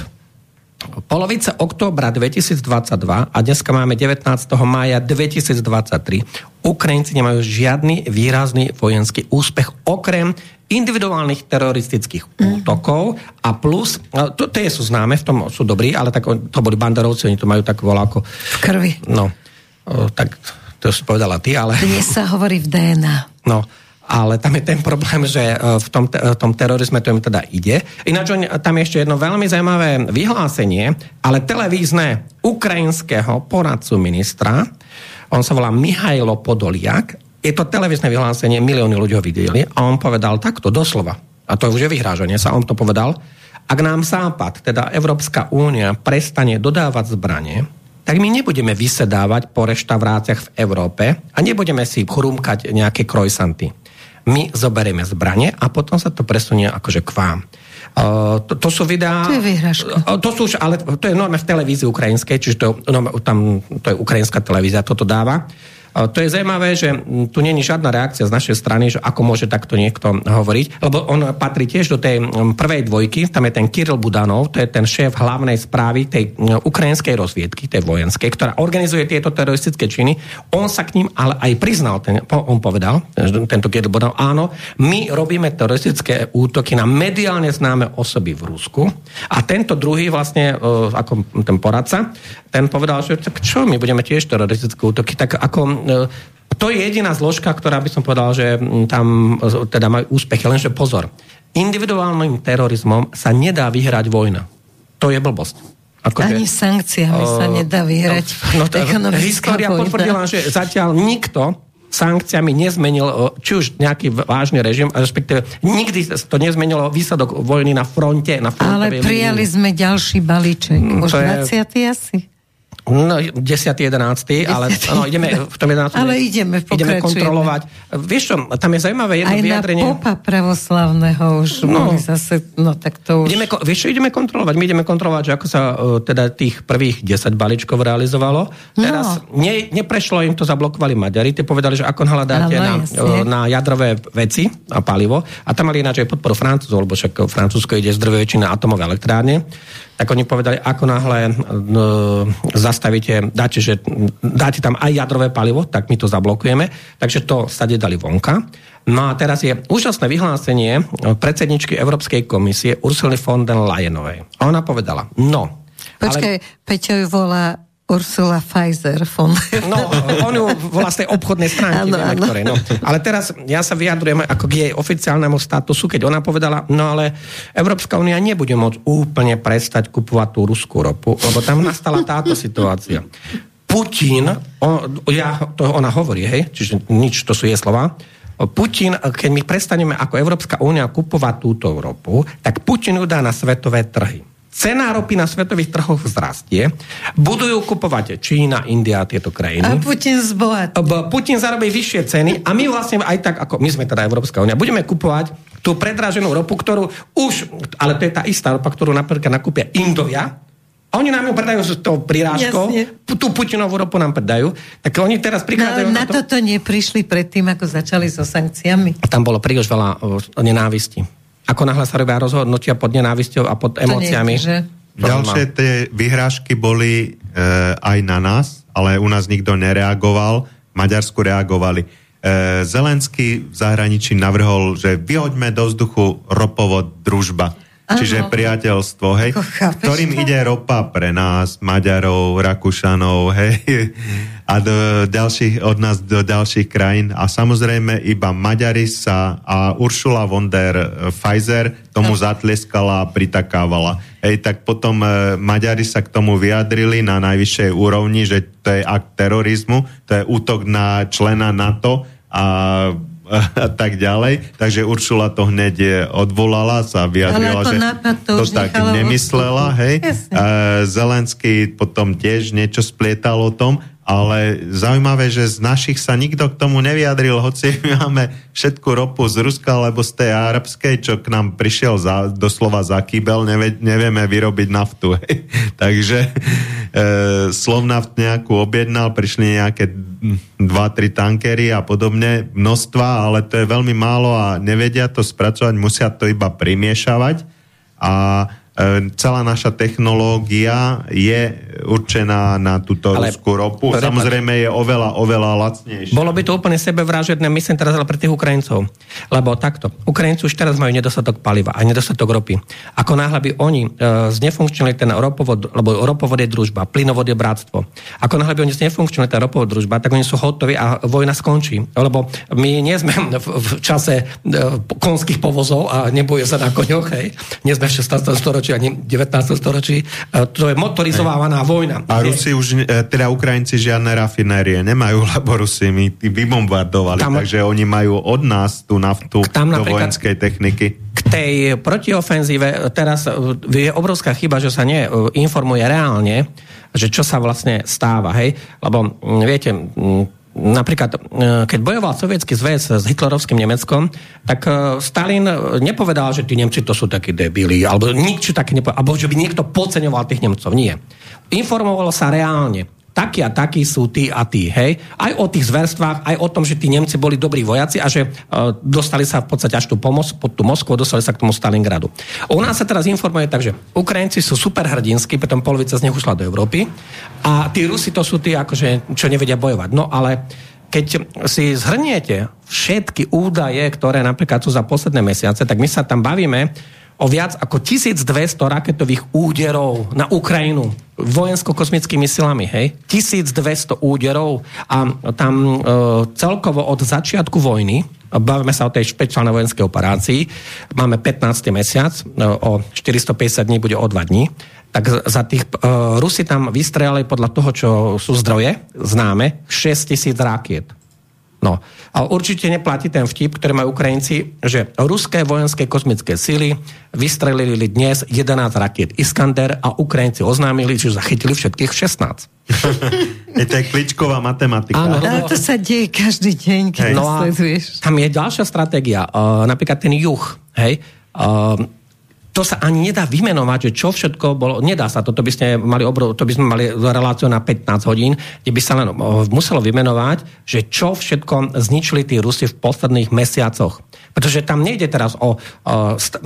polovice októbra 2022 a dneska máme 19. mája 2023. Ukrajinci nemajú žiadny výrazný vojenský úspech okrem individuálnych teroristických mm. útokov a plus, to, tie sú známe, v tom sú dobrí, ale tak, to boli banderovci, oni to majú tak voláko. V krvi. No, o, tak to si povedala ty, ale... Dnes sa hovorí v DNA. No, ale tam je ten problém, že e, v tom, v tom terorizme to im teda ide. Ináč tam je ešte jedno veľmi zaujímavé vyhlásenie, ale televízne ukrajinského poradcu ministra, on sa volá Mihajlo Podoliak, je to televízne vyhlásenie, milióny ľudí ho videli a on povedal takto, doslova, a to už je vyhrážanie sa, on to povedal, ak nám Západ, teda Európska únia, prestane dodávať zbranie, tak my nebudeme vysedávať po reštauráciách v Európe a nebudeme si chrúmkať nejaké krojsanty my zoberieme zbranie a potom sa to presunie akože k vám. Uh, to, to sú videá... To je Uh, to sú už, ale to je normálne v televízii ukrajinskej, čiže to, no, tam, to je ukrajinská televízia, toto dáva. To je zaujímavé, že tu není žiadna reakcia z našej strany, že ako môže takto niekto hovoriť, lebo on patrí tiež do tej prvej dvojky, tam je ten Kiril Budanov, to je ten šéf hlavnej správy tej ukrajinskej rozviedky, tej vojenskej, ktorá organizuje tieto teroristické činy. On sa k ním ale aj priznal, ten, on povedal, tento Kiril Budanov, áno, my robíme teroristické útoky na mediálne známe osoby v Rusku a tento druhý vlastne, ako ten poradca, ten povedal, že tak čo, my budeme tiež teroristické útoky, tak ako E, to je jediná zložka, ktorá by som povedal, že tam teda majú úspechy. Lenže pozor, individuálnym terorizmom sa nedá vyhrať vojna. To je blbosť. Ako Ani že, sankciami uh, sa nedá vyhrať. No, no, história potvrdila, že zatiaľ nikto sankciami nezmenil či už nejaký vážny režim, respektíve nikdy to nezmenilo výsledok vojny na fronte. Na Ale prijali sme ďalší balíček. Mm, už 20. asi. No, 10. 11. ale no, ideme v tom 11. Ale ideme, ideme kontrolovať. Vieš čo, tam je zaujímavé jedno Aj vyjadrenie. Aj na popa pravoslavného už no, zase, no tak to už... Ideme, vieš čo, ideme kontrolovať. My ideme kontrolovať, že ako sa uh, teda tých prvých 10 balíčkov realizovalo. Teraz no. ne, neprešlo im to, zablokovali Maďari. Tie povedali, že ako hľadáte na, uh, na jadrové veci a palivo. A tam mali ináč aj podporu Francúzov, lebo však Francúzsko ide z drvej väčšina atomové elektrárne tak oni povedali, ako náhle e, zastavíte, dáte, že dáte tam aj jadrové palivo, tak my to zablokujeme. Takže to stade dali vonka. No a teraz je úžasné vyhlásenie predsedničky Európskej komisie Ursuly von der Leyenovej. A ona povedala, no... Počkaj, ale... Peťo ju volá Ursula Pfizer fond. No, on ju volá z tej obchodnej stránky, ano, ano. Ktorej, no. Ale teraz ja sa vyjadrujem ako k jej oficiálnemu statusu, keď ona povedala, no ale Európska únia nebude môcť úplne prestať kupovať tú ruskú ropu, lebo tam nastala táto situácia. Putin, on, ja, to ona hovorí, hej, čiže nič, to sú jej slova, Putin, keď my prestaneme ako Európska únia kupovať túto ropu, tak Putin ju dá na svetové trhy cena ropy na svetových trhoch vzrastie, budú ju kupovať Čína, India a tieto krajiny. A Putin zbohatí. Putin zarobí vyššie ceny a my vlastne aj tak, ako my sme teda Európska únia, budeme kupovať tú predraženú ropu, ktorú už, ale to je tá istá ropa, ktorú napríklad nakúpia Indovia, a oni nám ju predajú s tou prirážkou, tú Putinovú ropu nám predajú, tak oni teraz prichádzajú no, na, na to... toto neprišli predtým, ako začali so sankciami. A tam bolo príliš veľa nenávisti ako náhle sa robia rozhodnutia pod nenávisťou a pod emóciami. Ďalšie tie vyhrážky boli e, aj na nás, ale u nás nikto nereagoval. V Maďarsku reagovali. E, Zelenský v zahraničí navrhol, že vyhoďme do vzduchu ropovod družba. Čiže priateľstvo, hej, ktorým ide ropa pre nás, Maďarov, Rakúšanov, hej, a do ďalších, od nás do ďalších krajín. A samozrejme iba Maďari sa a Uršula von der Pfizer tomu zatlieskala a pritakávala. Hej, tak potom e, Maďari sa k tomu vyjadrili na najvyššej úrovni, že to je akt terorizmu, to je útok na člena NATO a a tak ďalej. Takže Uršula to hneď odvolala, sa vyjadrila, že to, to tak nemyslela. Hej. Zelenský potom tiež niečo splietal o tom ale zaujímavé, že z našich sa nikto k tomu nevyjadril, hoci my máme všetku ropu z Ruska alebo z tej arabskej, čo k nám prišiel za, doslova za kýbel, nevie, nevieme vyrobiť naftu. Takže e, Slovnaft nejakú objednal, prišli nejaké 2-3 tankery a podobne, množstva, ale to je veľmi málo a nevedia to spracovať, musia to iba primiešavať a celá naša technológia je určená na túto ale, ruskú ropu. Prepad. Samozrejme je oveľa, oveľa lacnejšia. Bolo by to úplne sebevražedné, myslím teraz ale pre tých Ukrajincov. Lebo takto, Ukrajinci už teraz majú nedostatok paliva a nedostatok ropy. Ako náhle by oni e, znefunkčnili ten ropovod, lebo ropovod je družba, plynovod je bratstvo. Ako náhle by oni znefunkčnili ten ropovod družba, tak oni sú hotoví a vojna skončí. Lebo my nie sme v, v čase e, konských povozov a neboje sa na koňoch, hej. Nie sme v 16. storočí storočí, ani 19. storočí. E, to je motorizovaná vojna. A Rusi už, e, teda Ukrajinci žiadne rafinérie nemajú, lebo Rusi my vybombardovali, tam, takže oni majú od nás tú naftu tam do vojenskej techniky. K tej protiofenzíve teraz e, je obrovská chyba, že sa neinformuje reálne, že čo sa vlastne stáva, hej? Lebo viete, napríklad, e, keď bojoval sovietský zväz s hitlerovským Nemeckom, tak e, Stalin nepovedal, že tí Nemci to sú takí debili, alebo nič také nepovedal, alebo že by niekto podceňoval tých Nemcov. Nie. Informovalo sa reálne takí a takí sú tí a tí, hej? Aj o tých zverstvách, aj o tom, že tí Nemci boli dobrí vojaci a že uh, dostali sa v podstate až tu pomoc, pod tú Moskvu, dostali sa k tomu Stalingradu. U nás sa teraz informuje tak, že Ukrajinci sú super hrdinskí, potom polovica z nich ušla do Európy a tí Rusi to sú tí, akože, čo nevedia bojovať. No ale keď si zhrniete všetky údaje, ktoré napríklad sú za posledné mesiace, tak my sa tam bavíme o viac ako 1200 raketových úderov na Ukrajinu vojensko-kosmickými silami, hej? 1200 úderov a tam e, celkovo od začiatku vojny, bavíme sa o tej špeciálnej vojenskej operácii, máme 15. mesiac, e, o 450 dní bude o 2 dní, tak za tých, e, Rusi tam vystrelali podľa toho, čo sú zdroje známe, 6000 rakiet. No, ale určite neplatí ten vtip, ktorý majú Ukrajinci, že ruské vojenské kosmické síly vystrelili dnes 11 rakiet Iskander a Ukrajinci oznámili, že zachytili všetkých 16. je to je kličková matematika. Áno, no, to sa deje každý deň, keď no sleduješ. Tam je ďalšia stratégia, uh, napríklad ten juh, hej, uh, to sa ani nedá vymenovať, že čo všetko bolo, nedá sa to, to by, sme mali obrov, to by sme mali reláciu na 15 hodín, kde by sa len muselo vymenovať, že čo všetko zničili tí Rusi v posledných mesiacoch. Pretože tam nejde teraz o, o st-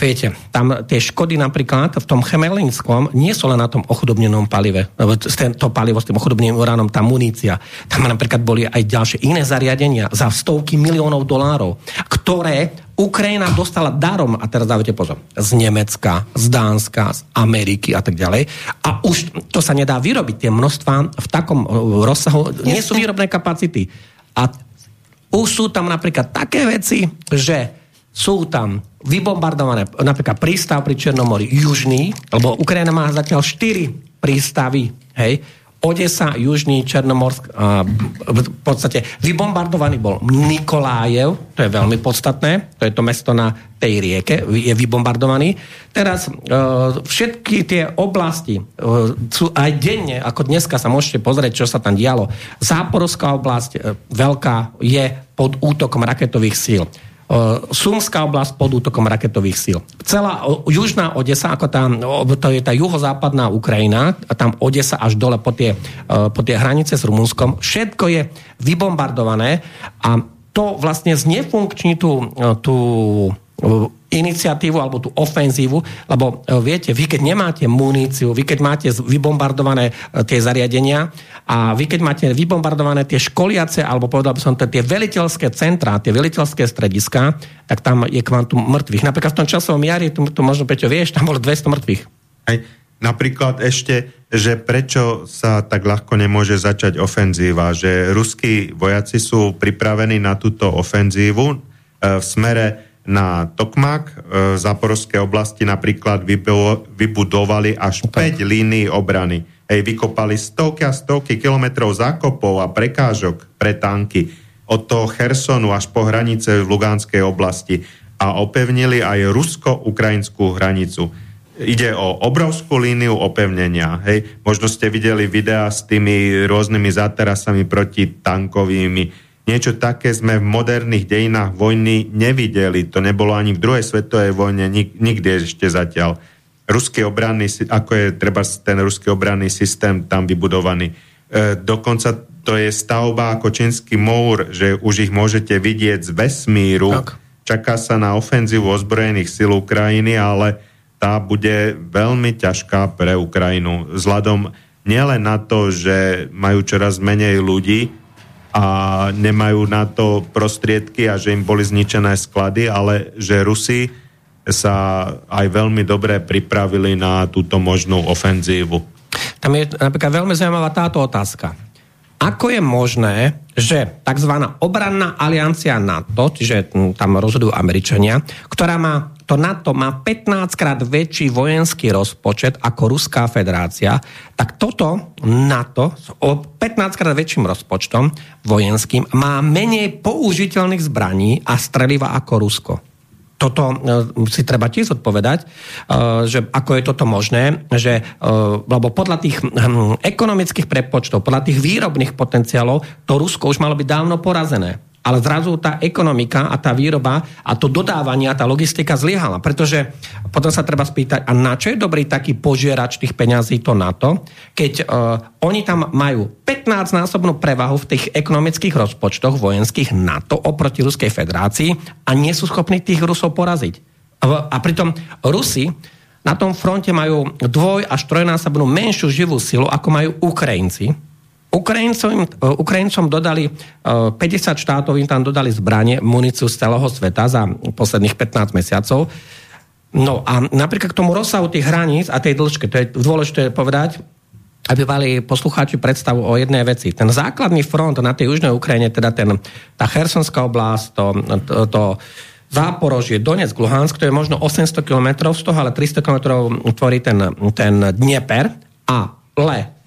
viete, tam tie škody napríklad v tom chemelinskom nie sú len na tom ochudobnenom palive. To palivo s tým ochudobneným uránom, tá munícia. Tam napríklad boli aj ďalšie iné zariadenia za stovky miliónov dolárov, ktoré Ukrajina dostala darom, a teraz dávajte pozor, z Nemecka, z Dánska, z Ameriky a tak ďalej. A už to sa nedá vyrobiť, tie množstva v takom rozsahu, nie sú výrobné kapacity. A už sú tam napríklad také veci, že sú tam vybombardované napríklad prístav pri Černomori južný, lebo Ukrajina má zatiaľ 4 prístavy, hej, Odesa, Južný, Černomorsk, a v podstate vybombardovaný bol Nikolájev, to je veľmi podstatné, to je to mesto na tej rieke, je vybombardovaný. Teraz e, všetky tie oblasti e, sú aj denne, ako dneska sa môžete pozrieť, čo sa tam dialo. Záporovská oblasť e, veľká je pod útokom raketových síl. Sumská oblasť pod útokom raketových síl. Celá južná Odesa, ako tam, to je tá juhozápadná Ukrajina, tam Odesa až dole po tie, po tie hranice s Rumunskom, všetko je vybombardované a to vlastne znefunkční tú, tú iniciatívu alebo tú ofenzívu, lebo e, viete, vy keď nemáte muníciu, vy keď máte vybombardované e, tie zariadenia a vy keď máte vybombardované tie školiace, alebo povedal by som to, tie veliteľské centrá, tie veliteľské strediska, tak tam je kvantum mŕtvych. Napríklad v tom časovom jari, tu, tu možno Peťo vieš, tam bolo 200 mŕtvych. Aj, napríklad ešte, že prečo sa tak ľahko nemôže začať ofenzíva, že ruskí vojaci sú pripravení na túto ofenzívu e, v smere na Tokmak e, v Zaporovskej oblasti napríklad vybudovali až 5 línií obrany. Hej, vykopali stovky a stovky kilometrov zákopov a prekážok pre tanky od toho Chersonu až po hranice v Lugánskej oblasti a opevnili aj rusko-ukrajinskú hranicu. ide o obrovskú líniu opevnenia. Hej. Možno ste videli videá s tými rôznymi zaterasami proti tankovými. Niečo také sme v moderných dejinách vojny nevideli. To nebolo ani v druhej svetovej vojne, nik, nikdy ešte zatiaľ. Ruský obranný, ako je treba ten ruský obranný systém tam vybudovaný. E, dokonca to je stavba ako čínsky múr, že už ich môžete vidieť z vesmíru. Tak. Čaká sa na ofenzívu ozbrojených síl Ukrajiny, ale tá bude veľmi ťažká pre Ukrajinu. Vzhľadom nielen na to, že majú čoraz menej ľudí a nemajú na to prostriedky a že im boli zničené sklady, ale že Rusi sa aj veľmi dobre pripravili na túto možnú ofenzívu. Tam je napríklad veľmi zaujímavá táto otázka. Ako je možné, že tzv. obranná aliancia NATO, čiže tam rozhodujú Američania, ktorá má to NATO má 15 krát väčší vojenský rozpočet ako Ruská federácia, tak toto NATO s 15 krát väčším rozpočtom vojenským má menej použiteľných zbraní a streliva ako Rusko. Toto e, si treba tiež odpovedať, e, že ako je toto možné, že, e, lebo podľa tých hm, ekonomických prepočtov, podľa tých výrobných potenciálov, to Rusko už malo byť dávno porazené ale zrazu tá ekonomika a tá výroba a to dodávanie a tá logistika zlyhala. Pretože potom sa treba spýtať, a na čo je dobrý taký požierač tých peňazí to NATO, keď uh, oni tam majú 15-násobnú prevahu v tých ekonomických rozpočtoch vojenských NATO oproti Ruskej federácii a nie sú schopní tých Rusov poraziť. A, a pritom Rusi na tom fronte majú dvoj až trojnásobnú menšiu živú silu, ako majú Ukrajinci Ukrajincom, Ukrajincom dodali, 50 e, štátov im tam dodali zbranie, muníciu z celého sveta za posledných 15 mesiacov. No a napríklad k tomu rozsahu tých hraníc a tej dĺžke, to je dôležité povedať, aby mali poslucháči predstavu o jednej veci. Ten základný front na tej južnej Ukrajine, teda ten, tá Chersonská oblasť, to, to, to Záporožie, Donetsk, Luhansk, to je možno 800 km z toho, ale 300 km tvorí ten, ten Dnieper a Le,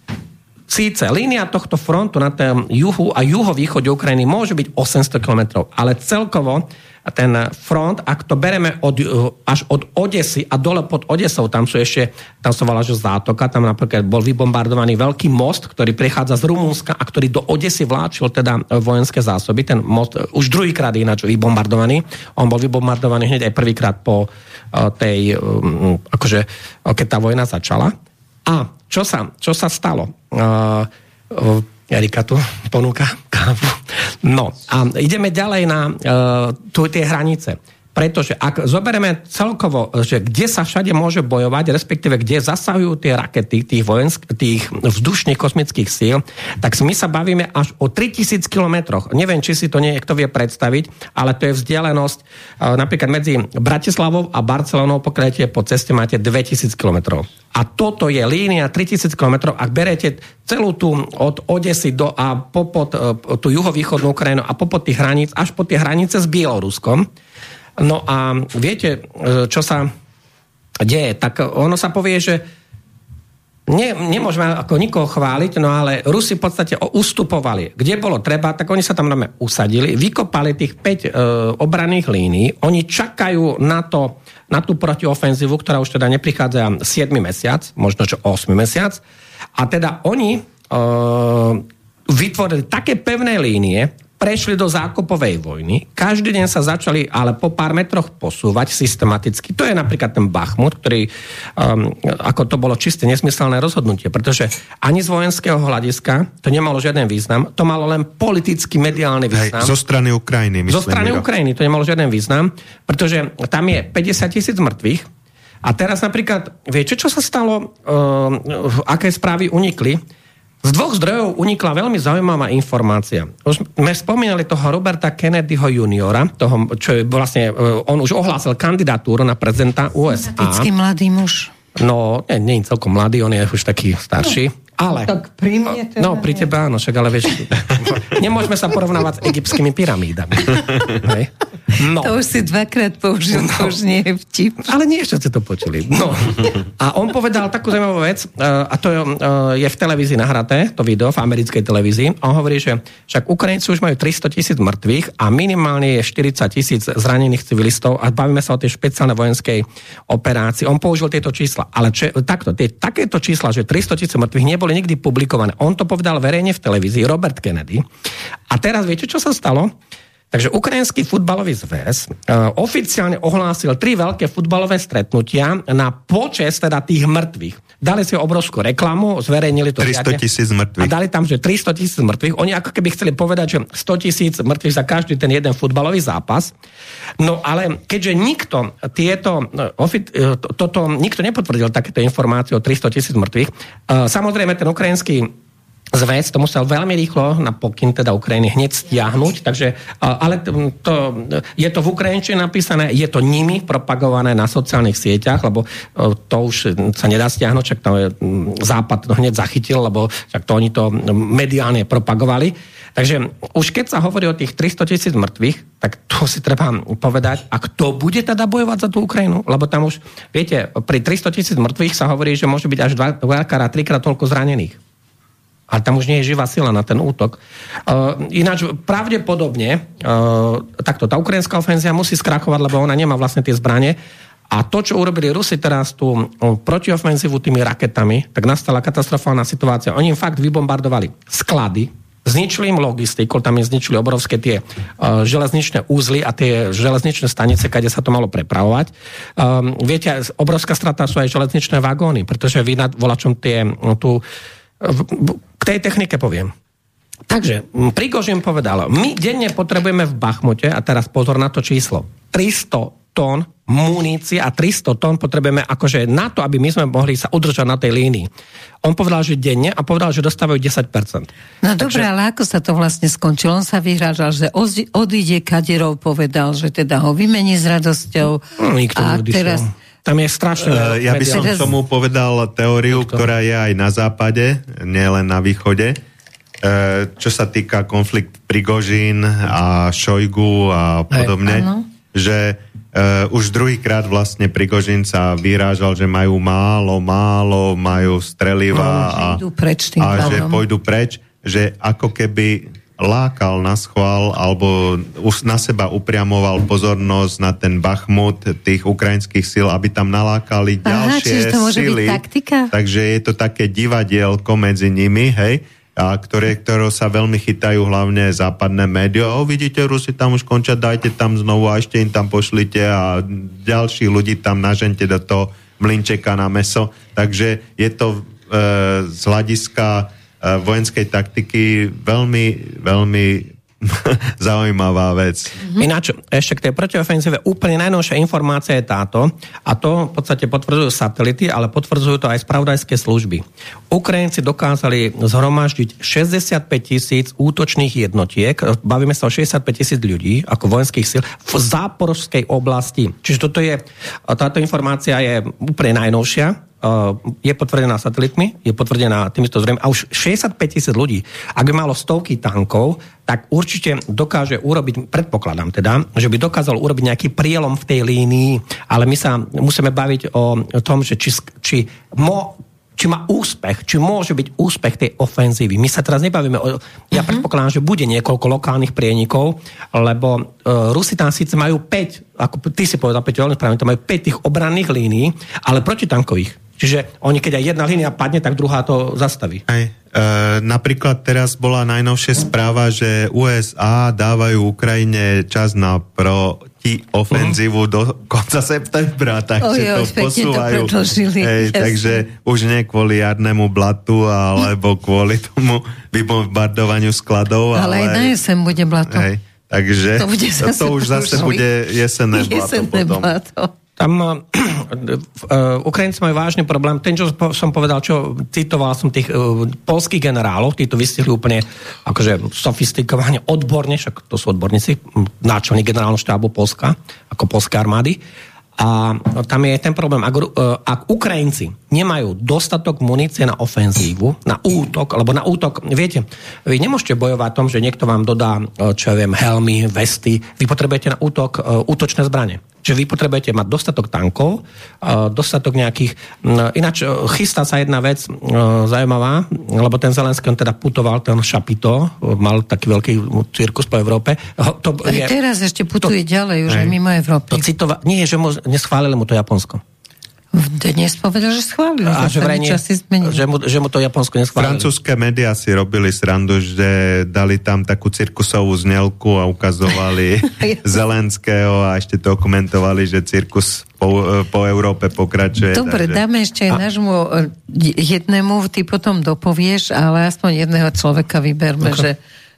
Síce línia tohto frontu na tom juhu a juhovýchode Ukrajiny môže byť 800 km, ale celkovo ten front, ak to bereme od, až od Odesy a dole pod Odesou, tam sú ešte, tam sa volá, že zátoka, tam napríklad bol vybombardovaný veľký most, ktorý prechádza z Rumúnska a ktorý do Odesy vláčil teda vojenské zásoby. Ten most už druhýkrát ináč vybombardovaný. On bol vybombardovaný hneď aj prvýkrát po eh, tej, akože, keď tá vojna začala. A čo sa, čo sa stalo? Uh, uh, Erika tu ponúka kávu. No a ideme ďalej na uh, tu, tie hranice. Pretože ak zoberieme celkovo, že kde sa všade môže bojovať, respektíve kde zasahujú tie rakety tých, vojensk, tých vzdušných kosmických síl, tak my sa bavíme až o 3000 kilometroch. Neviem, či si to niekto vie predstaviť, ale to je vzdialenosť napríklad medzi Bratislavou a Barcelonou, pokiaľ po ceste máte 2000 kilometrov. A toto je línia 3000 kilometrov. Ak berete celú tú od Odesy do a popod e, tú juhovýchodnú Ukrajinu a popod tých hraníc až po tie hranice s Bieloruskom, No a viete, e, čo sa deje? Tak ono sa povie, že ne, nemôžeme ako nikoho chváliť, no ale Rusi v podstate ustupovali. Kde bolo treba, tak oni sa tam nome usadili, vykopali tých 5 e, obranných línií, oni čakajú na to, na tú protiofenzívu, ktorá už teda neprichádza 7 mesiac, možno čo 8 mesiac. A teda oni e, vytvorili také pevné línie, prešli do zákopovej vojny, každý deň sa začali ale po pár metroch posúvať systematicky. To je napríklad ten Bachmut, ktorý, um, ako to bolo čisté nesmyselné rozhodnutie, pretože ani z vojenského hľadiska to nemalo žiaden význam, to malo len politický, mediálny význam. Hej, zo strany Ukrajiny, myslím. Zo strany Miro. Ukrajiny to nemalo žiaden význam, pretože tam je 50 tisíc mŕtvych, a teraz napríklad, viete, čo sa stalo, uh, aké správy unikli? Z dvoch zdrojov unikla veľmi zaujímavá informácia. Už sme spomínali toho Roberta Kennedyho juniora, toho, čo je vlastne, e, on už ohlásil kandidatúru na prezidenta USA. Typický mladý muž. No, nie, nie je celkom mladý, on je už taký starší. No. Ale, tak pri mne teda No, pri ale vieš, nemôžeme sa porovnávať s egyptskými pyramídami. No. To už si dvakrát použil, no. to už nie je vtip. Ale nie, ešte ste to počuli. No. A on povedal takú zaujímavú vec, e, a to je v televízii nahraté, to video, v americkej televízii. On hovorí, že však Ukrajinci už majú 300 tisíc mŕtvych a minimálne je 40 tisíc zranených civilistov a bavíme sa o tej špeciálnej vojenskej operácii. On použil tieto čísla. Ale čo, takto, tie, takéto čísla, že 300 tisíc mŕtvych neboli nikdy publikované. On to povedal verejne v televízii, Robert Kennedy. A teraz viete, čo sa stalo? Takže Ukrajinský futbalový zväz uh, oficiálne ohlásil tri veľké futbalové stretnutia na počes teda tých mŕtvych. Dali si obrovskú reklamu, zverejnili to 300 tisíc mŕtvych. A dali tam, že 300 tisíc mŕtvych. Oni ako keby chceli povedať, že 100 tisíc mŕtvych za každý ten jeden futbalový zápas. No ale keďže nikto tieto, uh, toto, nikto nepotvrdil takéto informácie o 300 tisíc mŕtvych, samozrejme ten ukrajinský zväz to musel veľmi rýchlo na pokyn teda Ukrajiny hneď stiahnuť, takže, ale to, je to v Ukrajinčine napísané, je to nimi propagované na sociálnych sieťach, lebo to už sa nedá stiahnuť, čak to je, Západ to hneď zachytil, lebo však to oni to mediálne propagovali. Takže už keď sa hovorí o tých 300 tisíc mŕtvych, tak to si treba povedať, a kto bude teda bojovať za tú Ukrajinu? Lebo tam už, viete, pri 300 tisíc mŕtvych sa hovorí, že môže byť až dvakrát, trikrát toľko zranených ale tam už nie je živá sila na ten útok. Uh, ináč pravdepodobne, uh, takto, tá ukrajinská ofenzia musí skrachovať, lebo ona nemá vlastne tie zbranie. A to, čo urobili Rusi teraz tú protiofenzívu tými raketami, tak nastala katastrofálna situácia. Oni im fakt vybombardovali sklady, zničili im logistiku, tam im zničili obrovské tie uh, železničné úzly a tie železničné stanice, kde sa to malo prepravovať. Um, viete, obrovská strata sú aj železničné vagóny, pretože vy nad volačom tie, tú k tej technike poviem. Takže Prigožin povedal, my denne potrebujeme v Bachmute, a teraz pozor na to číslo, 300 tón munície a 300 tón potrebujeme akože na to, aby my sme mohli sa udržať na tej línii. On povedal, že denne a povedal, že dostávajú 10%. No dobre, ale ako sa to vlastne skončilo? On sa vyhrážal, že odíde Kadirov, povedal, že teda ho vymení s radosťou. No, nikto a teraz tam je strašne... Uh, ja by som k tomu povedal teóriu, Nikto. ktorá je aj na západe, nielen na východe. Uh, čo sa týka konflikt Prigožín a Šojgu a podobne, Aj, že uh, už druhýkrát vlastne Prigožín sa vyrážal, že majú málo, málo, majú streliva no, a, preč a že pôjdu preč, že ako keby lákal na schvál alebo na seba upriamoval pozornosť na ten Bachmut tých ukrajinských síl, aby tam nalákali Aha, ďalšie to môže síly. Byť taktika? Takže je to také divadielko medzi nimi, hej, a ktoré, ktoré sa veľmi chytajú hlavne západné médiá. O, vidíte, Rusi tam už končia, dajte tam znovu a ešte im tam pošlite a ďalších ľudí tam nažente do toho mlinčeka na meso. Takže je to e, z hľadiska vojenskej taktiky veľmi, veľmi zaujímavá vec. Mm-hmm. Ináč, ešte k tej protiofenzíve úplne najnovšia informácia je táto, a to v podstate potvrdzujú satelity, ale potvrdzujú to aj spravodajské služby. Ukrajinci dokázali zhromaždiť 65 tisíc útočných jednotiek, bavíme sa o 65 tisíc ľudí, ako vojenských síl, v záporovskej oblasti. Čiže toto je, táto informácia je úplne najnovšia, je potvrdená satelitmi, je potvrdená týmito zdrojmi a už 65 tisíc ľudí, ak by malo stovky tankov, tak určite dokáže urobiť, predpokladám teda, že by dokázal urobiť nejaký prielom v tej línii, ale my sa musíme baviť o, tom, že či, či mo, či má úspech, či môže byť úspech tej ofenzívy. My sa teraz nebavíme o... Ja uh-huh. predpokladám, že bude niekoľko lokálnych prienikov, lebo uh, Rusi tam síce majú 5, ako ty si povedal, 5 veľmi správne, to majú 5 tých obranných línií, ale protitankových Čiže oni, keď aj jedna línia padne, tak druhá to zastaví. Aj, e, napríklad teraz bola najnovšia správa, že USA dávajú Ukrajine čas na proti ofenzívu uh-huh. do konca septembra, takže Oj, to posúvajú. To Ej, takže už nie kvôli jarnému blatu, alebo kvôli tomu vybombardovaniu skladov. Ale, ale aj na jesen bude blato. Hej, takže to, bude zase to už zase bude jesenné blato. Jesenné blato. Tam uh, Ukrajinci majú vážny problém. Ten, čo som povedal, čo citoval som tých uh, polských generálov, títo vystihli úplne akože sofistikovane, odborne, však to sú odborníci, náčelník generálneho štábu Polska, ako polské armády. A tam je ten problém, ak, e, ak Ukrajinci nemajú dostatok munície na ofenzívu, na útok, alebo na útok, viete, vy nemôžete bojovať tom, že niekto vám dodá, čo ja viem, helmy, vesty, vy potrebujete na útok e, útočné zbranie. Čiže vy potrebujete mať dostatok tankov, dostatok nejakých... Ináč chystá sa jedna vec zaujímavá, lebo ten Zelenský, on teda putoval, ten Šapito, mal taký veľký cirkus po Európe. To je, teraz ešte putuje to, ďalej, už aj mimo Európy. To citova, nie, že mu, neschválili mu to Japonsko. Dnes povedal, že schválili. A že, vraj nie, že, mu, že mu to Japonsko neschválili. Francúzske médiá si robili srandu, že dali tam takú cirkusovú znelku a ukazovali Zelenského a ešte to komentovali, že cirkus po, po Európe pokračuje. Dobre, takže... dáme ešte aj a... nášmu e, jednému, ty potom dopovieš, ale aspoň jedného človeka vyberme, okay. že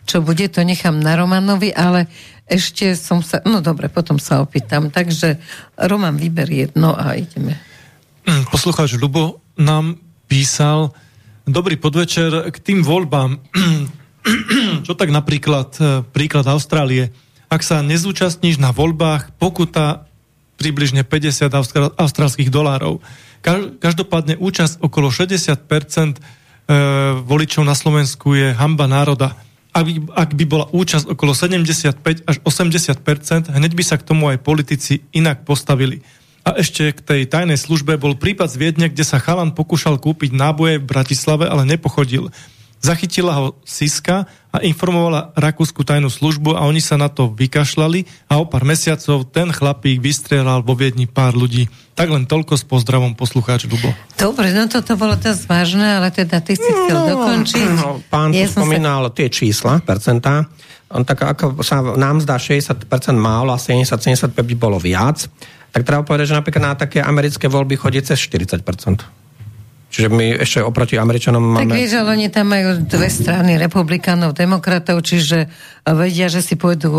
čo bude, to nechám na Romanovi, ale ešte som sa, no dobre, potom sa opýtam. Takže Roman, vyber jedno a ideme. Poslucháč Lubo nám písal, dobrý podvečer k tým voľbám. Čo tak napríklad, e, príklad Austrálie. Ak sa nezúčastníš na voľbách, pokuta približne 50 austrálskych dolárov. Každopádne účasť okolo 60% e, voličov na Slovensku je hamba národa. Ak by bola účasť okolo 75 až 80 hneď by sa k tomu aj politici inak postavili. A ešte k tej tajnej službe bol prípad z Viedne, kde sa chalan pokúšal kúpiť náboje v Bratislave, ale nepochodil. Zachytila ho Siska a informovala rakúsku tajnú službu a oni sa na to vykašľali a o pár mesiacov ten chlapík vystrelal vo Viedni pár ľudí. Tak len toľko s pozdravom poslucháč Dubo. Dobre, no toto bolo dosť vážne, ale teda ty si chcel no, dokončiť. No, pán ja spomínal sa... tie čísla, percentá. On tak ako sa nám zdá 60% málo a 70-75 by bolo viac tak treba povedať, že napríklad na také americké voľby chodí cez 40%. Čiže my ešte oproti Američanom máme... Tak vieš, ale oni tam majú dve strany, republikánov, demokratov, čiže vedia, že si pôjdu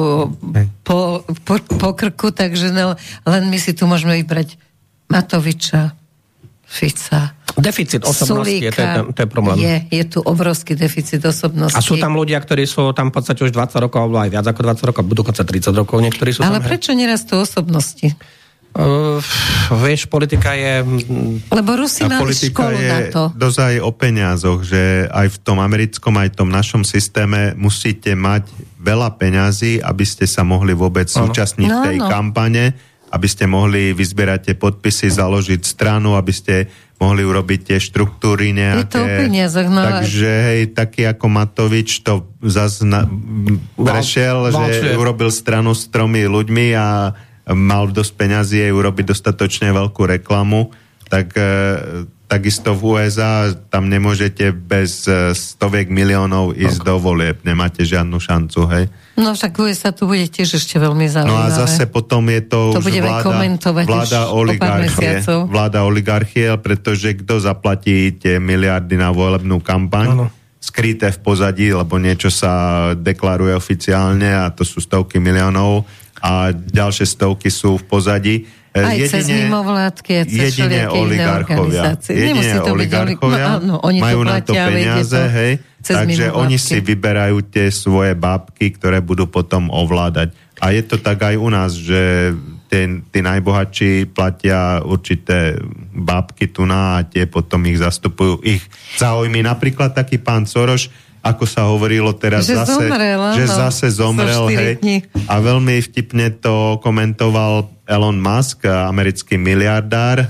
po, po, po krku, takže no, len my si tu môžeme vybrať Matoviča, Fica. Deficit osobnosti, Sulíka, to, je, to je problém. Je, je tu obrovský deficit osobnosti. A sú tam ľudia, ktorí sú tam v podstate už 20 rokov, alebo aj viac ako 20 rokov, dokonca 30 rokov, niektorí sú Ale tam, prečo nerastú osobnosti? Uh, vieš, politika je... Lebo Rusi politika školu je na to. dosť aj o peniazoch, že aj v tom americkom, aj v tom našom systéme musíte mať veľa peňazí, aby ste sa mohli vôbec ano. zúčastniť no, tej no. kampane, aby ste mohli vyzbierať tie podpisy, založiť stranu, aby ste mohli urobiť tie štruktúry nejaké. Je to o peniazoch, no Takže hej, taký ako Matovič to zase na, prešiel, že urobil stranu s tromi ľuďmi a mal dosť peňazí aj urobiť dostatočne veľkú reklamu, tak e, takisto v USA tam nemôžete bez e, stoviek miliónov ísť okay. do volieb. Nemáte žiadnu šancu, hej? No však USA tu bude tiež ešte veľmi zaujímavé. No a zase potom je to, to už vláda, vláda oligarchie. Vláda oligarchie, pretože kto zaplatí tie miliardy na volebnú kampaň? Ano skryté v pozadí, lebo niečo sa deklaruje oficiálne a to sú stovky miliónov a ďalšie stovky sú v pozadí. E, Aj jedine, cez mimovládky a cez jedine oligarchovia. Jedine oligarchovia no, oni majú to na to peniaze, to hej, takže oni si vyberajú tie svoje bábky, ktoré budú potom ovládať. A je to tak aj u nás, že tí najbohatší platia určité bábky tu na a tie potom ich zastupujú ich záujmy. Napríklad taký pán Soroš, ako sa hovorilo teraz že zase, zomrel, že zase zomrel, hej. A veľmi vtipne to komentoval Elon Musk, americký miliardár, e,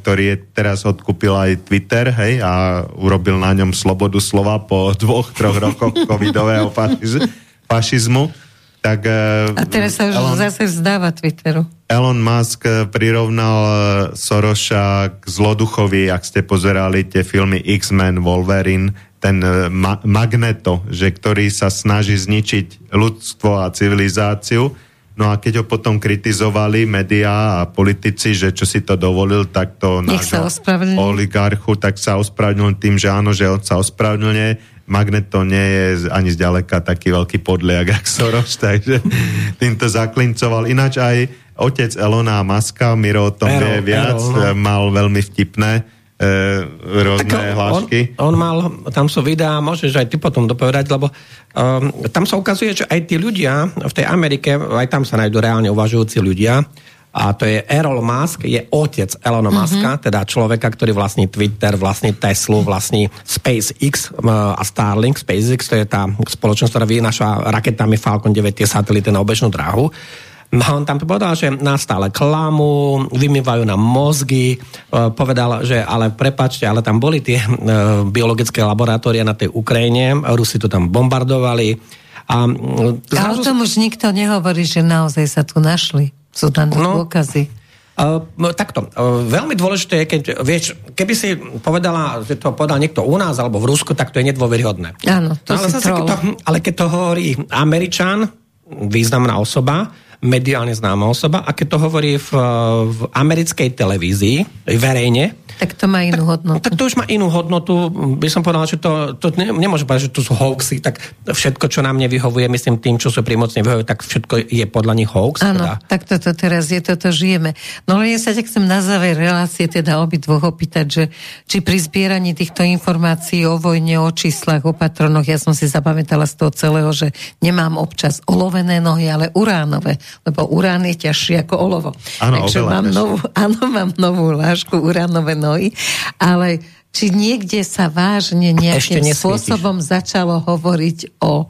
ktorý je teraz odkúpil aj Twitter, hej, a urobil na ňom slobodu slova po dvoch, troch rokoch covidového fašiz, fašizmu. Tak, e, a teraz sa už Elon, zase vzdáva Twitteru. Elon Musk prirovnal e, Soroša k zloduchovi, ak ste pozerali tie filmy X-Men, Wolverine, ten e, ma- magneto, že ktorý sa snaží zničiť ľudstvo a civilizáciu. No a keď ho potom kritizovali médiá a politici, že čo si to dovolil, tak to nášho oligarchu, tak sa ospravedlnil tým, že áno, že on sa ospravedlňuje. Magneto nie je ani zďaleka taký veľký podliak, jak Soros, takže týmto zaklincoval. Ináč aj otec Elona Maska, Miro o tom vie viac, Erol, no. mal veľmi vtipné e, rôzne tak hlášky. On, on mal, tam sú videá, môžeš aj ty potom dopovedať, lebo um, tam sa ukazuje, že aj tí ľudia v tej Amerike, aj tam sa nájdú reálne uvažujúci ľudia, a to je Errol Musk, je otec Elona mm-hmm. Muska, teda človeka, ktorý vlastní Twitter, vlastní Teslu, vlastní SpaceX a Starlink. SpaceX to je tá spoločnosť, ktorá vynáša raketami Falcon 9 tie satelity na obežnú dráhu. No on tam povedal, že nás stále klamu, vymývajú nám mozgy, e, povedal, že ale prepačte, ale tam boli tie e, biologické laboratória na tej Ukrajine, Rusi to tam bombardovali. A, a o tom už nikto nehovorí, že naozaj sa tu našli. Sú tam no, dôkazy. Uh, takto, uh, veľmi dôležité je, keď, vieš, keby si povedala, že to povedal niekto u nás alebo v Rusku, tak to je nedôveryhodné. Áno, to ale, zase, keď to, ale keď to hovorí Američan, významná osoba, mediálne známa osoba a keď to hovorí v, v americkej televízii, verejne, tak to má inú hodnotu. Tak, tak to už má inú hodnotu. By som povedal, že to, to ne, nemôžem povedať, že to sú hoaxy, tak všetko, čo nám nevyhovuje, myslím tým, čo sú primocne vyhovujú, tak všetko je podľa nich hoax. Áno, teda. tak toto teraz je, toto žijeme. No ale ja sa chcem na záver relácie teda obidvoch opýtať, že či pri zbieraní týchto informácií o vojne, o číslach, o patronoch, ja som si zapamätala z toho celého, že nemám občas olovené nohy, ale uránové, lebo urán je ťažší ako olovo. Áno, Takže mám novú, áno, mám novú lášku uránové nohy nohy, ale či niekde sa vážne nejakým spôsobom začalo hovoriť o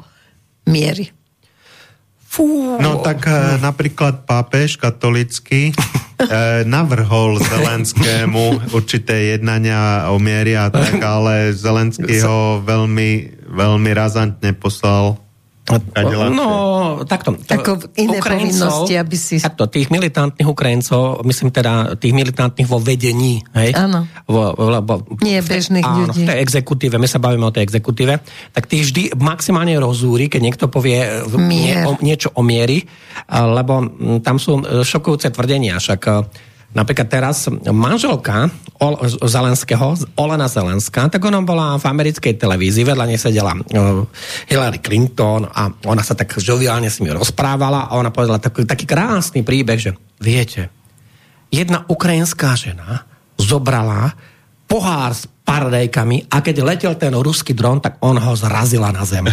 miery? Fú. No tak e, napríklad pápež katolický e, navrhol Zelenskému určité jednania o miery a tak, ale Zelenský ho veľmi, veľmi razantne poslal No, takto. Tako iné povinnosti, aby si... Takto, tých militantných Ukrajincov, myslím teda tých militantných vo vedení, hej? Áno. Vo, lebo, Nie bežných áno, ľudí. v tej exekutíve, my sa bavíme o tej exekutíve, tak tých vždy maximálne rozúri, keď niekto povie nie, o, niečo o miery, lebo tam sú šokujúce tvrdenia, však Napríklad teraz manželka Ol- Zelenského, Olena Zelenská, tak ona bola v americkej televízii, vedľa nej sedela uh, Hillary Clinton a ona sa tak žoviálne s nimi rozprávala a ona povedala taký, taký krásny príbeh, že viete, jedna ukrajinská žena zobrala pohár s paradajkami a keď letel ten ruský dron, tak on ho zrazila na zem.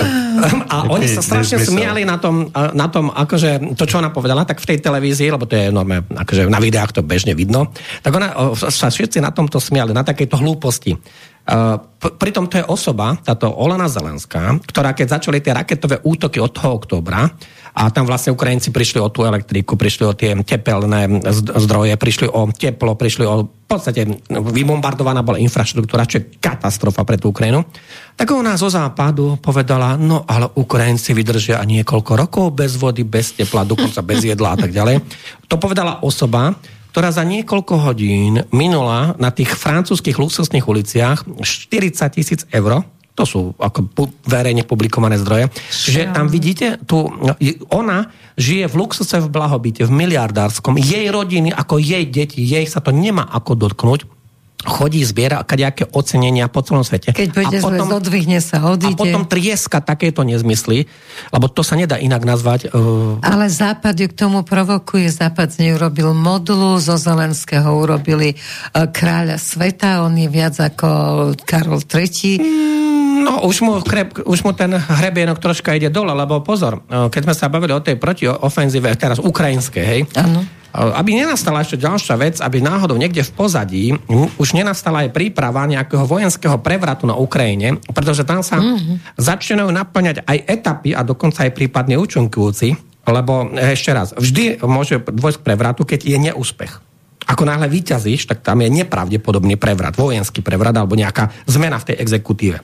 a oni sa strašne smiali na tom, na tom, akože to, čo ona povedala, tak v tej televízii, lebo to je normálne, akože na videách to bežne vidno, tak ona sa všetci na tomto smiali, na takejto hlúposti. Uh, pritom to je osoba, táto Olena Zelenská, ktorá keď začali tie raketové útoky od toho októbra, a tam vlastne Ukrajinci prišli o tú elektriku, prišli o tie tepelné zdroje, prišli o teplo, prišli o v podstate vybombardovaná bola infraštruktúra, čo je katastrofa pre tú Ukrajinu. Tak ona zo západu povedala, no ale Ukrajinci vydržia niekoľko rokov bez vody, bez tepla, dokonca bez jedla a tak ďalej. To povedala osoba, ktorá za niekoľko hodín minula na tých francúzských luxusných uliciach 40 tisíc eur to sú ako verejne publikované zdroje. Čiže tam vidíte, tu, no, ona žije v luxuse, v blahobite, v miliardárskom. Jej rodiny, ako jej deti, jej sa to nemá ako dotknúť chodí, zbiera kadejaké ocenenia po celom svete. Keď pôjde a potom, odvihne sa, odíde. A potom trieska takéto nezmysly, lebo to sa nedá inak nazvať. Uh... Ale Západ ju k tomu provokuje. Západ z nej urobil modulu, zo Zelenského urobili uh, kráľa sveta, on je viac ako Karol III. Mm No, už mu, kreb, už mu ten hrebienok troška ide dole, lebo pozor, keď sme sa bavili o tej protiofenzíve, teraz ukrajinskej, hej, ano. aby nenastala ešte ďalšia vec, aby náhodou niekde v pozadí už nenastala aj príprava nejakého vojenského prevratu na Ukrajine, pretože tam sa mm-hmm. začínajú naplňať aj etapy a dokonca aj prípadne účinkujúci, lebo ešte raz, vždy môže dôjsť k prevratu, keď je neúspech ako náhle vyťazíš, tak tam je nepravdepodobný prevrat, vojenský prevrat alebo nejaká zmena v tej exekutíve.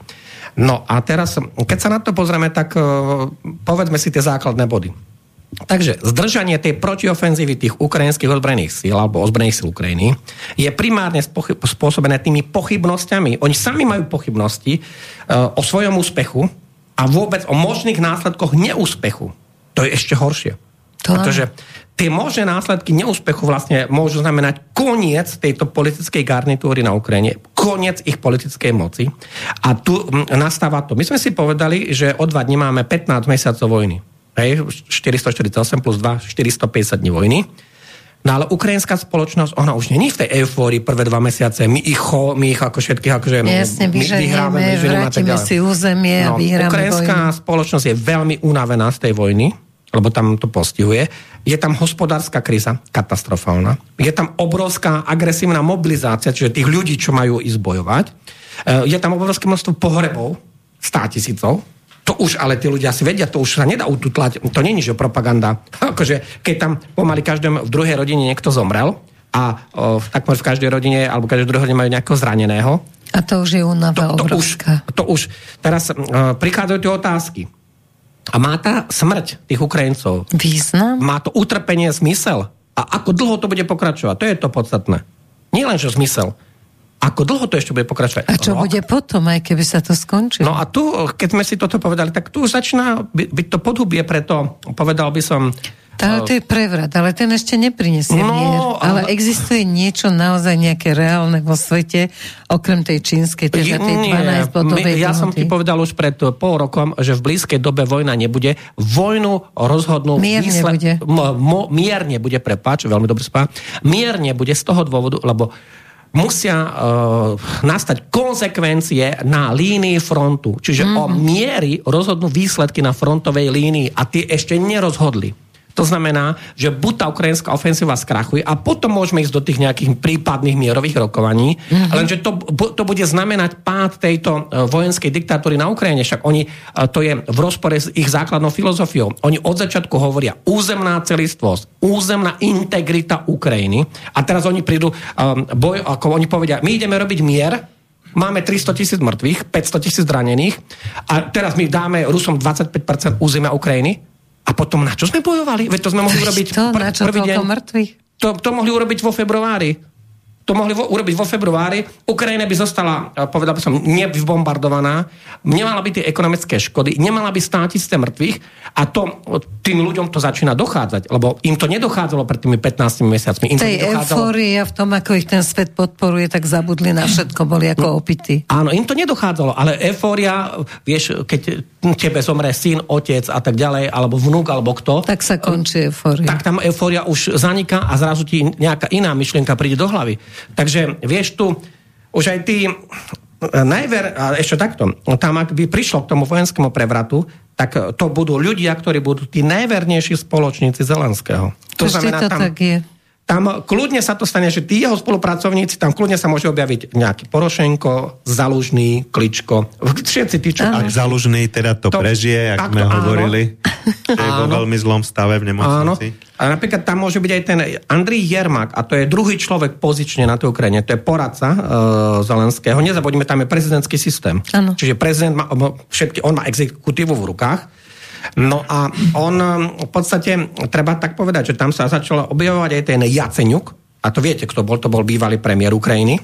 No a teraz, keď sa na to pozrieme, tak uh, povedzme si tie základné body. Takže zdržanie tej protiofenzívy tých ukrajinských ozbrojených síl alebo ozbrojených síl Ukrajiny je primárne spôsobené tými pochybnosťami. Oni sami majú pochybnosti uh, o svojom úspechu a vôbec o možných následkoch neúspechu. To je ešte horšie. To Pretože tie možné následky neúspechu vlastne môžu znamenať koniec tejto politickej garnitúry na Ukrajine, koniec ich politickej moci. A tu nastáva to. My sme si povedali, že o dva dní máme 15 mesiacov vojny. Hej, 448 plus 2, 450 dní vojny. No ale ukrajinská spoločnosť, ona už není v tej eufórii prvé dva mesiace. My ich, cho, my ich ako všetkých akože Jasne, my vyhráme, my vrátime si územie no, a vyhráme Ukrajinská vojnu. spoločnosť je veľmi unavená z tej vojny lebo tam to postihuje. Je tam hospodárska kríza, katastrofálna. Je tam obrovská agresívna mobilizácia, čiže tých ľudí, čo majú ísť bojovať. E, je tam obrovské množstvo pohrebov, stá tisícov, to už ale tí ľudia si vedia, to už sa nedá ututlať. To není, že propaganda. akože, keď tam pomaly každém v druhej rodine niekto zomrel a o, takmer v každej rodine alebo každej druhej rodine majú nejakého zraneného. A to už je únava to, to Už, to už. Teraz uh, prichádzajú tie otázky. A má tá smrť tých Ukrajincov význam? Má to utrpenie zmysel? A ako dlho to bude pokračovať? To je to podstatné. Nie len, že zmysel. Ako dlho to ešte bude pokračovať? A čo Rok? bude potom, aj keby sa to skončilo? No a tu, keď sme si toto povedali, tak tu začína byť to podhubie, preto povedal by som... Ale to je prevrat, ale ten ešte neprinesie no, mier. Ale, ale existuje niečo naozaj nejaké reálne vo svete, okrem tej čínskej, teda tej 12 bodovej Ja som ti povedal už pred pol rokom, že v blízkej dobe vojna nebude. Vojnu rozhodnú... Mier výsle... nebude. M- m- mier nebude, prepáč, veľmi dobre spá. Mier nebude z toho dôvodu, lebo musia uh, nastať konsekvencie na línii frontu. Čiže mm-hmm. o mhm. miery rozhodnú výsledky na frontovej línii a tie ešte nerozhodli. To znamená, že buď tá ukrajinská ofensíva skrachuje a potom môžeme ísť do tých nejakých prípadných mierových rokovaní, mm-hmm. lenže to, to bude znamenať pád tejto e, vojenskej diktatúry na Ukrajine. Však oni, e, to je v rozpore s ich základnou filozofiou. Oni od začiatku hovoria územná celistvosť, územná integrita Ukrajiny a teraz oni prídu, um, boj, ako oni povedia, my ideme robiť mier, máme 300 tisíc mŕtvych, 500 tisíc zranených a teraz my dáme Rusom 25% územia Ukrajiny a potom na čo sme bojovali? Veď to sme mohli urobiť to, pr- na čo prvý deň. mŕtvych? To, to mohli urobiť vo februári to mohli vo, urobiť vo februári. Ukrajina by zostala, povedal by som, nevybombardovaná, nemala by tie ekonomické škody, nemala by stáť isté mŕtvych a to tým ľuďom to začína dochádzať, lebo im to nedochádzalo pred tými 15 mesiacmi. Im Tej eufória v tom, ako ich ten svet podporuje, tak zabudli na všetko, boli ako no, opity. Áno, im to nedochádzalo, ale eufória, vieš, keď tebe zomre syn, otec a tak ďalej, alebo vnúk, alebo kto. Tak sa končí eufória. Tak tam eufória už zaniká a zrazu ti nejaká iná myšlienka príde do hlavy. Takže vieš tu, už aj tí najver, a ešte takto, tam ak by prišlo k tomu vojenskému prevratu, tak to budú ľudia, ktorí budú tí najvernejší spoločníci Zelenského. To Ešte znamená, to tam, tak je tam kľudne sa to stane, že tí jeho spolupracovníci, tam kľudne sa môže objaviť nejaký Porošenko, Zalužný, Kličko, všetci tí, čo... Ak Zalužný teda to, to prežije, ak sme hovorili, je vo veľmi zlom stave v nemocnici. Áno. A napríklad tam môže byť aj ten Andrij Jermak, a to je druhý človek pozične na tej Ukrajine, to je poradca uh, Zelenského. Nezabudíme, tam je prezidentský systém. Áno. Čiže prezident má, všetky, on má exekutívu v rukách No a on v podstate, treba tak povedať, že tam sa začalo objavovať aj ten Jaceňuk, a to viete, kto bol, to bol bývalý premiér Ukrajiny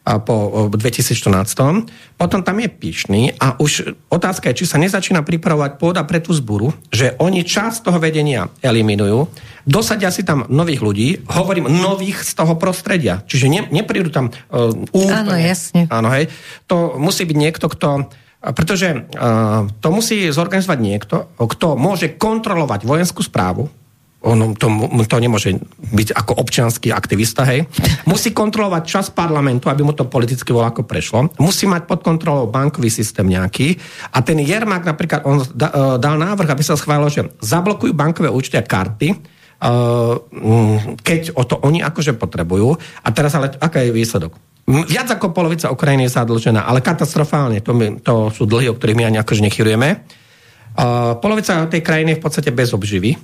po 2014. Potom tam je Píšný a už otázka je, či sa nezačína pripravovať pôda pre tú zburu, že oni časť toho vedenia eliminujú, dosadia si tam nových ľudí, hovorím nových z toho prostredia, čiže ne, neprídu tam uh, úplne. Áno, jasne. Áno, hej. To musí byť niekto, kto pretože uh, to musí zorganizovať niekto, kto môže kontrolovať vojenskú správu, on to, to nemôže byť ako občianský aktivista, hej. Musí kontrolovať čas parlamentu, aby mu to politicky bolo ako prešlo. Musí mať pod kontrolou bankový systém nejaký. A ten Jermak napríklad, on da, uh, dal návrh, aby sa schválilo, že zablokujú bankové účty a karty, uh, keď o to oni akože potrebujú. A teraz ale, aká je výsledok? Viac ako polovica Ukrajiny je zadlžená, ale katastrofálne. To, my, to sú dlhy, o ktorých my ani akože nechyrujeme. Uh, polovica tej krajiny je v podstate bez obživy.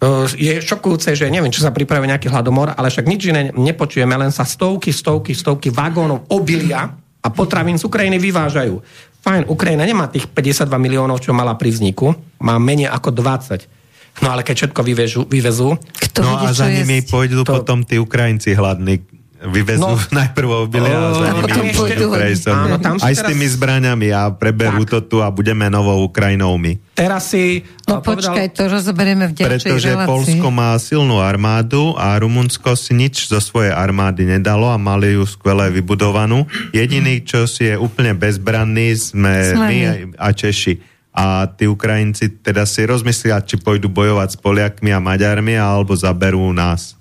Uh, je šokujúce, že neviem, čo sa pripravuje nejaký hladomor, ale však nič iné nepočujeme, len sa stovky, stovky, stovky vagónov obilia a potravín z Ukrajiny vyvážajú. Fajn, Ukrajina nemá tých 52 miliónov, čo mala pri vzniku, má menej ako 20. No ale keď všetko vyvezú, vyvezú Kto no a za nimi pôjdu to... potom tí Ukrajinci hladní, vyvezú no, najprv obilia a za nimi áno, tam aj teraz... s tými zbraňami a preberú tak. to tu a budeme novou Ukrajinou my. Teraz si... No povedal... počkaj, to rozoberieme v ďalšej Pretože relácii. Polsko má silnú armádu a Rumunsko si nič zo svojej armády nedalo a mali ju skvele vybudovanú. Jediný, čo si je úplne bezbranný, sme Slami. my a Češi. A tí Ukrajinci teda si rozmyslia, či pôjdu bojovať s Poliakmi a Maďarmi, alebo zaberú nás.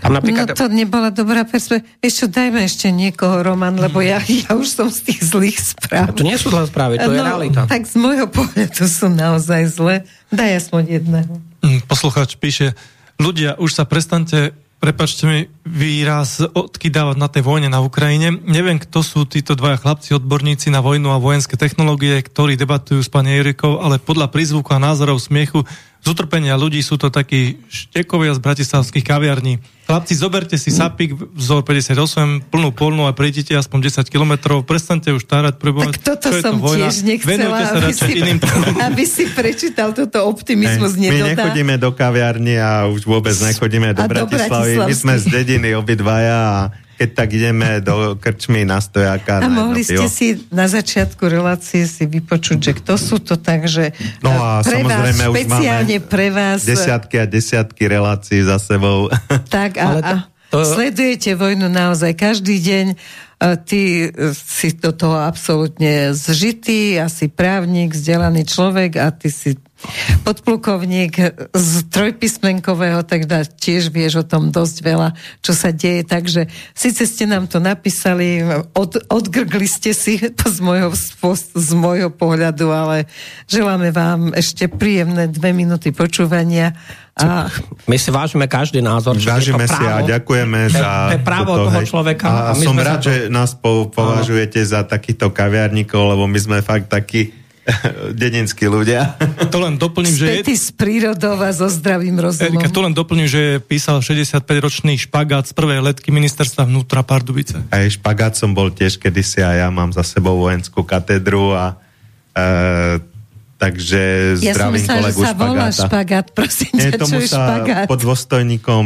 Tam napríklad... No to nebola dobrá perspektíva. Ešte dajme ešte niekoho, Roman, lebo ja, ja už som z tých zlých správ. To nie sú zlé správy, to no, je realita. Tak z môjho pohľadu sú naozaj zlé. Daj aspoň jedného. Mm, poslucháč píše, ľudia, už sa prestante prepačte mi výraz, odkydávať na tej vojne na Ukrajine. Neviem, kto sú títo dvaja chlapci, odborníci na vojnu a vojenské technológie, ktorí debatujú s pani Erikou, ale podľa prízvuku a názorov smiechu z utrpenia ľudí sú to takí štekovia z bratislavských kaviarní. Chlapci, zoberte si sapík vzor 58, plnú polnú a prejdite aspoň 10 kilometrov, prestante už tárať prebovať. Tak toto som to tiež nechcela, sa aby, si, iným aby si prečítal toto optimizmus hey, My nechodíme do kaviarny a už vôbec nechodíme do Bratislavy. My sme z dediny obidvaja a keď tak ideme do krčmy na stojáka. A na mohli ste si na začiatku relácie si vypočuť, že kto sú to tak, že no a pre samozrejme vás, špeciálne pre vás... Desiatky a desiatky relácií za sebou. Tak a, a to... sledujete vojnu naozaj každý deň. Ty si do toho absolútne zžitý, asi právnik, vzdelaný človek a ty si podplukovník z trojpísmenkového, teda tiež vieš o tom dosť veľa, čo sa deje, takže síce ste nám to napísali, od, odgrgli ste si to z môjho, z môjho pohľadu, ale želáme vám ešte príjemné dve minúty počúvania. A... My si vážime každý názor. Vážime si a ďakujeme za... To je právo toto, toho hej. človeka. A, a som rád, to... že nás po, považujete za takýchto kaviarníkov, lebo my sme fakt takí dedinskí ľudia. To len doplním, že je... z prírodou a so zdravým rozumom. Erika, to len doplním, že písal 65-ročný špagát z prvej letky ministerstva vnútra Pardubice. Aj špagát som bol tiež kedysi a ja mám za sebou vojenskú katedru a e, Takže zdravím ja kolegu sa volá špagát, prosím Nie, tomu sa špagát? pod dôstojníkom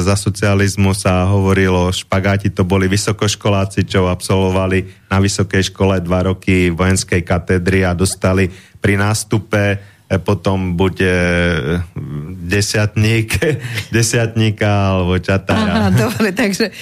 za socializmu sa hovorilo špagáti, to boli vysokoškoláci, čo absolvovali na vysokej škole dva roky vojenskej katedry a dostali pri nástupe e, potom buď e, desiatník, desiatníka alebo čatára. Aha, dobre, takže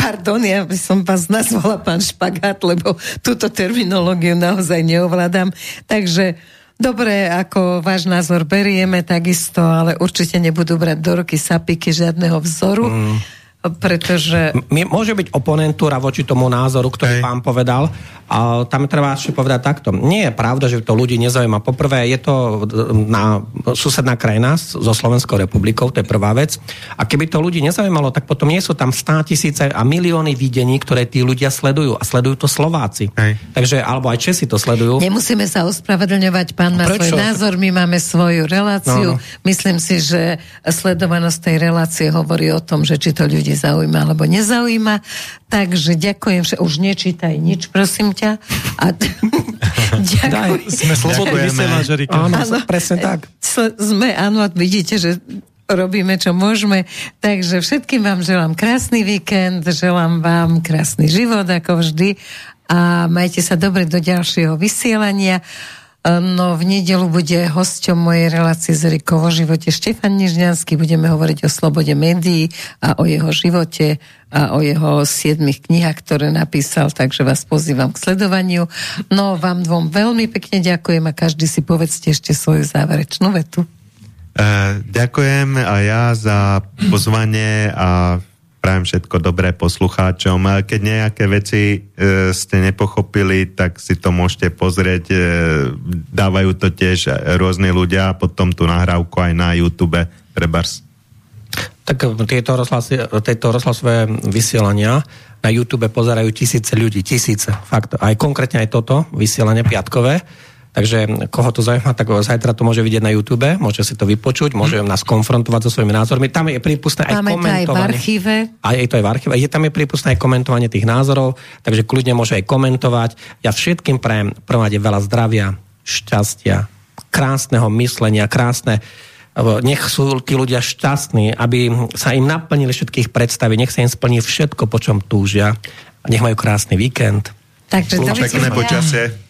pardon, ja by som vás nazvala pán špagát, lebo túto terminológiu naozaj neovládam. Takže Dobre, ako váš názor berieme takisto, ale určite nebudú brať do ruky sapiky žiadneho vzoru. Mm pretože... M- môže byť oponentúra voči tomu názoru, ktorý Hej. pán povedal, a tam treba ešte povedať takto. Nie je pravda, že to ľudí nezaujíma. Poprvé, je to na susedná krajina so Slovenskou republikou, to je prvá vec. A keby to ľudí nezaujímalo, tak potom nie sú tam stá tisíce a milióny videní, ktoré tí ľudia sledujú. A sledujú to Slováci. Hej. Takže, alebo aj Česi to sledujú. Nemusíme sa ospravedlňovať, pán má Prečo? svoj názor, my máme svoju reláciu. No, no. Myslím si, že sledovanosť tej relácie hovorí o tom, že či to ľudí zaujíma alebo nezaujíma. Takže ďakujem, že už nečítaj nič, prosím ťa. A ďakujem. Daj, sme Áno, áno, presne tak. Sme, áno, vidíte, že robíme, čo môžeme. Takže všetkým vám želám krásny víkend, želám vám krásny život, ako vždy. A majte sa dobre do ďalšieho vysielania. No v nedelu bude hosťom mojej relácie z Erikou o živote Štefan Nižňanský. Budeme hovoriť o slobode médií a o jeho živote a o jeho siedmých knihách, ktoré napísal, takže vás pozývam k sledovaniu. No vám dvom veľmi pekne ďakujem a každý si povedzte ešte svoju záverečnú vetu. Uh, ďakujem a ja za pozvanie a prajem všetko dobré poslucháčom. Keď nejaké veci e, ste nepochopili, tak si to môžete pozrieť. E, dávajú to tiež rôzni ľudia, potom tú nahrávku aj na YouTube Prebars. Tak tieto, rozhlasy, tieto rozhlasové vysielania na YouTube pozerajú tisíce ľudí, tisíce, fakt. Aj konkrétne aj toto vysielanie piatkové Takže koho to zaujíma, tak zajtra to môže vidieť na YouTube, môže si to vypočuť, môže mm. nás konfrontovať so svojimi názormi. Tam je prípustné aj Máme komentovanie. to aj v archíve. Aj je to aj v archíve. Je tam je prípustné aj komentovanie tých názorov, takže kľudne môže aj komentovať. Ja všetkým prajem prvom veľa zdravia, šťastia, krásneho myslenia, krásne nech sú tí ľudia šťastní, aby sa im naplnili všetkých predstavy, nech sa im splní všetko, po čom túžia. Nech majú krásny víkend. Takže pekné počasie.